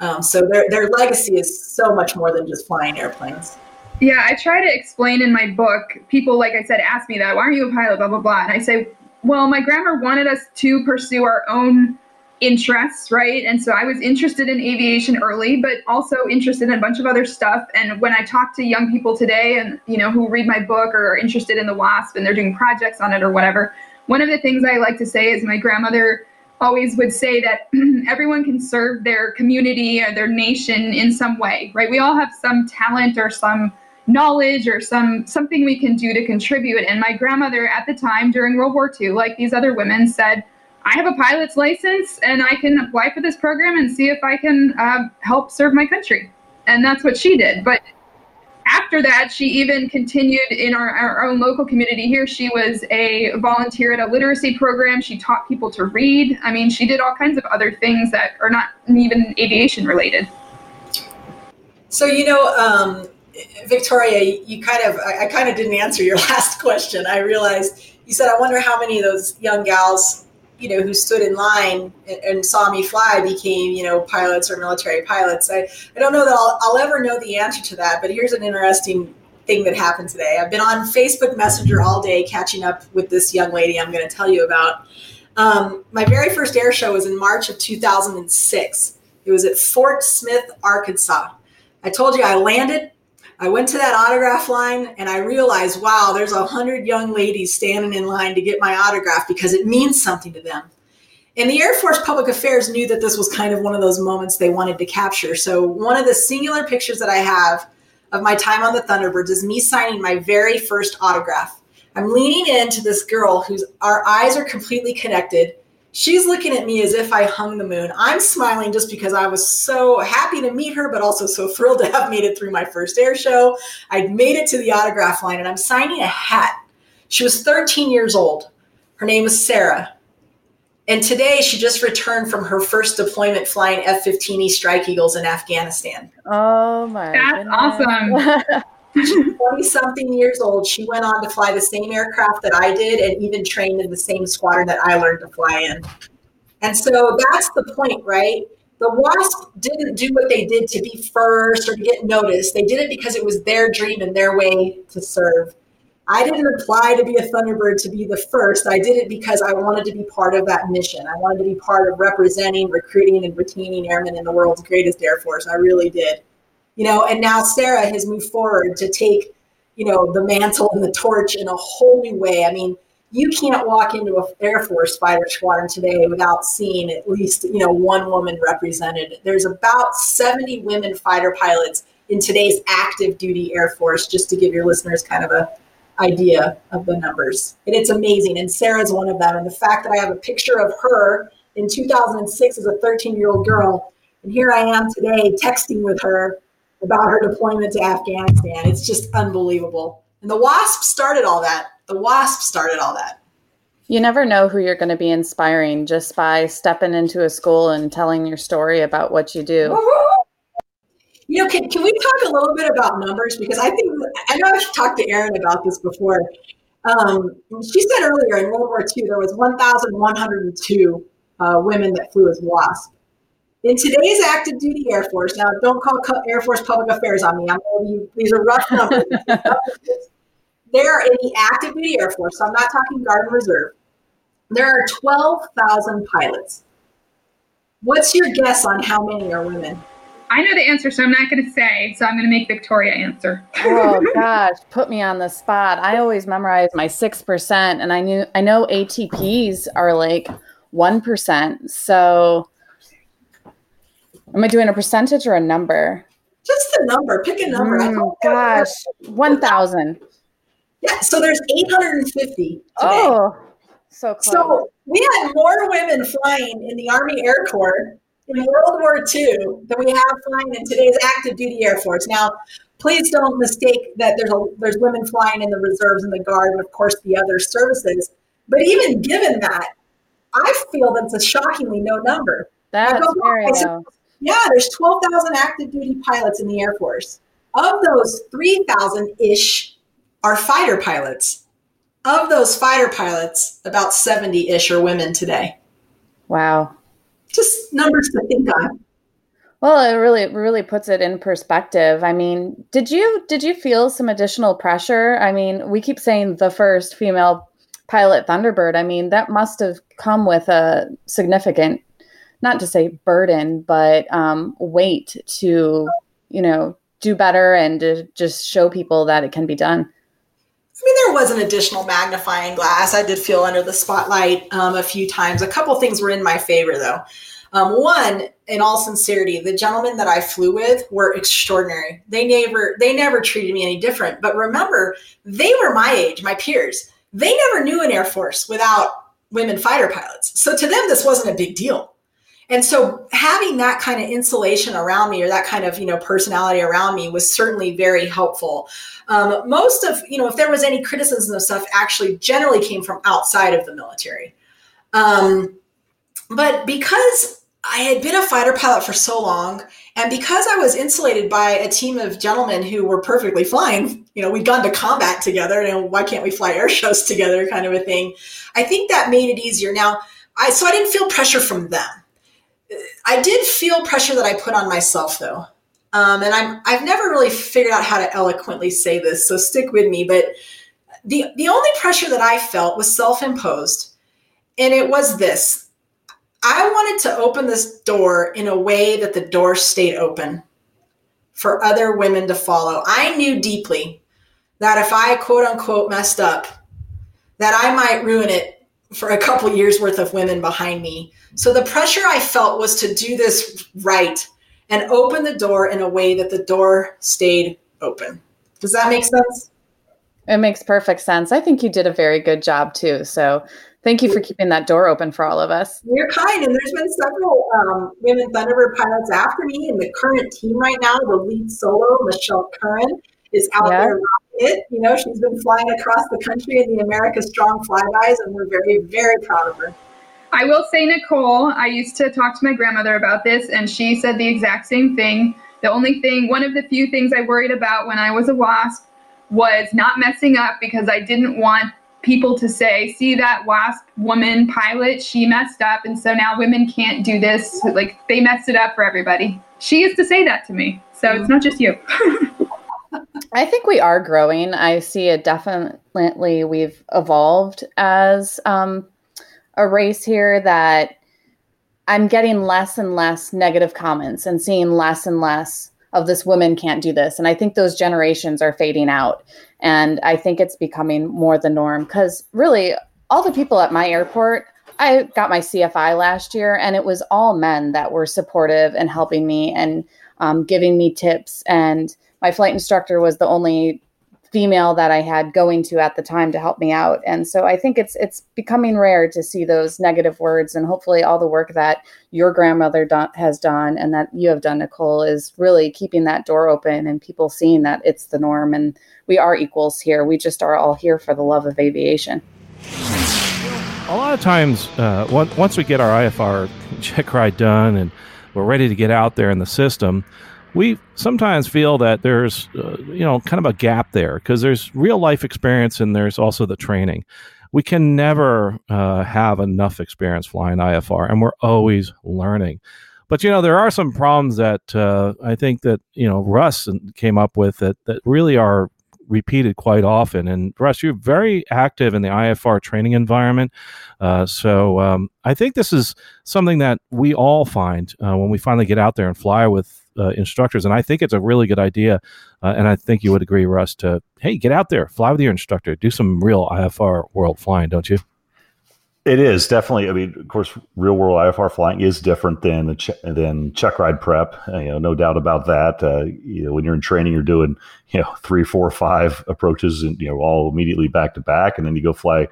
Um, so their their legacy is so much more than just flying airplanes. Yeah, I try to explain in my book. People, like I said, ask me that. Why aren't you a pilot? Blah blah blah. And I say, well, my grandma wanted us to pursue our own interests, right? And so I was interested in aviation early, but also interested in a bunch of other stuff. And when I talk to young people today and, you know, who read my book or are interested in the WASP and they're doing projects on it or whatever, one of the things I like to say is my grandmother always would say that everyone can serve their community or their nation in some way, right? We all have some talent or some knowledge or some something we can do to contribute. And my grandmother at the time during World War II, like these other women, said, I have a pilot's license and I can apply for this program and see if I can uh, help serve my country. And that's what she did. But after that, she even continued in our, our own local community here. She was a volunteer at a literacy program. She taught people to read. I mean, she did all kinds of other things that are not even aviation related. So, you know, um, Victoria, you kind of, I, I kind of didn't answer your last question. I realized you said, I wonder how many of those young gals you know, who stood in line and, and, saw me fly became, you know, pilots or military pilots. I, I don't know that I'll, I'll ever know the answer to that, but here's an interesting thing that happened today. I've been on Facebook Messenger all day catching up with this young lady I'm going to tell you about. Um, my very first air show was in March of 2006. It was at Fort Smith, Arkansas. I told you I landed I went to that autograph line and I realized, wow, there's a hundred young ladies standing in line to get my autograph because it means something to them. And the Air Force Public Affairs knew that this was kind of one of those moments they wanted to capture. So one of the singular pictures that I have of my time on the Thunderbirds is me signing my very first autograph. I'm leaning into this girl whose our eyes are completely connected She's looking at me as if I hung the moon. I'm smiling just because I was so happy to meet her, but also so thrilled to have made it through my first air show. I'd made it to the autograph line and I'm signing a hat. She was 13 years old. Her name was Sarah. And today she just returned from her first deployment flying F 15E Strike Eagles in Afghanistan. Oh my That's goodness. awesome. 20 something years old, she went on to fly the same aircraft that I did and even trained in the same squadron that I learned to fly in. And so that's the point, right? The WASP didn't do what they did to be first or to get noticed. They did it because it was their dream and their way to serve. I didn't apply to be a Thunderbird to be the first. I did it because I wanted to be part of that mission. I wanted to be part of representing, recruiting, and retaining airmen in the world's greatest Air Force. I really did you know, and now Sarah has moved forward to take, you know, the mantle and the torch in a whole new way. I mean, you can't walk into an Air Force fighter squadron today without seeing at least, you know, one woman represented. There's about 70 women fighter pilots in today's active duty Air Force, just to give your listeners kind of a idea of the numbers. And it's amazing. And Sarah's one of them. And the fact that I have a picture of her in 2006 as a 13 year old girl, and here I am today texting with her about her deployment to Afghanistan. It's just unbelievable. And the WASP started all that. The WASP started all that. You never know who you're going to be inspiring just by stepping into a school and telling your story about what you do. You know, can, can we talk a little bit about numbers? Because I think, I know I've talked to Erin about this before. Um, she said earlier in World War II, there was 1,102 uh, women that flew as WASP. In today's active duty Air Force, now don't call Air Force Public Affairs on me. I'm you, these are rough numbers. They're in the active duty Air Force, so I'm not talking Guard and Reserve. There are 12,000 pilots. What's your guess on how many are women? I know the answer, so I'm not going to say. So I'm going to make Victoria answer. oh gosh, put me on the spot. I always memorize my six percent, and I knew I know ATPs are like one percent. So Am I doing a percentage or a number? Just the number. Pick a number. Mm, gosh, 1,000. Yeah, so there's 850. Today. Oh, so close. So we had more women flying in the Army Air Corps in World War II than we have flying in today's active duty Air Force. Now, please don't mistake that there's a, there's women flying in the reserves and the guard and of course the other services. But even given that, I feel that's a shockingly low number. That's very low. Yeah, there's 12,000 active duty pilots in the Air Force. Of those 3,000 ish are fighter pilots. Of those fighter pilots, about 70 ish are women today. Wow. Just numbers to think on. Well, it really really puts it in perspective. I mean, did you did you feel some additional pressure? I mean, we keep saying the first female pilot Thunderbird. I mean, that must have come with a significant, not to say burden, but um, weight to you know do better and to just show people that it can be done. I mean, there was an additional magnifying glass. I did feel under the spotlight um, a few times. A couple things were in my favor, though. Um, one, in all sincerity, the gentlemen that I flew with were extraordinary. They never they never treated me any different. But remember, they were my age, my peers. They never knew an Air Force without women fighter pilots. So to them, this wasn't a big deal. And so having that kind of insulation around me or that kind of, you know, personality around me was certainly very helpful. Um, most of, you know, if there was any criticism of stuff actually generally came from outside of the military. Um, but because I had been a fighter pilot for so long, and because I was insulated by a team of gentlemen who were perfectly fine, you know, we'd gone to combat together, and why can't we fly air shows together, kind of a thing. I think that made it easier. Now, I so I didn't feel pressure from them. I did feel pressure that I put on myself, though, um, and I'm I've never really figured out how to eloquently say this, so stick with me. But the the only pressure that I felt was self imposed, and it was this I wanted to open this door in a way that the door stayed open for other women to follow. I knew deeply that if I quote unquote messed up, that I might ruin it for a couple years worth of women behind me. So the pressure I felt was to do this right and open the door in a way that the door stayed open. Does that make sense? It makes perfect sense. I think you did a very good job too. So Thank you for keeping that door open for all of us. You're kind, and there's been several um, women Thunderbird pilots after me, and the current team right now, the lead solo, Michelle Curran, is out yeah. there. It, you know, she's been flying across the country in the America Strong flybys, and we're very, very proud of her. I will say, Nicole, I used to talk to my grandmother about this, and she said the exact same thing. The only thing, one of the few things I worried about when I was a WASP was not messing up because I didn't want people to say, see that WASP woman pilot, she messed up, and so now women can't do this. Like they messed it up for everybody. She used to say that to me. So it's not just you. I think we are growing. I see it definitely. We've evolved as um, a race here that I'm getting less and less negative comments and seeing less and less of this women can't do this. And I think those generations are fading out. And I think it's becoming more the norm because really, all the people at my airport, I got my CFI last year, and it was all men that were supportive and helping me and um, giving me tips. And my flight instructor was the only female that I had going to at the time to help me out. And so I think it's it's becoming rare to see those negative words and hopefully all the work that your grandmother do- has done and that you have done Nicole is really keeping that door open and people seeing that it's the norm and we are equals here. We just are all here for the love of aviation. A lot of times uh, once we get our IFR check ride done and we're ready to get out there in the system, we sometimes feel that there's uh, you know kind of a gap there because there's real life experience and there's also the training we can never uh, have enough experience flying ifr and we're always learning but you know there are some problems that uh, i think that you know russ came up with that, that really are repeated quite often. And Russ, you're very active in the IFR training environment. Uh, so um, I think this is something that we all find uh, when we finally get out there and fly with uh, instructors. And I think it's a really good idea. Uh, and I think you would agree, Russ, to, hey, get out there, fly with your instructor, do some real IFR world flying, don't you? It is definitely. I mean, of course, real world IFR flying is different than the than check ride prep. Uh, you know, no doubt about that. Uh, you know, when you're in training, you're doing you know three, four, five approaches, and you know all immediately back to back, and then you go fly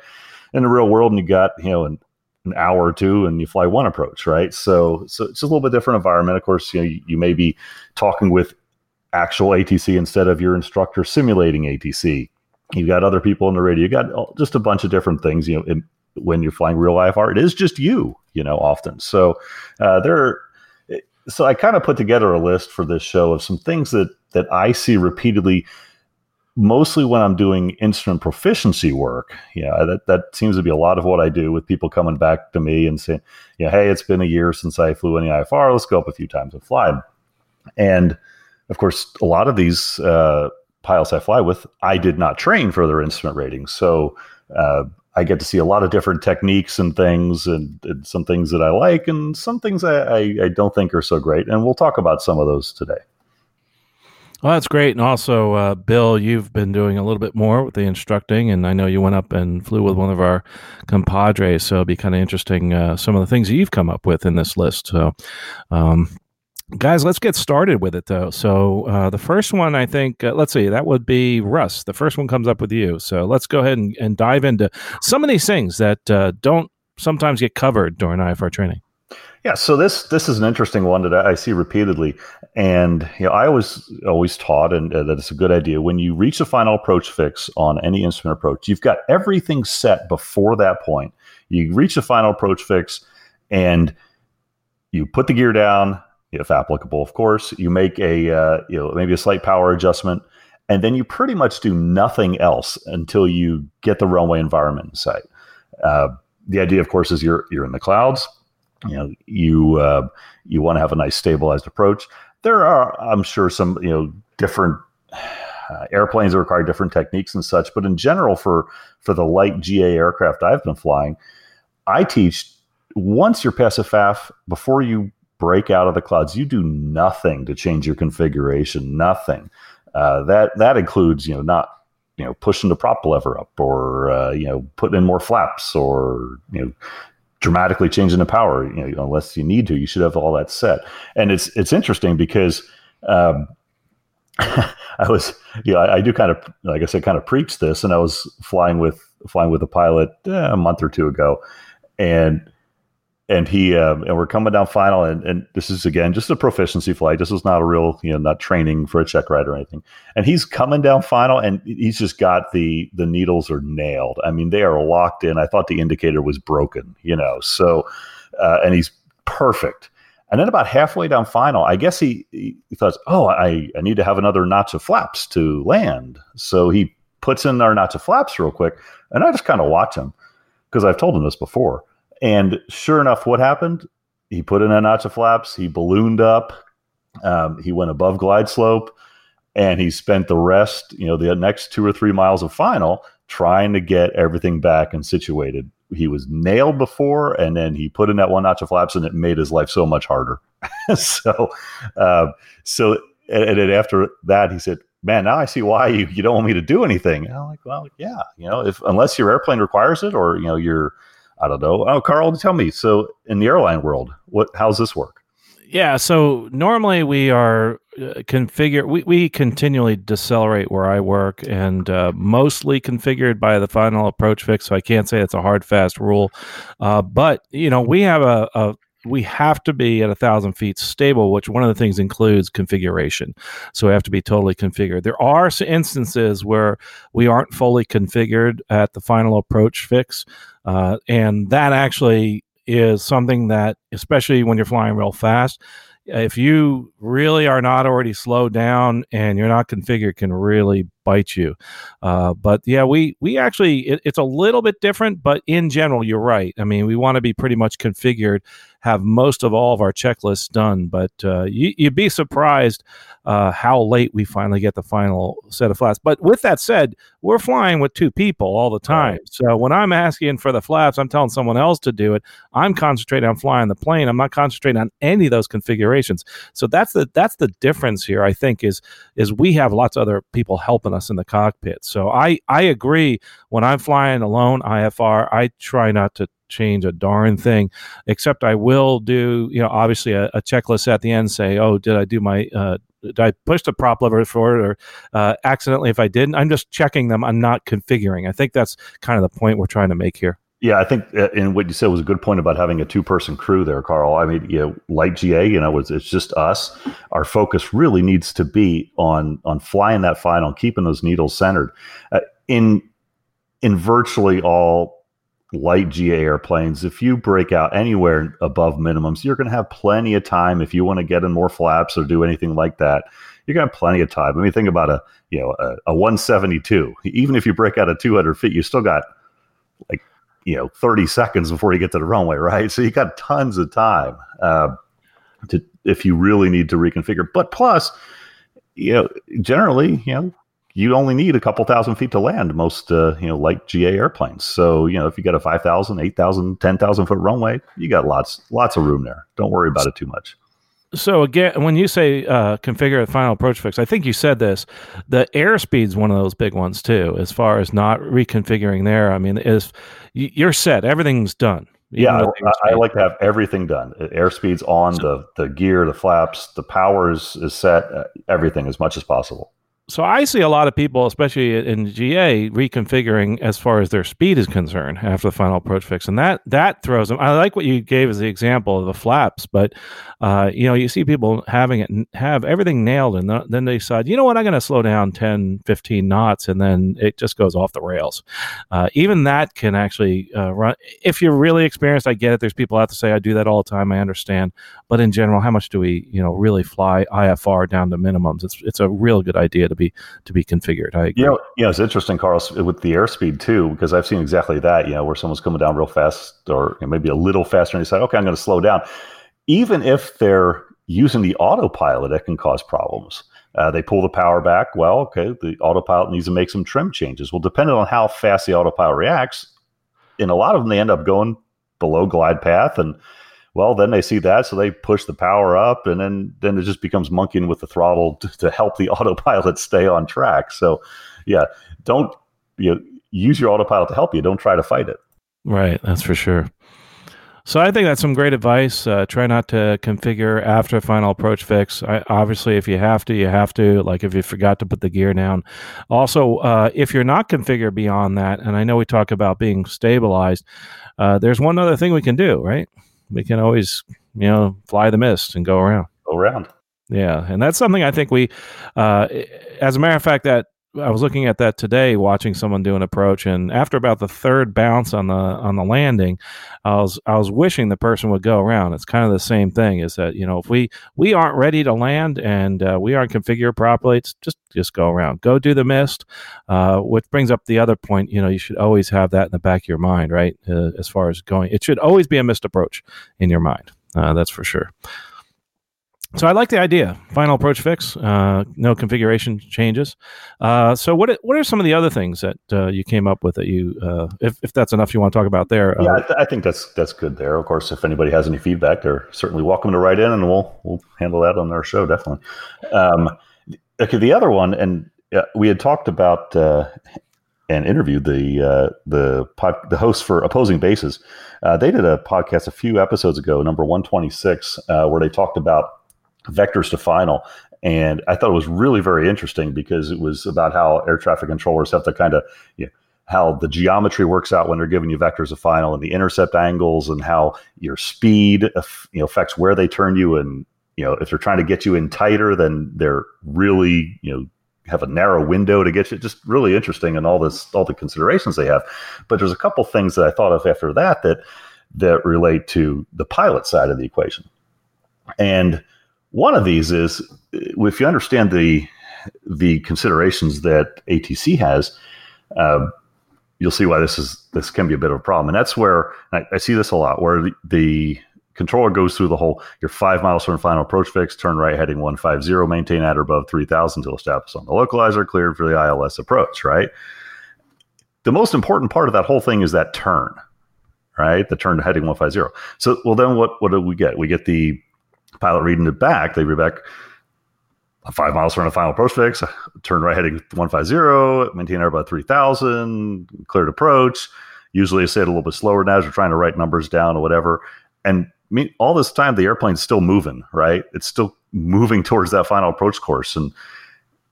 in the real world, and you got you know an an hour or two and you fly one approach, right? So, so it's a little bit different environment. Of course, you know, you, you may be talking with actual ATC instead of your instructor simulating ATC. You've got other people on the radio. You got just a bunch of different things. You know, in, when you're flying real IFR, it is just you. You know, often. So uh, there, so I kind of put together a list for this show of some things that that I see repeatedly, mostly when I'm doing instrument proficiency work. Yeah, that that seems to be a lot of what I do with people coming back to me and saying, "Yeah, hey, it's been a year since I flew any IFR. Let's go up a few times and fly." And of course, a lot of these uh, pilots I fly with, I did not train for their instrument ratings, so. Uh, I get to see a lot of different techniques and things, and, and some things that I like, and some things I, I, I, don't think are so great. And we'll talk about some of those today. Well, that's great. And also, uh, Bill, you've been doing a little bit more with the instructing, and I know you went up and flew with one of our compadres. So it'll be kind of interesting uh, some of the things you've come up with in this list. So, um, guys let's get started with it though so uh, the first one i think uh, let's see that would be russ the first one comes up with you so let's go ahead and, and dive into some of these things that uh, don't sometimes get covered during ifr training yeah so this this is an interesting one that i see repeatedly and you know i always always taught and uh, that it's a good idea when you reach the final approach fix on any instrument approach you've got everything set before that point you reach the final approach fix and you put the gear down if applicable, of course. You make a uh, you know maybe a slight power adjustment, and then you pretty much do nothing else until you get the runway environment in sight. Uh, the idea, of course, is you're you're in the clouds. You know you uh, you want to have a nice stabilized approach. There are, I'm sure, some you know different uh, airplanes that require different techniques and such. But in general, for for the light GA aircraft I've been flying, I teach once you're past a FAF, before you break out of the clouds. You do nothing to change your configuration. Nothing. Uh, that that includes you know not you know pushing the prop lever up or uh, you know putting in more flaps or you know dramatically changing the power. You know unless you need to, you should have all that set. And it's it's interesting because. Um, I was, you know, I, I, do kind of, like I said, kind of preach this, and I was flying with flying with a pilot eh, a month or two ago, and and he um, and we're coming down final and, and this is again just a proficiency flight. This is not a real you know not training for a check ride or anything. And he's coming down final and he's just got the the needles are nailed. I mean they are locked in. I thought the indicator was broken you know so uh, and he's perfect. And then about halfway down final i guess he, he thought oh I, I need to have another notch of flaps to land. So he puts in our notch of flaps real quick and i just kind of watch him because i've told him this before and sure enough, what happened? He put in a notch of flaps. He ballooned up. Um, he went above glide slope, and he spent the rest, you know, the next two or three miles of final trying to get everything back and situated. He was nailed before, and then he put in that one notch of flaps, and it made his life so much harder. so, uh, so, and, and after that, he said, man, now I see why you, you don't want me to do anything. And I'm like, well, yeah, you know, if unless your airplane requires it or you know you're I don't know. Oh, Carl, tell me. So, in the airline world, what how's this work? Yeah, so normally we are uh, configure we, we continually decelerate where I work and uh, mostly configured by the final approach fix. So I can't say it's a hard fast rule, uh, but you know we have a, a we have to be at a thousand feet stable, which one of the things includes configuration. So we have to be totally configured. There are instances where we aren't fully configured at the final approach fix, uh, and that actually is something that, especially when you're flying real fast, if you really are not already slowed down and you're not configured, can really bite you. Uh, but yeah, we we actually it, it's a little bit different, but in general, you're right. I mean, we want to be pretty much configured have most of all of our checklists done. But uh, you, would be surprised uh, how late we finally get the final set of flaps. But with that said, we're flying with two people all the time. So when I'm asking for the flaps, I'm telling someone else to do it. I'm concentrating on flying the plane. I'm not concentrating on any of those configurations. So that's the that's the difference here. I think is is we have lots of other people helping us in the cockpit. So I I agree. When I'm flying alone IFR, I try not to change a darn thing, except I will do, you know, obviously a, a checklist at the end say, oh, did I do my, uh, did I push the prop lever forward or uh, accidentally if I didn't? I'm just checking them. I'm not configuring. I think that's kind of the point we're trying to make here. Yeah, I think, and uh, what you said was a good point about having a two-person crew there, Carl. I mean, you know, light GA, you know, it's, it's just us. Our focus really needs to be on on flying that final, keeping those needles centered. Uh, in in virtually all light GA airplanes, if you break out anywhere above minimums, you're going to have plenty of time if you want to get in more flaps or do anything like that. You're going to have plenty of time. I mean, think about a you know a, a 172. Even if you break out at 200 feet, you still got like you know 30 seconds before you get to the runway, right? So you got tons of time uh, to if you really need to reconfigure. But plus, you know, generally, you know, you only need a couple thousand feet to land most uh, you know light GA airplanes. So you know if you got a 5,000, 8,000, 10,000 foot runway, you got lots lots of room there. Don't worry about it too much. So again, when you say uh, configure the final approach fix, I think you said this. The airspeed's one of those big ones too, as far as not reconfiguring there. I mean, is you're set, everything's done. Yeah, I, I, like to have everything done. Airspeed's on the the gear, the flaps, the power is, is set, uh, everything as much as possible so I see a lot of people, especially in GA, reconfiguring as far as their speed is concerned after the final approach fix, and that that throws them. I like what you gave as the example of the flaps, but uh, you know you see people having it have everything nailed, and then they decide, you know what, I'm going to slow down 10, 15 knots, and then it just goes off the rails. Uh, even that can actually uh, run. If you're really experienced, I get it. There's people out to say I do that all the time. I understand, but in general, how much do we you know really fly IFR down to minimums? It's it's a real good idea to be to be configured. I agree. You know, you know, it's interesting, Carl, with the airspeed too, because I've seen exactly that. You know, where someone's coming down real fast, or you know, maybe a little faster, and they say, "Okay, I'm going to slow down," even if they're using the autopilot, it can cause problems. Uh, they pull the power back. Well, okay, the autopilot needs to make some trim changes. Well, depending on how fast the autopilot reacts, in a lot of them, they end up going below glide path and well, then they see that, so they push the power up, and then then it just becomes monkeying with the throttle to, to help the autopilot stay on track. So, yeah, don't you know, use your autopilot to help you. Don't try to fight it. Right, that's for sure. So I think that's some great advice. Uh, try not to configure after final approach fix. I, obviously, if you have to, you have to. Like if you forgot to put the gear down. Also, uh, if you're not configured beyond that, and I know we talk about being stabilized, uh, there's one other thing we can do, right? We can always you know fly the missed and go around. Go around. Yeah, and that's something I think we, uh, as a matter of fact, that I was looking at that today, watching someone do an approach, and after about the third bounce on the on the landing, I was I was wishing the person would go around. It's kind of the same thing. Is that you know if we we aren't ready to land and uh, we aren't configured properly, it's just just go around, go do the missed. Uh, which brings up the other point. You know, you should always have that in the back of your mind, right? Uh, as far as going, it should always be a missed approach in your mind. Uh, that's for sure. So I like the idea. Final approach fix, uh, no configuration changes. Uh, so what what are some of the other things that uh, you came up with that you, uh, if, if that's enough you want to talk about there? Uh, yeah, I, th- I, think that's that's good there. Of course, if anybody has any feedback, they're certainly welcome to write in, and we'll we'll handle that on our show definitely. Um, okay, the other one, and uh, we had talked about and interviewed the the pod, the host for opposing bases. they did a podcast a few episodes ago, number one twenty six, where they talked about vectors to final. And I thought it was really very interesting because it was about how air traffic controllers have to kind of, you know, how the geometry works out when they're giving you vectors of final and the intercept angles and how your speed you know affects where they turn you. And you know if they're trying to get you in tighter then they're really you know have a narrow window to get you. Just really interesting and all this all the considerations they have. But there's a couple things that i thought of after that that that relate to the pilot side of the equation. And one of these is if you understand the the considerations that ATC has, uh, you'll see why this is this can be a bit of a problem. And that's where I, I see this a lot, where the, the, controller goes through the whole you're five miles from final approach fix, turn right heading 150, maintain at or above 3000 until established on the localizer, cleared for the ILS approach, right? The most important part of that whole thing is that turn, right? The turn to heading 150. So, well, then what, what do we get? We get the pilot reading it back, they read back five miles from the final approach fix, turn right heading 150, maintain air about 3000, cleared approach. Usually I say it a little bit slower now as we're trying to write numbers down or whatever. And me, all this time, the airplane's still moving, right? It's still moving towards that final approach course. And,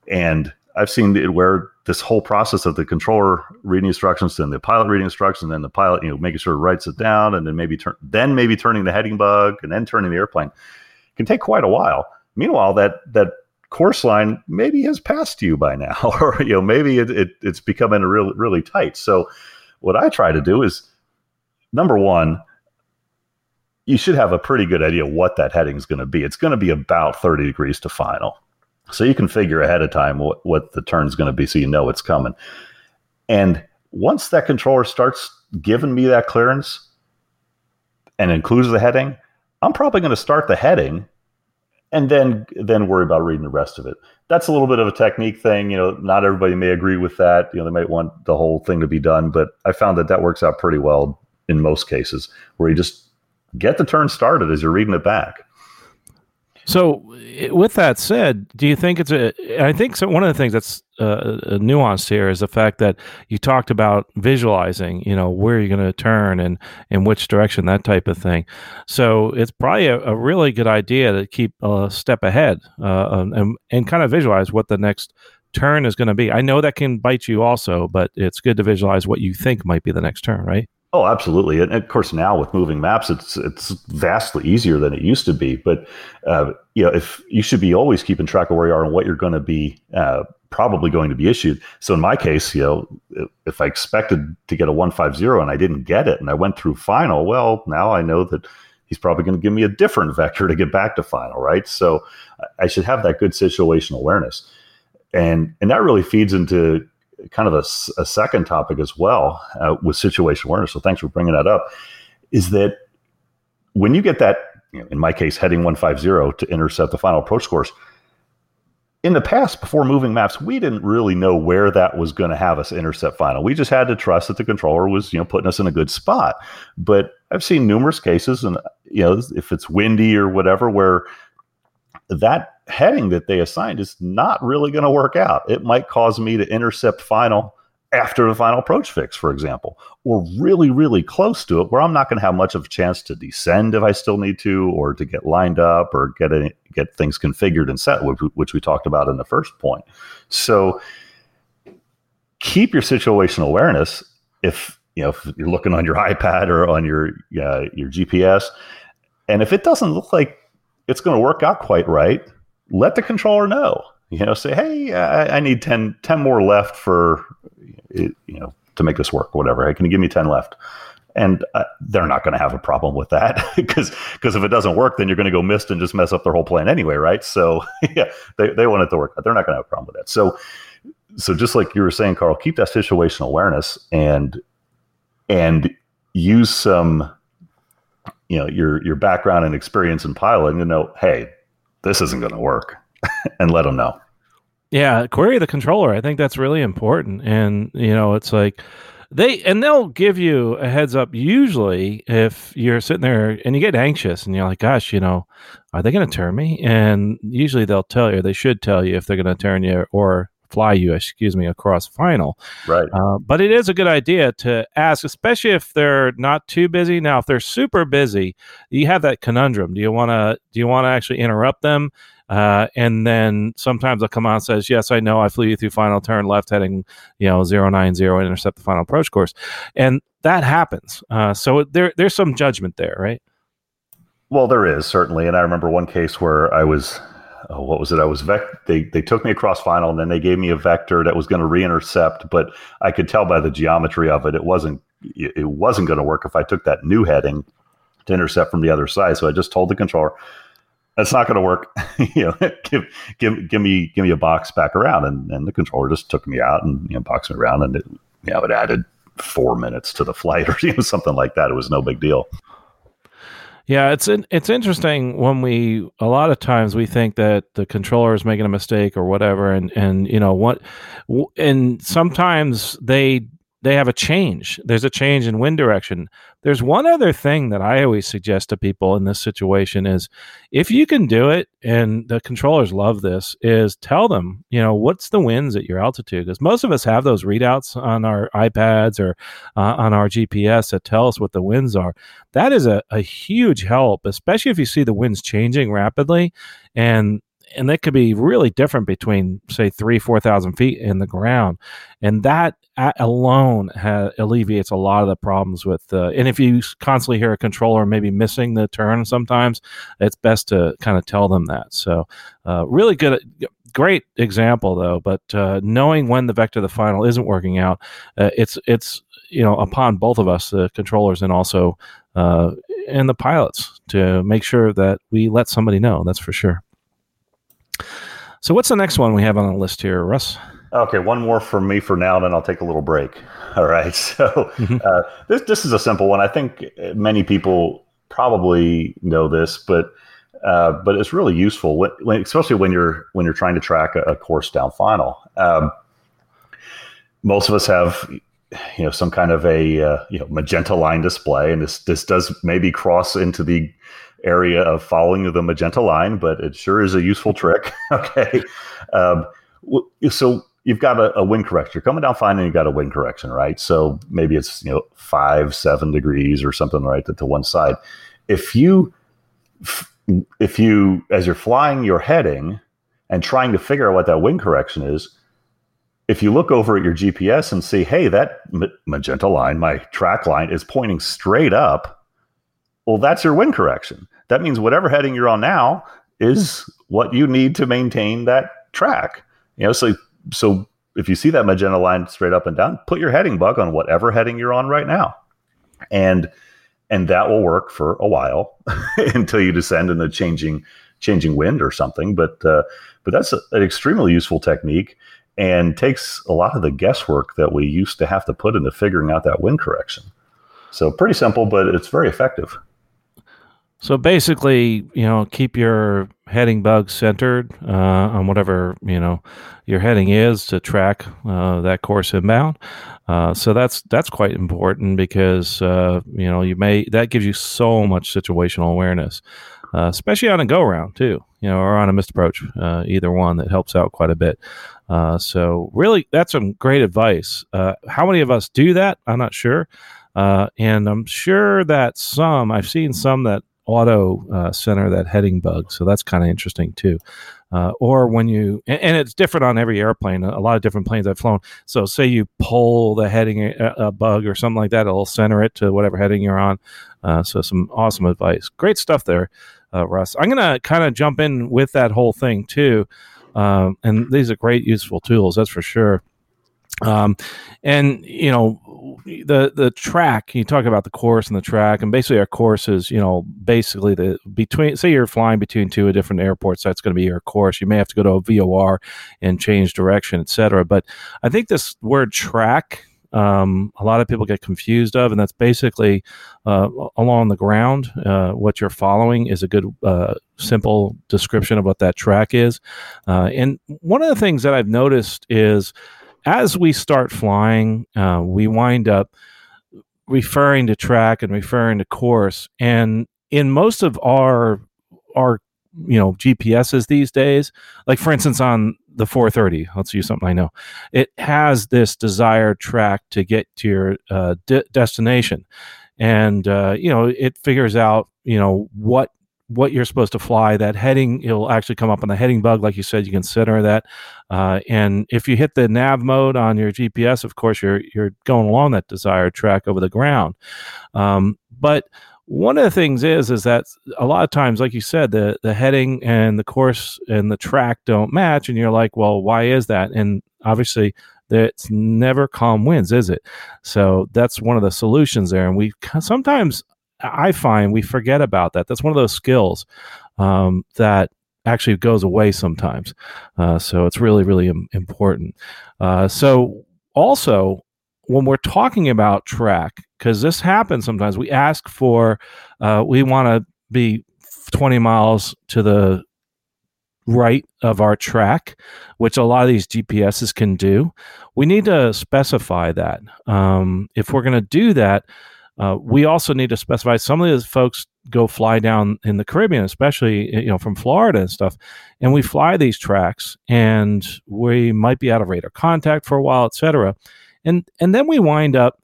and I've seen it where this whole process of the controller reading instructions, then the pilot reading instructions, then the pilot, you know, making sure it writes it down, and then maybe turn, then maybe turning the heading bug, and then turning the airplane can take quite a while. Meanwhile, that that course line maybe has passed you by now, or you know maybe it, it, it's becoming really really tight. So what I try to do is number one, you should have a pretty good idea what that heading is going to be. It's going to be about 30 degrees to final. So you can figure ahead of time what, what the turn's going to be so you know it's coming. And once that controller starts giving me that clearance and includes the heading, I'm probably going to start the heading and then then worry about reading the rest of it. That's a little bit of a technique thing. You know, not everybody may agree with that. You know, they might want the whole thing to be done, but I found that that works out pretty well in most cases, where you just get the turn started as you're reading it back. So, with that said, do you think it's a? I think so. One of the things that's uh, nuanced here is the fact that you talked about visualizing, you know, where you're going to turn and in which direction, that type of thing. So, it's probably a, a really good idea to keep a step ahead uh, and and kind of visualize what the next turn is going to be. I know that can bite you also, but it's good to visualize what you think might be the next turn, right? Oh, absolutely, and of course now with moving maps, it's it's vastly easier than it used to be. But uh, you know, if you should be always keeping track of where you are and what you're going to be uh, probably going to be issued. So in my case, you know, if I expected to get a one five zero and I didn't get it, and I went through final, well, now I know that he's probably going to give me a different vector to get back to final, right? So I should have that good situational awareness, and and that really feeds into kind of a, a second topic as well uh, with situation awareness. So thanks for bringing that up. Is that when you get that, you know, in my case, heading 150 to intercept the final approach course, in the past, before moving maps, we didn't really know where that was going to have us intercept final. We just had to trust that the controller was, you know, putting us in a good spot. But I've seen numerous cases, and you know, if it's windy or whatever, where that heading that they assigned is not really going to work out. It might cause me to intercept final after the final approach fix, for example, or really, really close to it, where I'm not going to have much of a chance to descend if I still need to, or to get lined up, or get get things configured and set, which, which we talked about in the first point. So keep your situational awareness. If you know if you're looking on your iPad or on your uh, your GPS, and if it doesn't look like it's going to work out quite right, let the controller know. You know, say, hey, I, I need 10, 10 more left for, you know, to make this work, whatever. Hey, can you give me 10 left? And uh, they're not going to have a problem with that because because if it doesn't work, then you're going to go missed and just mess up their whole plan anyway, right? So yeah, they, they want it to work. They're not going to have a problem with that. So so just like you were saying, Carl, keep that situational awareness and and use some you know your your background and experience in piloting to know, hey, this isn't going to work, and let them know. Yeah, query the controller. I think that's really important, and you know, it's like they and they'll give you a heads up usually if you're sitting there and you get anxious and you're like gosh you know are they going to turn me and usually they'll tell you they should tell you if they're going to turn you or fly you, excuse me, across final. Right. Uh, but it is a good idea to ask, especially if they're not too busy. Now, if they're super busy, you have that conundrum. Do you want to do you want to actually interrupt them? Uh, and then sometimes they'll come and says, "Yes, I know. I flew you through final turn left, heading you know zero nine zero, intercept the final approach course," and that happens. Uh, so there there's some judgment there, right? Well, there is certainly, and I remember one case where I was oh, what was it? I was vec- they they took me across final, and then they gave me a vector that was going to re-intercept, but I could tell by the geometry of it, it wasn't it wasn't going to work if I took that new heading to intercept from the other side. So I just told the controller, "That's not going to work. you know, give give give me give me a box back around." And and the controller just took me out and you know boxed me around, and it you know it added four minutes to the flight or you know something like that. It was no big deal. Yeah, it's it's interesting when we a lot of times we think that the controller is making a mistake or whatever, and and you know what, and sometimes they they have a change. There's a change in wind direction. There's one other thing that I always suggest to people in this situation is if you can do it, and the controllers love this, is tell them, you know, what's the winds at your altitude? Because most of us have those readouts on our iPads or uh, on our GPS that tell us what the winds are. That is a, a huge help, especially if you see the winds changing rapidly. And and that could be really different between say three four thousand feet in the ground and that alone ha- alleviates a lot of the problems with uh, and if you constantly hear a controller maybe missing the turn sometimes it's best to kind of tell them that. So uh, really good great example though but uh, knowing when the vector of the final isn't working out uh, it's it's you know upon both of us the controllers and also uh, and the pilots to make sure that we let somebody know that's for sure so, what's the next one we have on the list here, Russ? Okay, one more from me for now, and then I'll take a little break. All right. So, mm-hmm. uh, this this is a simple one. I think many people probably know this, but uh, but it's really useful, when, when, especially when you're when you're trying to track a, a course down final. Um, most of us have you know some kind of a uh, you know magenta line display, and this this does maybe cross into the area of following the magenta line, but it sure is a useful trick. okay. Um, so you've got a, a, wind correction. You're coming down fine and you've got a wind correction, right? So maybe it's, you know, five, seven degrees or something, right, to, to one side. If you, if you, as you're flying you're heading and trying to figure out what that wind correction is, if you look over at your GPS and see, hey, that magenta line, my track line, is pointing straight up, well, that's your wind correction that means whatever heading you're on now is what you need to maintain that track. You know, so so if you see that magenta line straight up and down, put your heading bug on whatever heading you're on right now. And and that will work for a while until you descend in the changing changing wind or something. But uh, but that's a, an extremely useful technique and takes a lot of the guesswork that we used to have to put into figuring out that wind correction. So pretty simple, but it's very effective. So basically, you know, keep your heading bug centered uh, on whatever you know your heading is to track uh, that course inbound. Uh, so that's that's quite important because uh, you know you may that gives you so much situational awareness, uh, especially on a go round too. You know, or on a missed approach, uh, either one that helps out quite a bit. so really, that's some great advice. how many of us do that? I'm not sure. and I'm sure that some, I've seen some that auto uh, center that heading bug. So that's kind of interesting too. Uh, or when you, and, and, it's different on every airplane, a lot of different planes I've flown. So say you pull the heading uh, bug or something like that, it'll center it to whatever heading you're on. Uh, so some awesome advice. Great stuff there, uh, Russ. I'm to kind of jump in with that whole thing too. Um, and these are great, useful tools, that's for sure. Um, and you know, the the track you talk about the course and the track and basically our course is you know basically the between say you're flying between two different airports that's going to be your course. You may have to go to a vor and change direction etc but i think this word track um, a lot of people get confused of and that's basically uh, along the ground uh, what you're following is a good uh, simple description of what that track is. Uh, and one of the things that i've noticed is as we start flying, uh, we wind up referring to track and referring to course. And in most of our our you know GPSs these days, like for instance on the 430, let's use something I know, it has this desired track to get to your uh, de- destination, and uh, you know it figures out you know what what you're supposed to fly. That heading, it'll actually come up on the heading bug, like you said. You can center that, uh, and if you hit the nav mode on your GPS, of course, you're you're going along that desired track over the ground. Um, but one of the things is is that a lot of times, like you said, the the heading and the course and the track don't match, and you're like, well, why is that? And obviously, it's never calm winds, is it? So that's one of the solutions there. And we sometimes I find we forget about that. That's one of those skills um, that actually goes away sometimes. Uh, so it's really, really Im- important. Uh, so also, when we're talking about track, because this happens sometimes, we ask for, uh, we want to be 20 miles to the right of our track, which a lot of these GPSs can do. We need to specify that. Um, if we're going to do that, uh, we also need to specify some of these folks go fly down in the Caribbean, especially you know from Florida and stuff, and we fly these tracks, and we might be out of radar contact for a while, etc. And and then we wind up,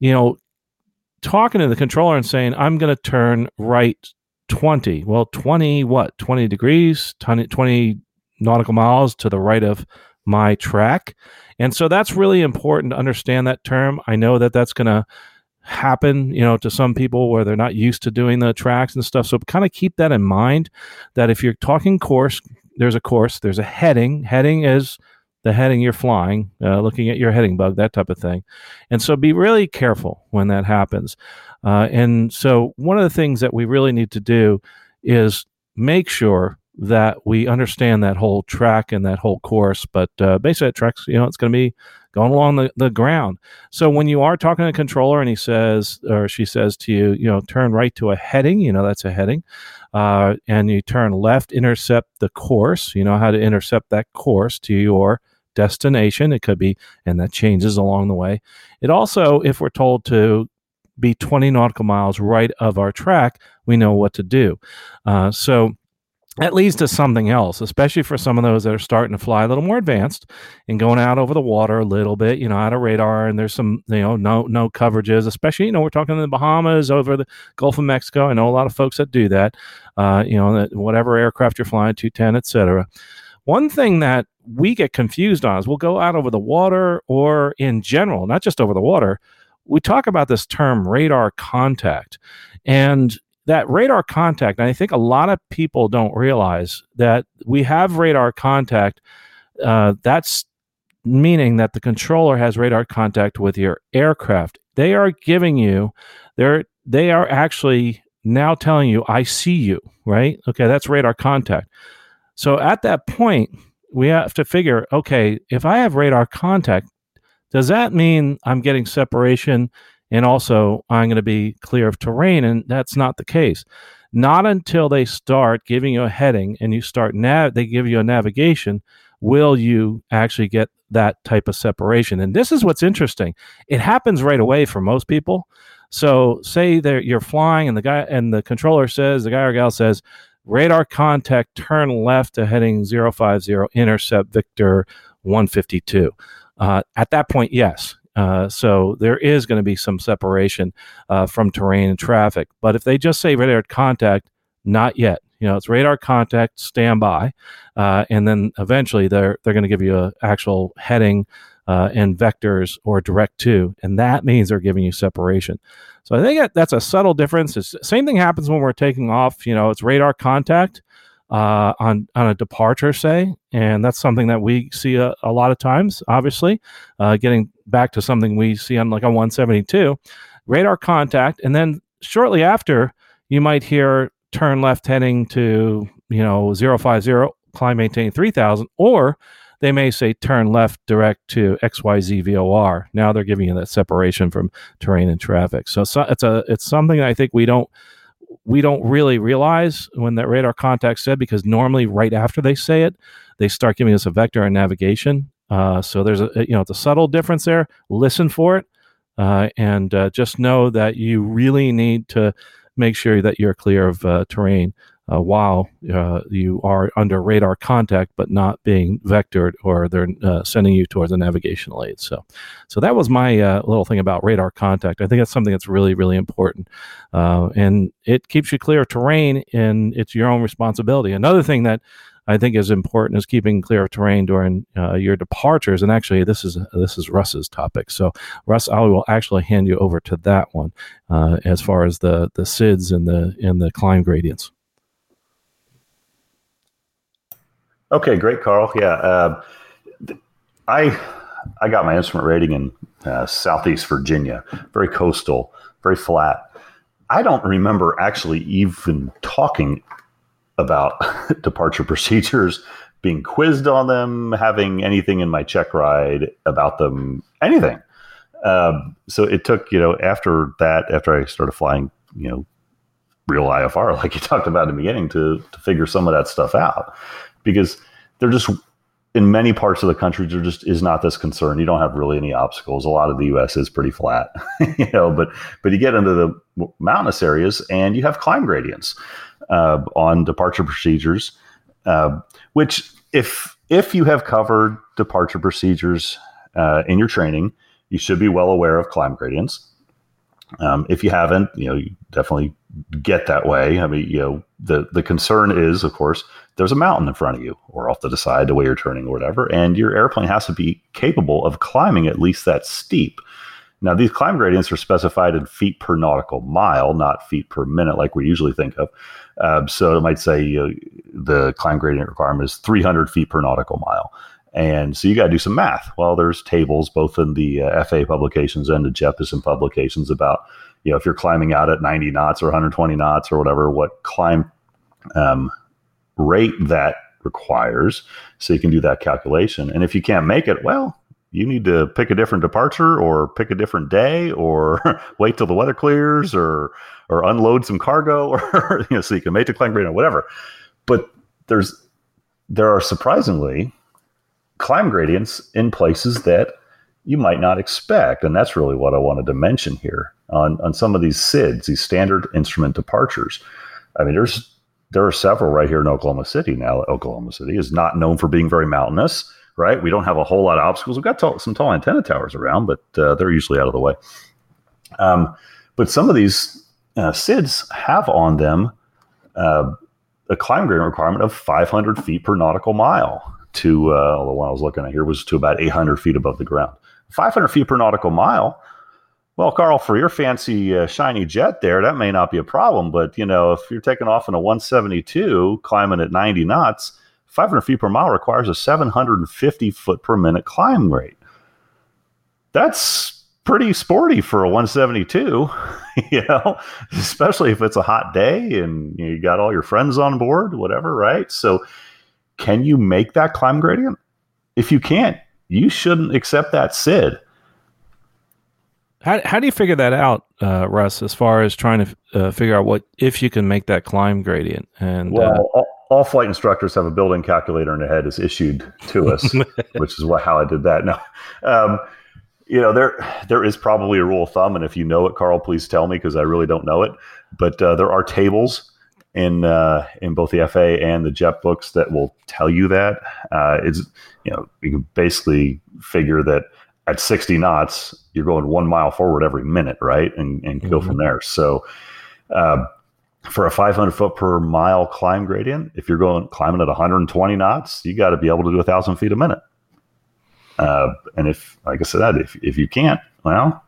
you know, talking to the controller and saying, "I'm going to turn right 20. Well, 20 what? 20 degrees, 20, 20 nautical miles to the right of my track. And so that's really important to understand that term. I know that that's going to happen, you know, to some people where they're not used to doing the tracks and stuff. So kind of keep that in mind that if you're talking course, there's a course, there's a heading. Heading is the heading you're flying, uh, looking at your heading bug, that type of thing. And so be really careful when that happens. Uh, and so one of the things that we really need to do is make sure that we understand that whole track and that whole course. But uh, basically, that track's, you know, it's going to be going along the, the ground. So when you are talking to the controller and he says, or she says to you, you know, turn right to a heading, you know, that's a heading, uh, and you turn left, intercept the course, you know how to intercept that course to your destination. It could be, and that changes along the way. It also, if we're told to be 20 nautical miles right of our track, we know what to do. Uh, so that leads to something else, especially for some of those that are starting to fly a little more advanced and going out over the water a little bit, you know, out of radar. And there's some, you know, no no coverages, especially, you know, we're talking in the Bahamas, over the Gulf of Mexico. I know a lot of folks that do that. Uh, you know, that whatever aircraft you're flying, 210, et cetera. One thing that we get confused on is we'll go out over the water or in general, not just over the water. We talk about this term radar contact. And that radar contact, and I think a lot of people don't realize that we have radar contact. Uh, that's meaning that the controller has radar contact with your aircraft. They are giving you, they're they are actually now telling you, I see you, right? Okay, that's radar contact. So at that point, we have to figure okay, if I have radar contact, does that mean I'm getting separation and also I'm going to be clear of terrain? And that's not the case. Not until they start giving you a heading and you start nav, they give you a navigation, will you actually get that type of separation. And this is what's interesting. It happens right away for most people. So say that you're flying and the guy and the controller says, the guy or gal says, radar contact, turn left to heading 050, intercept Victor 152. Uh, at that point, yes. Uh, so there is going to be some separation uh, from terrain and traffic. But if they just say radar contact, not yet. You know, it's radar contact, standby, uh, and then eventually they're they're going to give you an actual heading uh, and vectors or direct to, and that means they're giving you separation. So I think that's a subtle difference. It's, same thing happens when we're taking off. You know, it's radar contact uh, on on a departure, say, and that's something that we see a, a lot of times. Obviously, uh, getting back to something we see on like a 172, radar contact, and then shortly after, you might hear turn left heading to you know 050 climb maintain 3000 or they may say turn left direct to XYZ VOR. Now they're giving you that separation from terrain and traffic. So, so it's a it's something I think we don't we don't really realize when that radar contact said because normally right after they say it, they start giving us a vector and navigation. Uh, so there's a you know it's a subtle difference there. Listen for it, uh, and uh, just know that you really need to make sure that you're clear of uh, terrain uh, while uh, you are under radar contact but not being vectored or they're uh, sending you towards a navigational aid. So, so that was my uh, little thing about radar contact. I think that's something that's really, really important, uh, and it keeps you clear of terrain, and it's your own responsibility. Another thing that I think is important is keeping clear of terrain during uh, your departures. And actually, this is this is Russ's topic. So, Russ, I will actually hand you over to that one as far as the the SIDs and the and the climb gradients. Okay, great, Carl. Yeah, uh, I I got my instrument rating in uh, Southeast Virginia, very coastal, very flat. I don't remember actually even talking about departure procedures, being quizzed on them, having anything in my check ride about them, anything. Um, so it took, you know, after that, after I started flying, you know, real IFR, like you talked about in the beginning, to to figure some of that stuff out because they're just in many parts of the country there just is not this concern. You don't have really any obstacles. A lot of the U.S. is pretty flat, you know. But but you get into the mountainous areas and you have climb gradients uh, on departure procedures, uh, which if if you have covered departure procedures uh, in your training, you should be well aware of climb gradients. Um, if you haven't, you know, you definitely get that way. I mean, you know, the the concern is, of course, there's a mountain in front of you or off to the side, the way you're turning or whatever, and your airplane has to be capable of climbing at least that steep. Now, these climb gradients are specified in feet per nautical mile, not feet per minute, like we usually think of. Um, so it might say uh, the climb gradient requirement is 300 feet per nautical mile. And so you got to do some math. Well, there's tables both in the uh, FAA publications and the Jeppesen publications about, you know, if you're climbing out at 90 knots or 120 knots or whatever, what climb um, rate that requires. So you can do that calculation. And if you can't make it, well, you need to pick a different departure or pick a different day or wait till the weather clears or or unload some cargo or you know so you can make the climb gradient or whatever. But there's there are surprisingly climb gradients in places that you might not expect. And that's really what I wanted to mention here on, on some of these SIDs, these standard instrument departures. I mean, there's there are several right here in Oklahoma City now. Oklahoma City is not known for being very mountainous, right? We don't have a whole lot of obstacles. We've got some tall antenna towers around, but uh, they're usually out of the way. Um, but some of these uh, SIDs have on them uh, a climb gradient requirement of 500 feet per nautical mile to, uh, the one I was looking at here was to about 800 feet above the ground. 500 feet per nautical mile. Well, Carl, for your fancy uh, shiny jet there, that may not be a problem. But, you know, if you're taking off in a 172, climbing at 90 knots, 500 feet per mile requires a 750 foot per minute climb rate. That's pretty sporty for a 172, you know, especially if it's a hot day and you got all your friends on board, whatever, right? So, can you make that climb gradient? If you can't, you shouldn't accept that SID. How, how do you figure that out, uh, Russ? As far as trying to uh, figure out what if you can make that climb gradient, and well, uh, all, all, flight instructors have a built-in calculator in their head is issued to us, which is what how I did that. Now, um, you know there there is probably a rule of thumb, and if you know it, Carl, please tell me because I really don't know it. But uh, there are tables in uh, in both the FA and the JET books that will tell you that. Uh, it's you know you can basically figure that at 60 knots you're going one mile forward every minute, right, and and mm-hmm. go from there. So. Uh, for a 500 foot per mile climb gradient, if you're going climbing at 120 knots, you got to be able to do a thousand feet a minute. Uh, and if, like I said, if if you can't, well,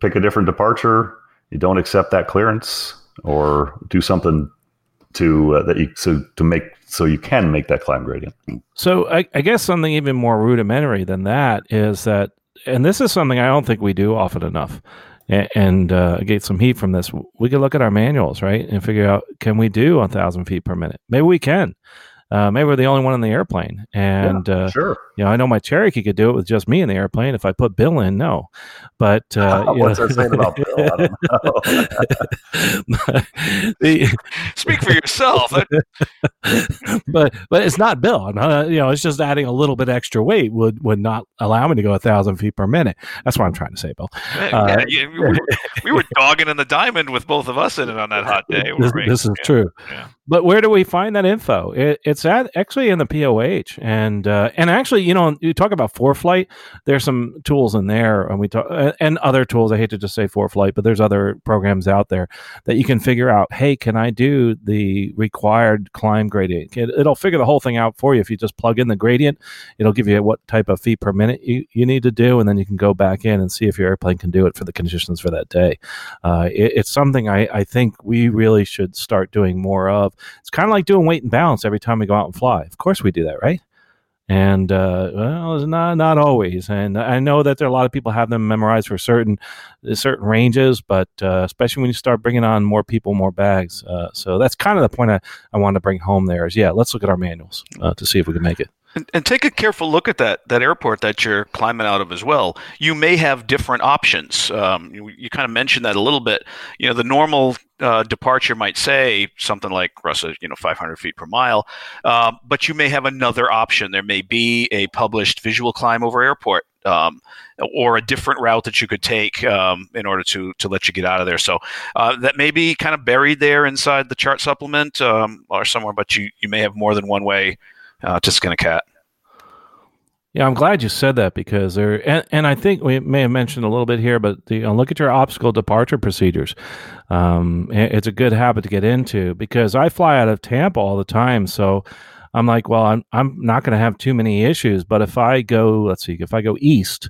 pick a different departure. You don't accept that clearance or do something to uh, that you so to make so you can make that climb gradient. So I, I, guess something even more rudimentary than that is that, and this is something I don't think we do often enough. And, uh, get some heat from this. We can look at our manuals, right, and figure out can we do a thousand feet per minute? Maybe we can uh, maybe we're the only one in the airplane. And yeah, uh, sure, you know, I know my Cherokee could do it with just me in the airplane. If I put Bill in, no. But uh, what's know. that saying about Bill? the, Speak for yourself. but but it's not Bill. you know, it's just adding a little bit extra weight would would not allow me to go a thousand feet per minute. That's what I'm trying to say, Bill. Yeah, yeah, we, were, we, were, dogging in the diamond with both of us in it on that hot day. This, this is true. But where do we find that info? It, it's at actually in the POH, and uh, and actually, you know, you talk about ForeFlight. There's some tools in there, and we talk and other tools. I hate to just say ForeFlight, but there's other programs out there that you can figure out. Hey, can I do the required climb gradient? It, will figure the whole thing out for you if you just plug in the gradient. It'll give you what type of feet per minute you, you need to do, and then you can go back in and see if your airplane can do it for the conditions for that day. Uh, it, it's something I, I think we really should start doing more of it's kind of like doing weight and balance every time we go out and fly. Of course, we do that, right? And uh, well, not not always. And I know that there are a lot of people have them memorized for certain certain ranges, but uh, especially when you start bringing on more people, more bags. Uh, so that's kind of the point I, I want to bring home. There is, yeah, let's look at our manuals uh, to see if we can make it. And, and, take a careful look at that that airport that you're climbing out of as well. You may have different options. Um, you, you, kind of mentioned that a little bit. You know, the normal uh, departure might say something like Russia, you know, 500 feet per mile, uh, but you may have another option. There may be a published visual climb over airport. Um, or a different route that you could take um, in order to to let you get out of there. So uh, that may be kind of buried there inside the chart supplement um, or somewhere, but you, you may have more than one way uh, to cat. Yeah, I'm glad you said that because there, and, and I think we may have mentioned a little bit here, but the, you know, look at your obstacle departure procedures. Um, it's a good habit to get into because I fly out of Tampa all the time. So I'm like, well, I'm, I'm not going to have too many issues. But if I go, let's see, if I go east,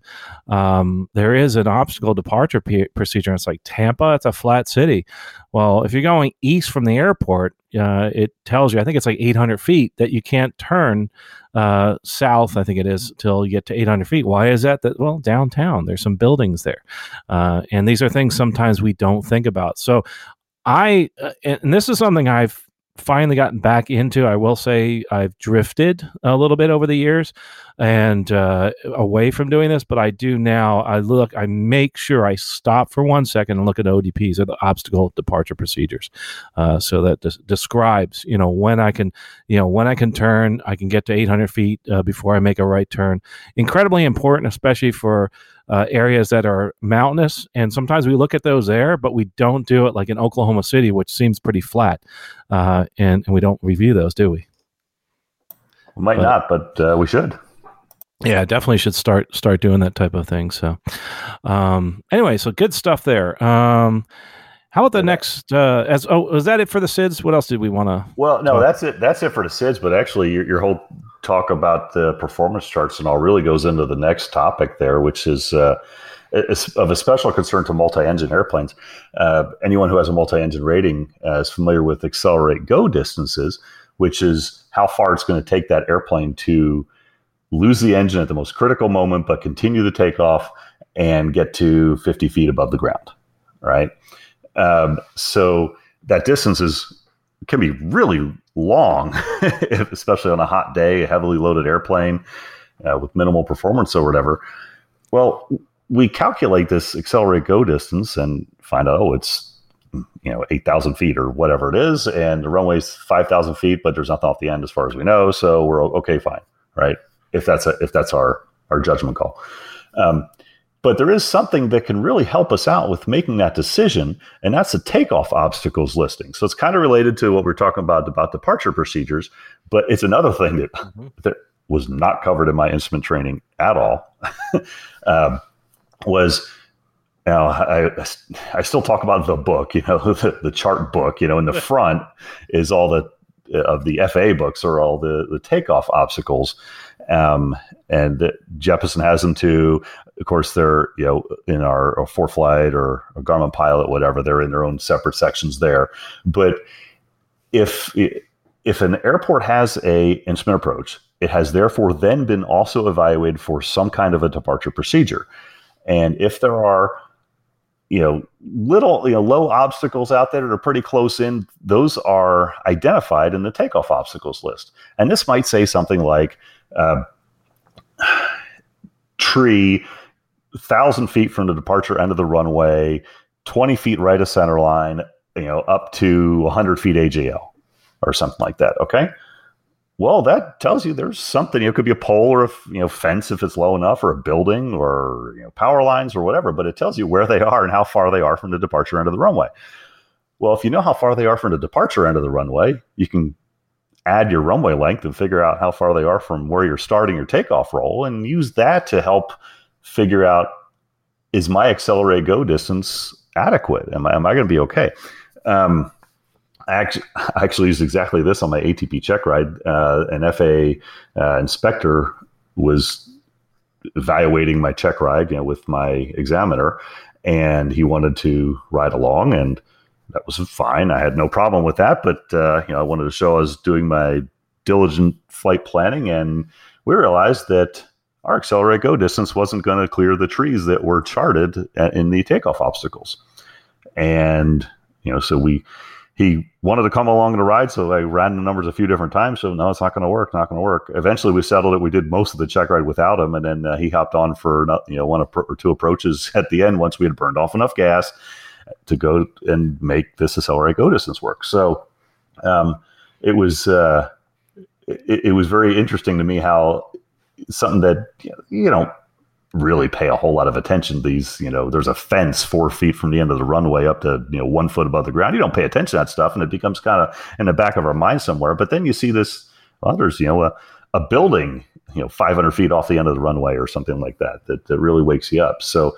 um, there is an obstacle departure p- procedure. It's like Tampa, it's a flat city. Well, if you're going east from the airport, uh, it tells you, I think it's like 800 feet, that you can't turn uh, south, I think it is, till you get to 800 feet. Why is that? That well, downtown, there's some buildings there, uh, and these are things sometimes we don't think about. So, I uh, and this is something I've finally gotten back into. I will say I've drifted a little bit over the years and uh, away from doing this, but I do now. I look, I make sure I stop for one second and look at ODPs or the obstacle departure procedures. Uh, so that des- describes, you know, when I can, you know, when I can turn, I can get to 800 feet uh, before I make a right turn. Incredibly important, especially for uh, areas that are mountainous. And sometimes we look at those there, but we don't do it like in Oklahoma City, which seems pretty flat. Uh, and, and we don't review those, do we? We might but, not, but uh, we should. Yeah, definitely should start start doing that type of thing. So, um, anyway, so good stuff there. Um, how about the next? Uh, as oh, was that it for the SIDs? What else did we want to? Well, no, talk? that's it. That's it for the SIDs. But actually, your, your whole talk about the performance charts and all really goes into the next topic there, which is uh, of a special concern to multi-engine airplanes. Uh, anyone who has a multi-engine rating uh, is familiar with accelerate go distances, which is how far it's going to take that airplane to lose the engine at the most critical moment, but continue the takeoff and get to 50 feet above the ground. Right. Um, so that distance is can be really long, especially on a hot day, a heavily loaded airplane uh, with minimal performance or whatever. Well, we calculate this accelerate go distance and find out, oh, it's you know 8,000 feet or whatever it is, and the runway's 5,000 feet, but there's nothing off the end as far as we know, so we're okay, fine, right? If that's a, if that's our our judgment call. Um, but there is something that can really help us out with making that decision, and that's the takeoff obstacles listing. So it's kind of related to what we are talking about about departure procedures, but it's another thing that mm-hmm. that was not covered in my instrument training at all. um, was you know, I I still talk about the book, you know, the, the chart book. You know, in the front is all the of the FAA books are all the the takeoff obstacles, um, and Jeppesen has them too. Of course, they're you know in our, ForeFlight or a Garmin Pilot, whatever. They're in their own separate sections there. But if if an airport has a instrument approach, it has therefore then been also evaluated for some kind of a departure procedure. And if there are you know little you know low obstacles out there that are pretty close in those are identified in the takeoff obstacles list and this might say something like uh, tree thousand feet from the departure end of the runway, 20 feet right of center line, you know, up to 100 feet agl or something like that. Okay. Well, that tells you there's something. It could be a pole or a you know fence if it's low enough, or a building, or you know power lines or whatever. But it tells you where they are and how far they are from the departure end of the runway. Well, if you know how far they are from the departure end of the runway, you can add your runway length and figure out how far they are from where you're starting your takeoff roll, and use that to help figure out is my accelerate go distance adequate? Am I, am I going to be okay? Um, I actually, I actually used exactly this on my ATP check ride. Uh, an FAA uh, inspector was evaluating my check ride you know, with my examiner, and he wanted to ride along, and that was fine. I had no problem with that, but uh, you know, I wanted to show I was doing my diligent flight planning, and we realized that our accelerate go distance wasn't going to clear the trees that were charted in the takeoff obstacles. And, you know, so we, he wanted to come along the ride. So I ran the numbers a few different times. So no, it's not going to work, not going to work. Eventually we settled it. We did most of the check ride without him. And then uh, he hopped on for, you know, one or two approaches at the end once we had burned off enough gas to go and make this accelerate go distance work. So um, it was, uh, it, it was very interesting to me how something that you don't really pay a whole lot of attention these you know there's a fence four feet from the end of the runway up to you know one foot above the ground you don't pay attention to that stuff and it becomes kind of in the back of our mind somewhere but then you see this well, there's you know a, a building, you know, 500 feet off the end of the runway or something like that, that, that really wakes you up. So,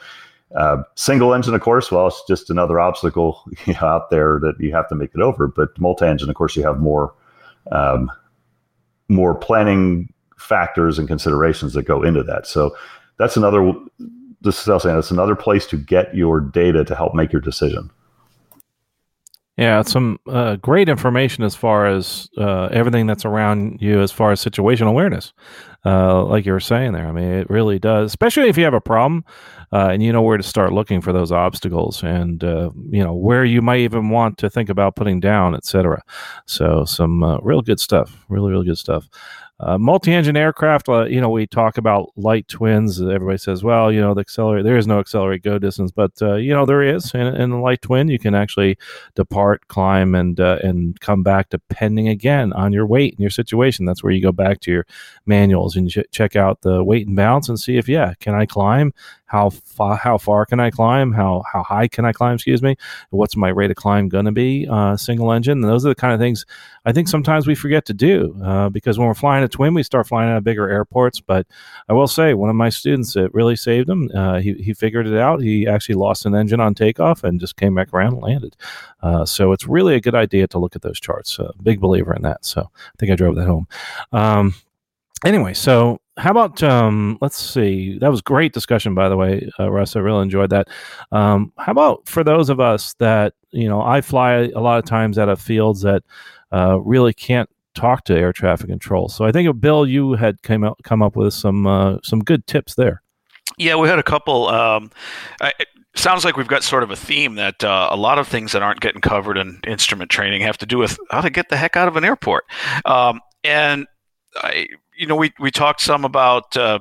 uh, single engine, of course, well, it's just another obstacle you know, out there that you have to make it over. But multi-engine, of course, you have more um, more planning factors and considerations that go into that. So that's another. This is saying that's another place to get your data to help make your decision. Yeah, some uh, great information as far as uh, everything that's around you as far as situational awareness. Uh, like you were saying there, I mean, it really does, especially if you have a problem uh, and you know where to start looking for those obstacles and, uh, you know, where you might even want to think about putting down, etc. So, some uh, real good stuff. Really, really good stuff. Uh, multi-engine aircraft, uh, you know, we talk about light twins. Everybody says, well, you know, the accelerate, there is no accelerate go distance, but uh, you know, there is. In, in the light twin, you can actually depart, climb, and uh, and come back depending again on your weight and your situation. That's where you go back to your manuals and ch- check out the weight and balance and see if yeah, can I climb? How far how far can I climb? How how high can I climb? Excuse me. What's my rate of climb going to be? Uh, single engine. And those are the kind of things I think sometimes we forget to do uh, because when we're flying a twin, we start flying out of bigger airports. But I will say, one of my students, it really saved him. Uh, he he figured it out. He actually lost an engine on takeoff and just came back around and landed. Uh, so it's really a good idea to look at those charts. Uh, big believer in that. So I think I drove that home. Um, anyway, so how about um, let's see. That was great discussion, by the way, uh, Russ. I really enjoyed that. Um, how about for those of us that you know, I fly a lot of times out of fields that uh, really can't talk to air traffic control. So I think Bill, you had came out come up with some uh, some good tips there. Yeah, we had a couple. Um, I, sounds like we've got sort of a theme that uh, a lot of things that aren't getting covered in instrument training have to do with how to get the heck out of an airport. Um, and I, you know, we we talked some about. Uh,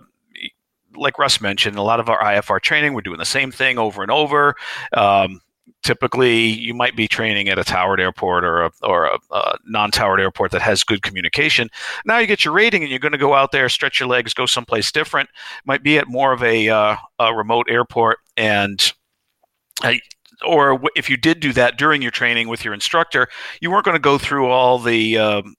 like Russ mentioned, a lot of our IFR training, we're doing the same thing over and over. Um, typically, you might be training at a towered airport or a, or a, a non-towered airport that has good communication. Now you get your rating, and you're going to go out there, stretch your legs, go someplace different. Might be at more of a, uh, a remote airport, and I, or if you did do that during your training with your instructor, you weren't going to go through all the um,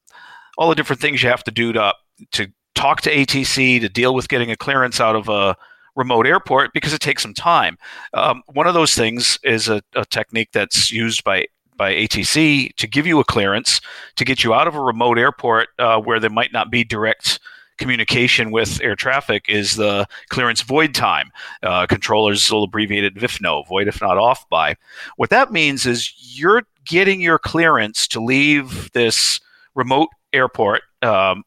all the different things you have to do to to talk to ATC to deal with getting a clearance out of a remote airport because it takes some time. Um, one of those things is a, a technique that's used by by ATC to give you a clearance to get you out of a remote airport uh, where there might not be direct communication with air traffic is the clearance void time. Uh, controllers will abbreviate it VIFNO, void if not off by. What that means is you're getting your clearance to leave this remote airport um,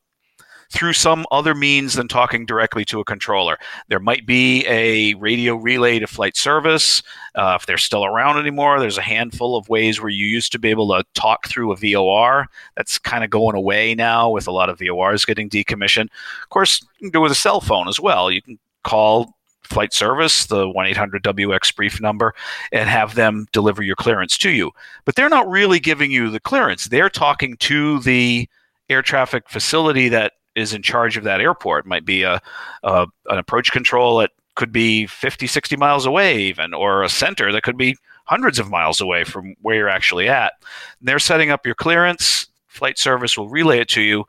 through some other means than talking directly to a controller. There might be a radio relay to flight service. Uh, if they're still around anymore, there's a handful of ways where you used to be able to talk through a VOR. That's kind of going away now with a lot of VORs getting decommissioned. Of course, you can do it with a cell phone as well. You can call flight service, the 1 800 WX brief number, and have them deliver your clearance to you. But they're not really giving you the clearance. They're talking to the air traffic facility that is in charge of that airport. It might be a, a an approach control that could be 50, 60 miles away, even, or a center that could be hundreds of miles away from where you're actually at. They're setting up your clearance. Flight service will relay it to you.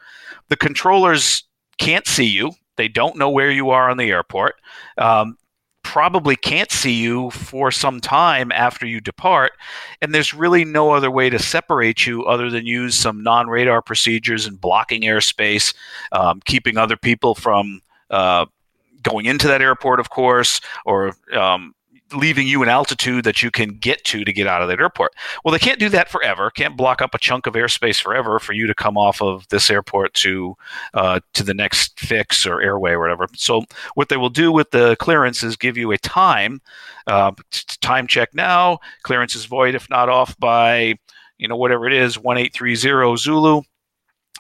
The controllers can't see you. They don't know where you are on the airport. Um, probably can't see you for some time after you depart. And there's really no other way to separate you other than use some non radar procedures and blocking airspace, um, keeping other people from. Uh, going into that airport, of course, or um, leaving you an altitude that you can get to to get out of that airport. Well, they can't do that forever. Can't block up a chunk of airspace forever for you to come off of this airport to uh, to the next fix or airway or whatever. So what they will do with the clearance is give you a time uh, time check now. Clearance is void if not off by you know whatever it is one eight three zero Zulu.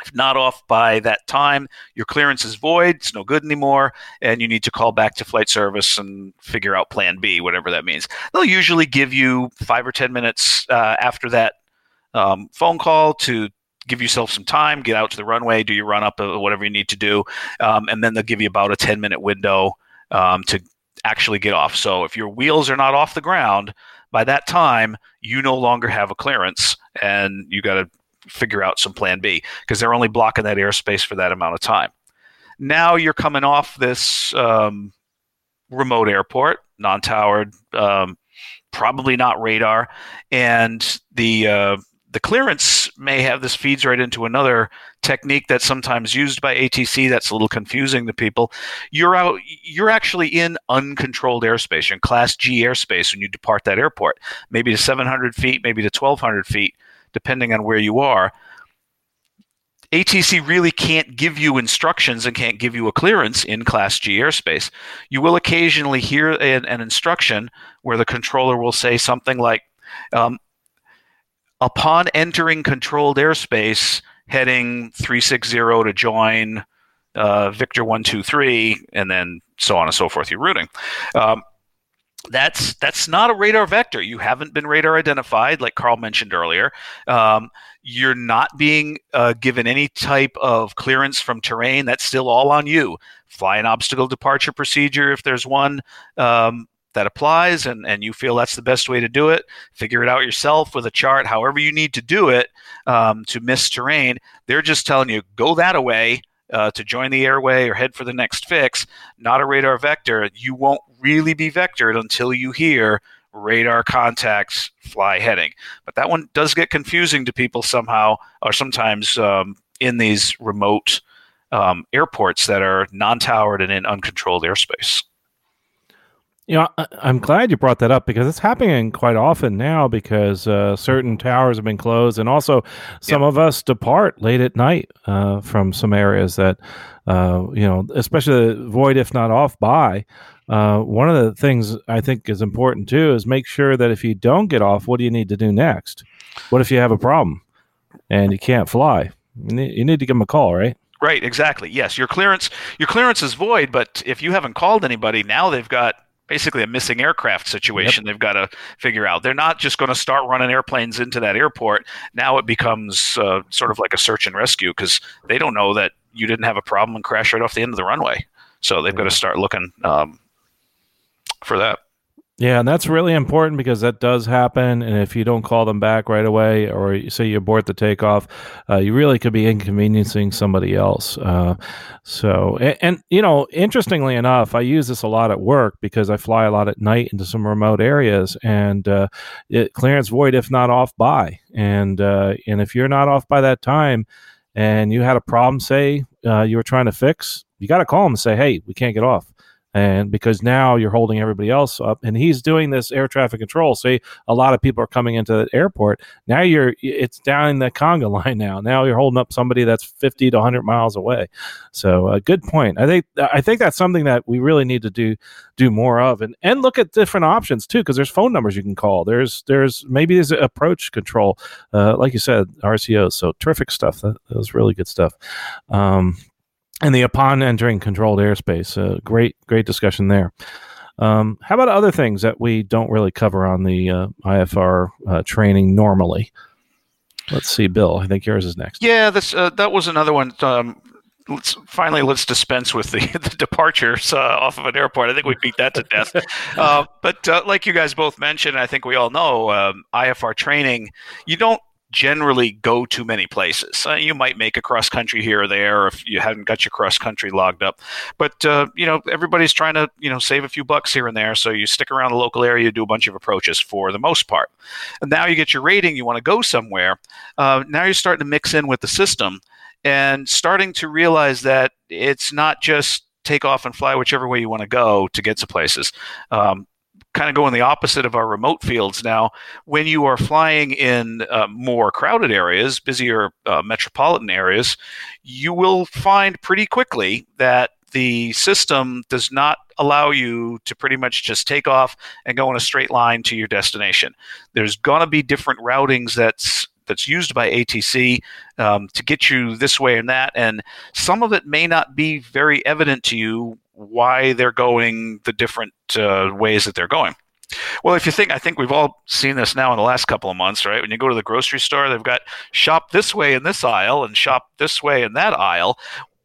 If not off by that time, your clearance is void. It's no good anymore, and you need to call back to flight service and figure out Plan B, whatever that means. They'll usually give you five or ten minutes uh, after that um, phone call to give yourself some time, get out to the runway, do your run up, uh, whatever you need to do, um, and then they'll give you about a ten minute window um, to actually get off. So if your wheels are not off the ground by that time, you no longer have a clearance, and you got to figure out some plan B because they're only blocking that airspace for that amount of time. Now you're coming off this um, remote airport, non-towered, um, probably not radar, and the uh, the clearance may have this feeds right into another technique that's sometimes used by ATC that's a little confusing to people. You're out you're actually in uncontrolled airspace. In class G airspace when you depart that airport. Maybe to 700 feet, maybe to 1200 feet, depending on where you are. ATC really can't give you instructions and can't give you a clearance in Class G airspace. You will occasionally hear an, an instruction where the controller will say something like, um, upon entering controlled airspace, heading 360 to join uh, Victor 123, and then so on and so forth, your routing. Um, that's that's not a radar vector. You haven't been radar identified, like Carl mentioned earlier. Um, you're not being uh, given any type of clearance from terrain. That's still all on you. Fly an obstacle departure procedure if there's one. Um, that applies and, and you feel that's the best way to do it, figure it out yourself with a chart, however you need to do it um, to miss terrain. They're just telling you go that away uh, to join the airway or head for the next fix, not a radar vector. You won't really be vectored until you hear radar contacts fly heading. But that one does get confusing to people somehow, or sometimes um, in these remote um, airports that are non towered and in uncontrolled airspace. You know, I, am glad you brought that up because it's happening quite often now because uh, certain towers have been closed, and also some yep. of us depart late at night uh, from some areas that, uh, you know, especially void if not off by. Uh, one of the things I think is important too is make sure that if you don't get off, what do you need to do next? What if you have a problem and you can't fly? You need, you need to give them a call, right? Right, exactly. Yes, your clearance your clearance is void, but if you haven't called anybody, now they've got basically a missing aircraft situation yep. they've got to figure out. They're not just going to start running airplanes into that airport. Now it becomes uh, sort of like a search and rescue because they don't know that you didn't have a problem and crash right off the end of the runway. So they've got to start looking um, for that. Yeah, and that's really important because that does happen. And if you don't call them back right away, or say you abort the takeoff, uh, you really could be inconveniencing somebody else. Uh, so, and, and, you know, interestingly enough, I use this a lot at work because I fly a lot at night into some remote areas, and uh, it, clearance void if not off by. And uh, and if you're not off by that time, and you had a problem, say uh, you were trying to fix, you got to call them and say, "Hey, we can't get off." And because now you're holding everybody else up and he's doing this air traffic control. Say a lot of people are coming into the airport. Now you're it's down in the conga line now. Now you're holding up somebody that's 50 to 100 miles away. So a uh, good point. I think i think that's something that we really need to do do more of and and look at different options too because there's phone numbers you can call. There's there's maybe there's approach control. Uh, like you said rco so terrific stuff. That, that was really good stuff. Um, and the upon entering controlled airspace. Uh, great, great discussion there. Um, how about other things that we don't really cover on the uh, IFR uh, training normally? Let's see, Bill. I think yours is next. Yeah, this uh, that was another one. Um, let's finally let's dispense with the, the departures uh, off of an airport. I think we beat that to death. uh, but like you guys both mentioned, I think we all know um, IFR training. You don't generally go to many places. Uh, you might make a cross country here or there if you hadn't got your cross country logged up. But uh, you know, everybody's trying to you know save a few bucks here and there, so you stick around the local area, do a bunch of approaches for the most part. And now you get your rating, you want to go somewhere. Uh, now you're starting to mix in with the system and starting to realize that it's not just take off and fly whichever way you want to go to get to places. Um, kind of going the opposite of our remote fields now. When you are flying in uh, more crowded areas, busier uh, metropolitan areas, you will find pretty quickly that the system does not allow you to pretty much just take off and go in a straight line to your destination. There's going to be different routings that's that's used by ATC um, to get you this way and that, and some of it may not be very evident to you why they're going the different uh, ways that they're going. Well, if you think, I think we've all seen this now in the last couple of months, right? When you go to the grocery store, they've got shop this way in this aisle and shop this way in that aisle.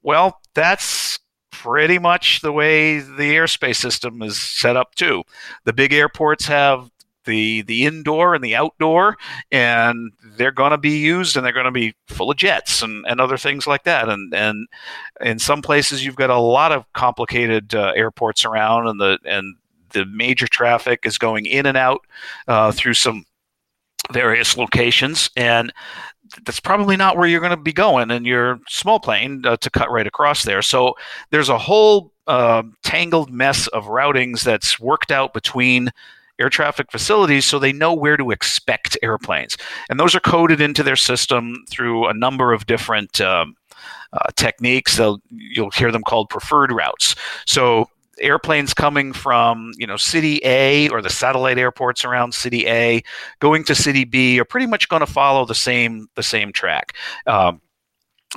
Well, that's pretty much the way the airspace system is set up too. The big airports have the the indoor and the outdoor, and they're going to be used and they're going to be full of jets and, and other things like that. And and in some places you've got a lot of complicated uh, airports around, and the and the major traffic is going in and out uh, through some various locations and that's probably not where you're going to be going in your small plane uh, to cut right across there. So there's a whole uh, tangled mess of routings that's worked out between air traffic facilities so they know where to expect airplanes. And those are coded into their system through a number of different um, uh, techniques. They'll, you'll hear them called preferred routes. So airplanes coming from you know city A or the satellite airports around city A going to city B are pretty much going to follow the same the same track. Um,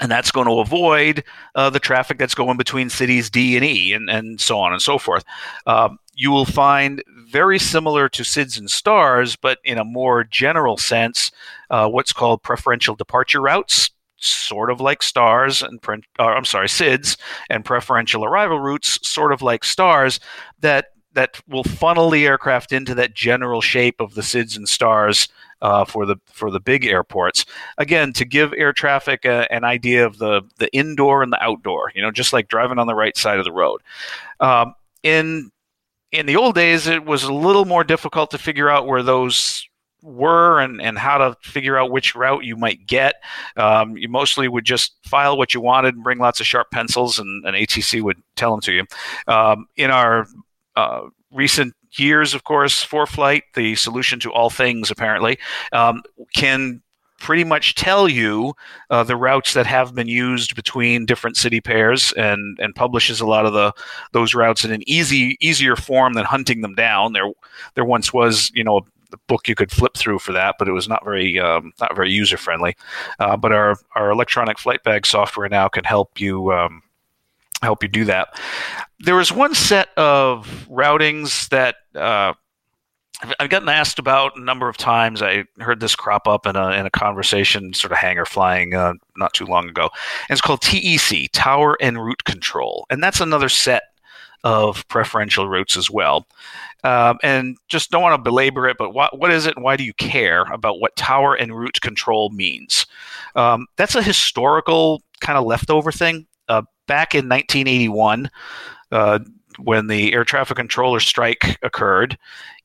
and that's going to avoid uh, the traffic that's going between cities D and E and, and so on and so forth. Um, you will find very similar to SIDs and STARS, but in a more general sense, uh, what's called preferential departure routes sort of like stars and uh, I'm sorry, SIDs and preferential arrival routes, sort of like stars, that that will funnel the aircraft into that general shape of the SIDs and stars uh, for the for the big airports. Again, to give air traffic a, an idea of the the indoor and the outdoor. You know, just like driving on the right side of the road. Um, in in the old days, it was a little more difficult to figure out where those were and, and how to figure out which route you might get. Um, you mostly would just file what you wanted and bring lots of sharp pencils, and an ATC would tell them to you. Um, in our uh, recent years, of course, ForeFlight, the solution to all things apparently, um, can pretty much tell you uh, the routes that have been used between different city pairs and and publishes a lot of the those routes in an easy easier form than hunting them down there there once was you know the book you could flip through for that, but it was not very um, not very user friendly. Uh, but our our electronic flight bag software now can help you. Um, help you do that. There was one set of routings that uh, I've gotten asked about a number of times. I heard this crop up in a, in a conversation, sort of hangar flying uh, not too long ago. And it's called TEC, Tower Enroute Control. And that's another set of preferential routes as well. Um, and just don't want to belabor it, but what, what is it and why do you care about what tower enroute control means? Um, that's a historical kind of leftover thing. Uh, back in 1981, uh, when the air traffic controller strike occurred,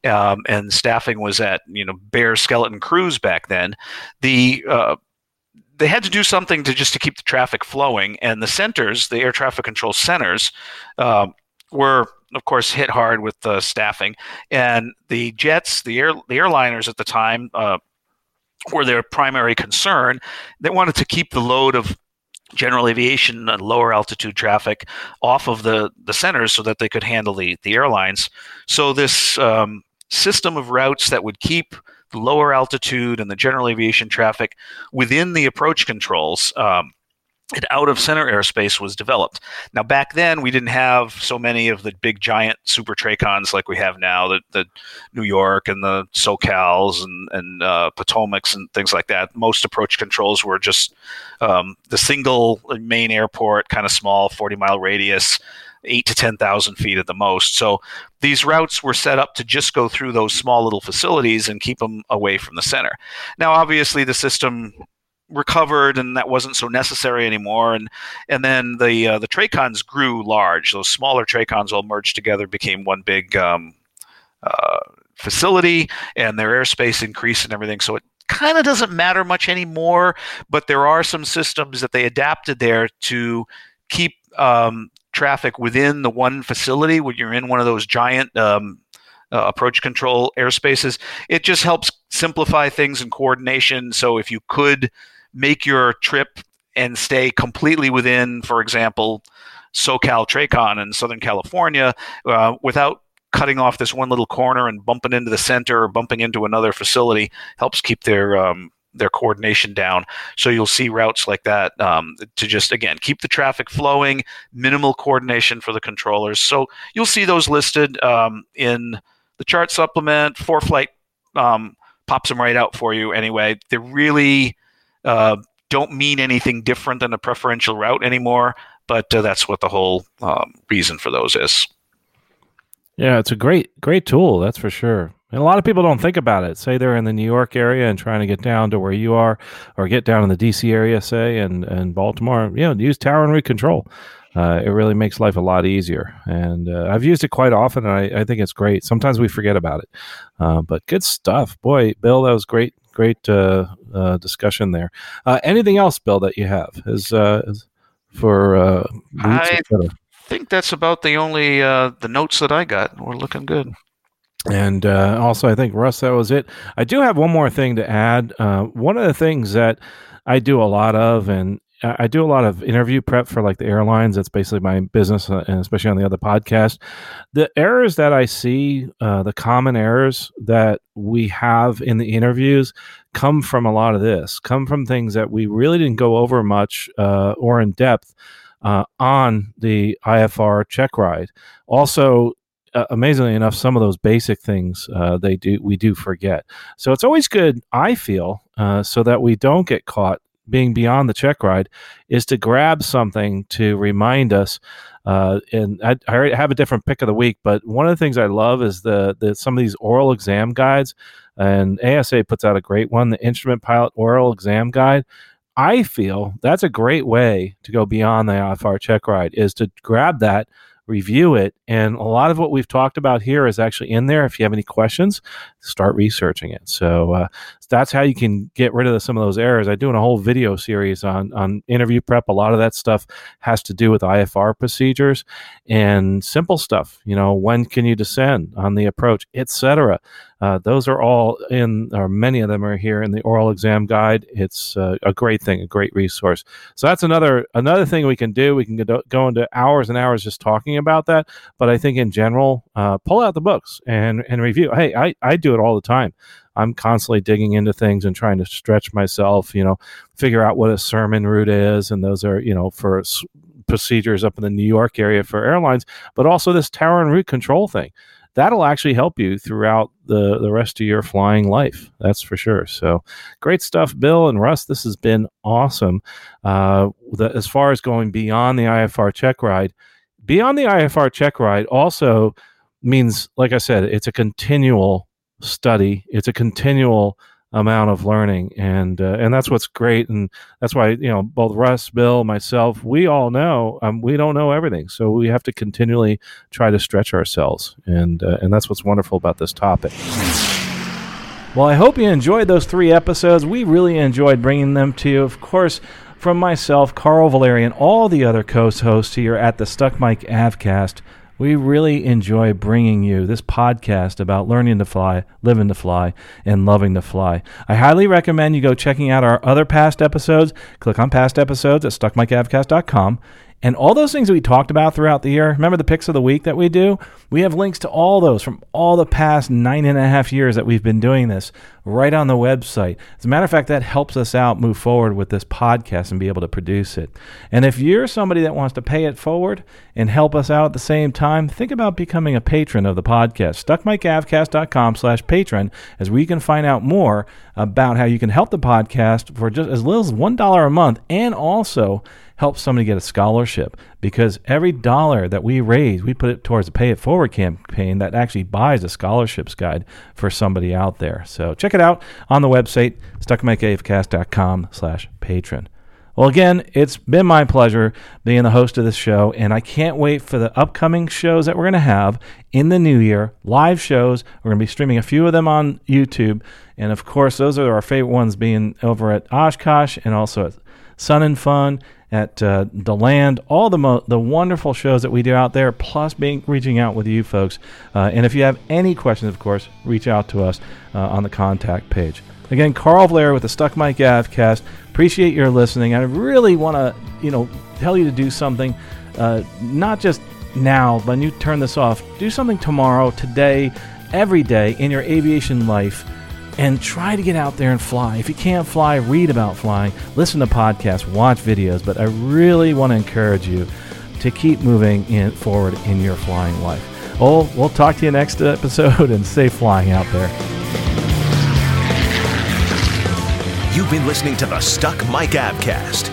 um, and staffing was at you know bare skeleton crews back then, the uh, they had to do something to just to keep the traffic flowing, and the centers, the air traffic control centers, um, were of course hit hard with the staffing and the jets the air the airliners at the time uh, were their primary concern. They wanted to keep the load of general aviation and lower altitude traffic off of the the centers so that they could handle the the airlines. So this um, system of routes that would keep the lower altitude and the general aviation traffic within the approach controls um, and out of center airspace was developed. Now, back then, we didn't have so many of the big giant super Tracons like we have now, the, the New York and the SoCals and, and uh, Potomacs and things like that. Most approach controls were just um, the single main airport, kind of small, 40 mile radius, eight to 10,000 feet at the most. So these routes were set up to just go through those small little facilities and keep them away from the center. Now, obviously, the system recovered and that wasn't so necessary anymore and and then the uh, the tracons grew large those smaller tracons all merged together became one big um, uh, facility and their airspace increased and everything so it kind of doesn't matter much anymore but there are some systems that they adapted there to keep um, traffic within the one facility when you're in one of those giant um, uh, approach control airspaces. It just helps simplify things in coordination. So if you could make your trip and stay completely within, for example, SoCal Tracon in Southern California uh, without cutting off this one little corner and bumping into the center or bumping into another facility helps keep their um, their coordination down. So you'll see routes like that um, to just again keep the traffic flowing, minimal coordination for the controllers. So you'll see those listed um, in the chart supplement. ForeFlight um, pops them right out for you anyway. They're really uh, don't mean anything different than a preferential route anymore. But uh, that's what the whole um, reason for those is. Yeah, it's a great, great tool. That's for sure. And a lot of people don't think about it. Say they're in the New York area and trying to get down to where you are, or get down in the DC area, say, and, and Baltimore, you know, use tower enroute control. Uh, it really makes life a lot easier. And uh, I've used it quite often, and I, I, think it's great. Sometimes we forget about it. Uh, but good stuff. Boy, Bill, that was great, great uh, uh, discussion there. Uh, anything else, Bill, that you have is, is for I think that's about the only the notes that I got. We're looking good. And uh, also, I think Russ, that was it. I do have one more thing to add. Uh, one of the things that I do a lot of, and I do a lot of interview prep for like the airlines. That's basically my business, uh, and especially on the other podcast. The errors that I see, uh, the common errors that we have in the interviews, come from a lot of this. Come from things that we really didn't go over much uh, or in depth. Uh, on the IFR check ride. Also, uh, amazingly enough, some of those basic things uh, they do we do forget. So it's always good, I feel, uh, so that we don't get caught being beyond the check ride, is to grab something to remind us. Uh, and I, I, have a different pick of the week, but one of the things I love is the, the some of these oral exam guides, and ASA puts out a great one, the Instrument Pilot Oral Exam Guide. I feel that's a great way to go beyond the IFR check ride is to grab that review it. And a lot of what we've talked about here is actually in there. If you have any questions, start researching it. So uh, that's how you can get rid of some of those errors. I do in a whole video series on on interview prep. A lot of that stuff has to do with IFR procedures and simple stuff. You know, when can you descend on the approach, etc. Uh, those are all in, or many of them are here in the oral exam guide. It's uh, a great thing, a great resource. So that's another another thing we can do. We can go into hours and hours just talking about that. But I think in general, uh, pull out the books and and review. Hey, I I do it all the time. I'm constantly digging into things and trying to stretch myself. You know, figure out what a sermon route is, and those are you know for procedures up in the New York area for airlines, but also this tower enroute control thing that'll actually help you throughout the, the rest of your flying life. That's for sure. So great stuff, Bill and Russ. This has been awesome. Uh, the, as far as going beyond the IFR check ride, beyond the IFR check ride also means, like I said, it's a continual study, it's a continual amount of learning and uh, and that's what's great and that's why you know both Russ, Bill, myself, we all know um, we don't know everything, so we have to continually try to stretch ourselves and uh, and that's what's wonderful about this topic. Well, I hope you enjoyed those three episodes. We really enjoyed bringing them to you. Of course, from myself, Carl Valeri and, all the other co-hosts here at the Stuck Mic Avcast. We really enjoy bringing you this podcast about learning to fly, living to fly, and loving to fly. I highly recommend you go checking out our other past episodes. Click on past episodes at stuckmicavcast.com and all those things that we talked about throughout the year, remember the picks of the week that we do? We have links to all those from all the past nine and a half years that we've been doing this right on the website. As a matter of fact, that helps us out move forward with this podcast and be able to produce it. And if you're somebody that wants to pay it forward and help us out at the same time, think about becoming a patron of the podcast. StuckMicAvcast.com slash patron as we can find out more about how you can help the podcast for just as little as $1 a month and also help somebody get a scholarship because every dollar that we raise, we put it towards a Pay It Forward campaign that actually buys a scholarships guide for somebody out there. So check it out on the website, stuckmicavcast.com slash patron. Well, again, it's been my pleasure being the host of this show, and I can't wait for the upcoming shows that we're going to have in the new year. Live shows. We're going to be streaming a few of them on YouTube. And of course, those are our favorite ones being over at Oshkosh and also at Sun and Fun at uh, DeLand, all the mo- the wonderful shows that we do out there, plus being reaching out with you folks. Uh, and if you have any questions, of course, reach out to us uh, on the contact page. Again, Carl Valeri with the Stuck Mic Avcast. Appreciate your listening. I really want to, you know, tell you to do something, uh, not just now, when you turn this off, do something tomorrow, today, every day in your aviation life and try to get out there and fly. If you can't fly, read about flying, listen to podcasts, watch videos. But I really want to encourage you to keep moving in, forward in your flying life. Well, we'll talk to you next episode and safe flying out there. You've been listening to the Stuck Mic Avcast.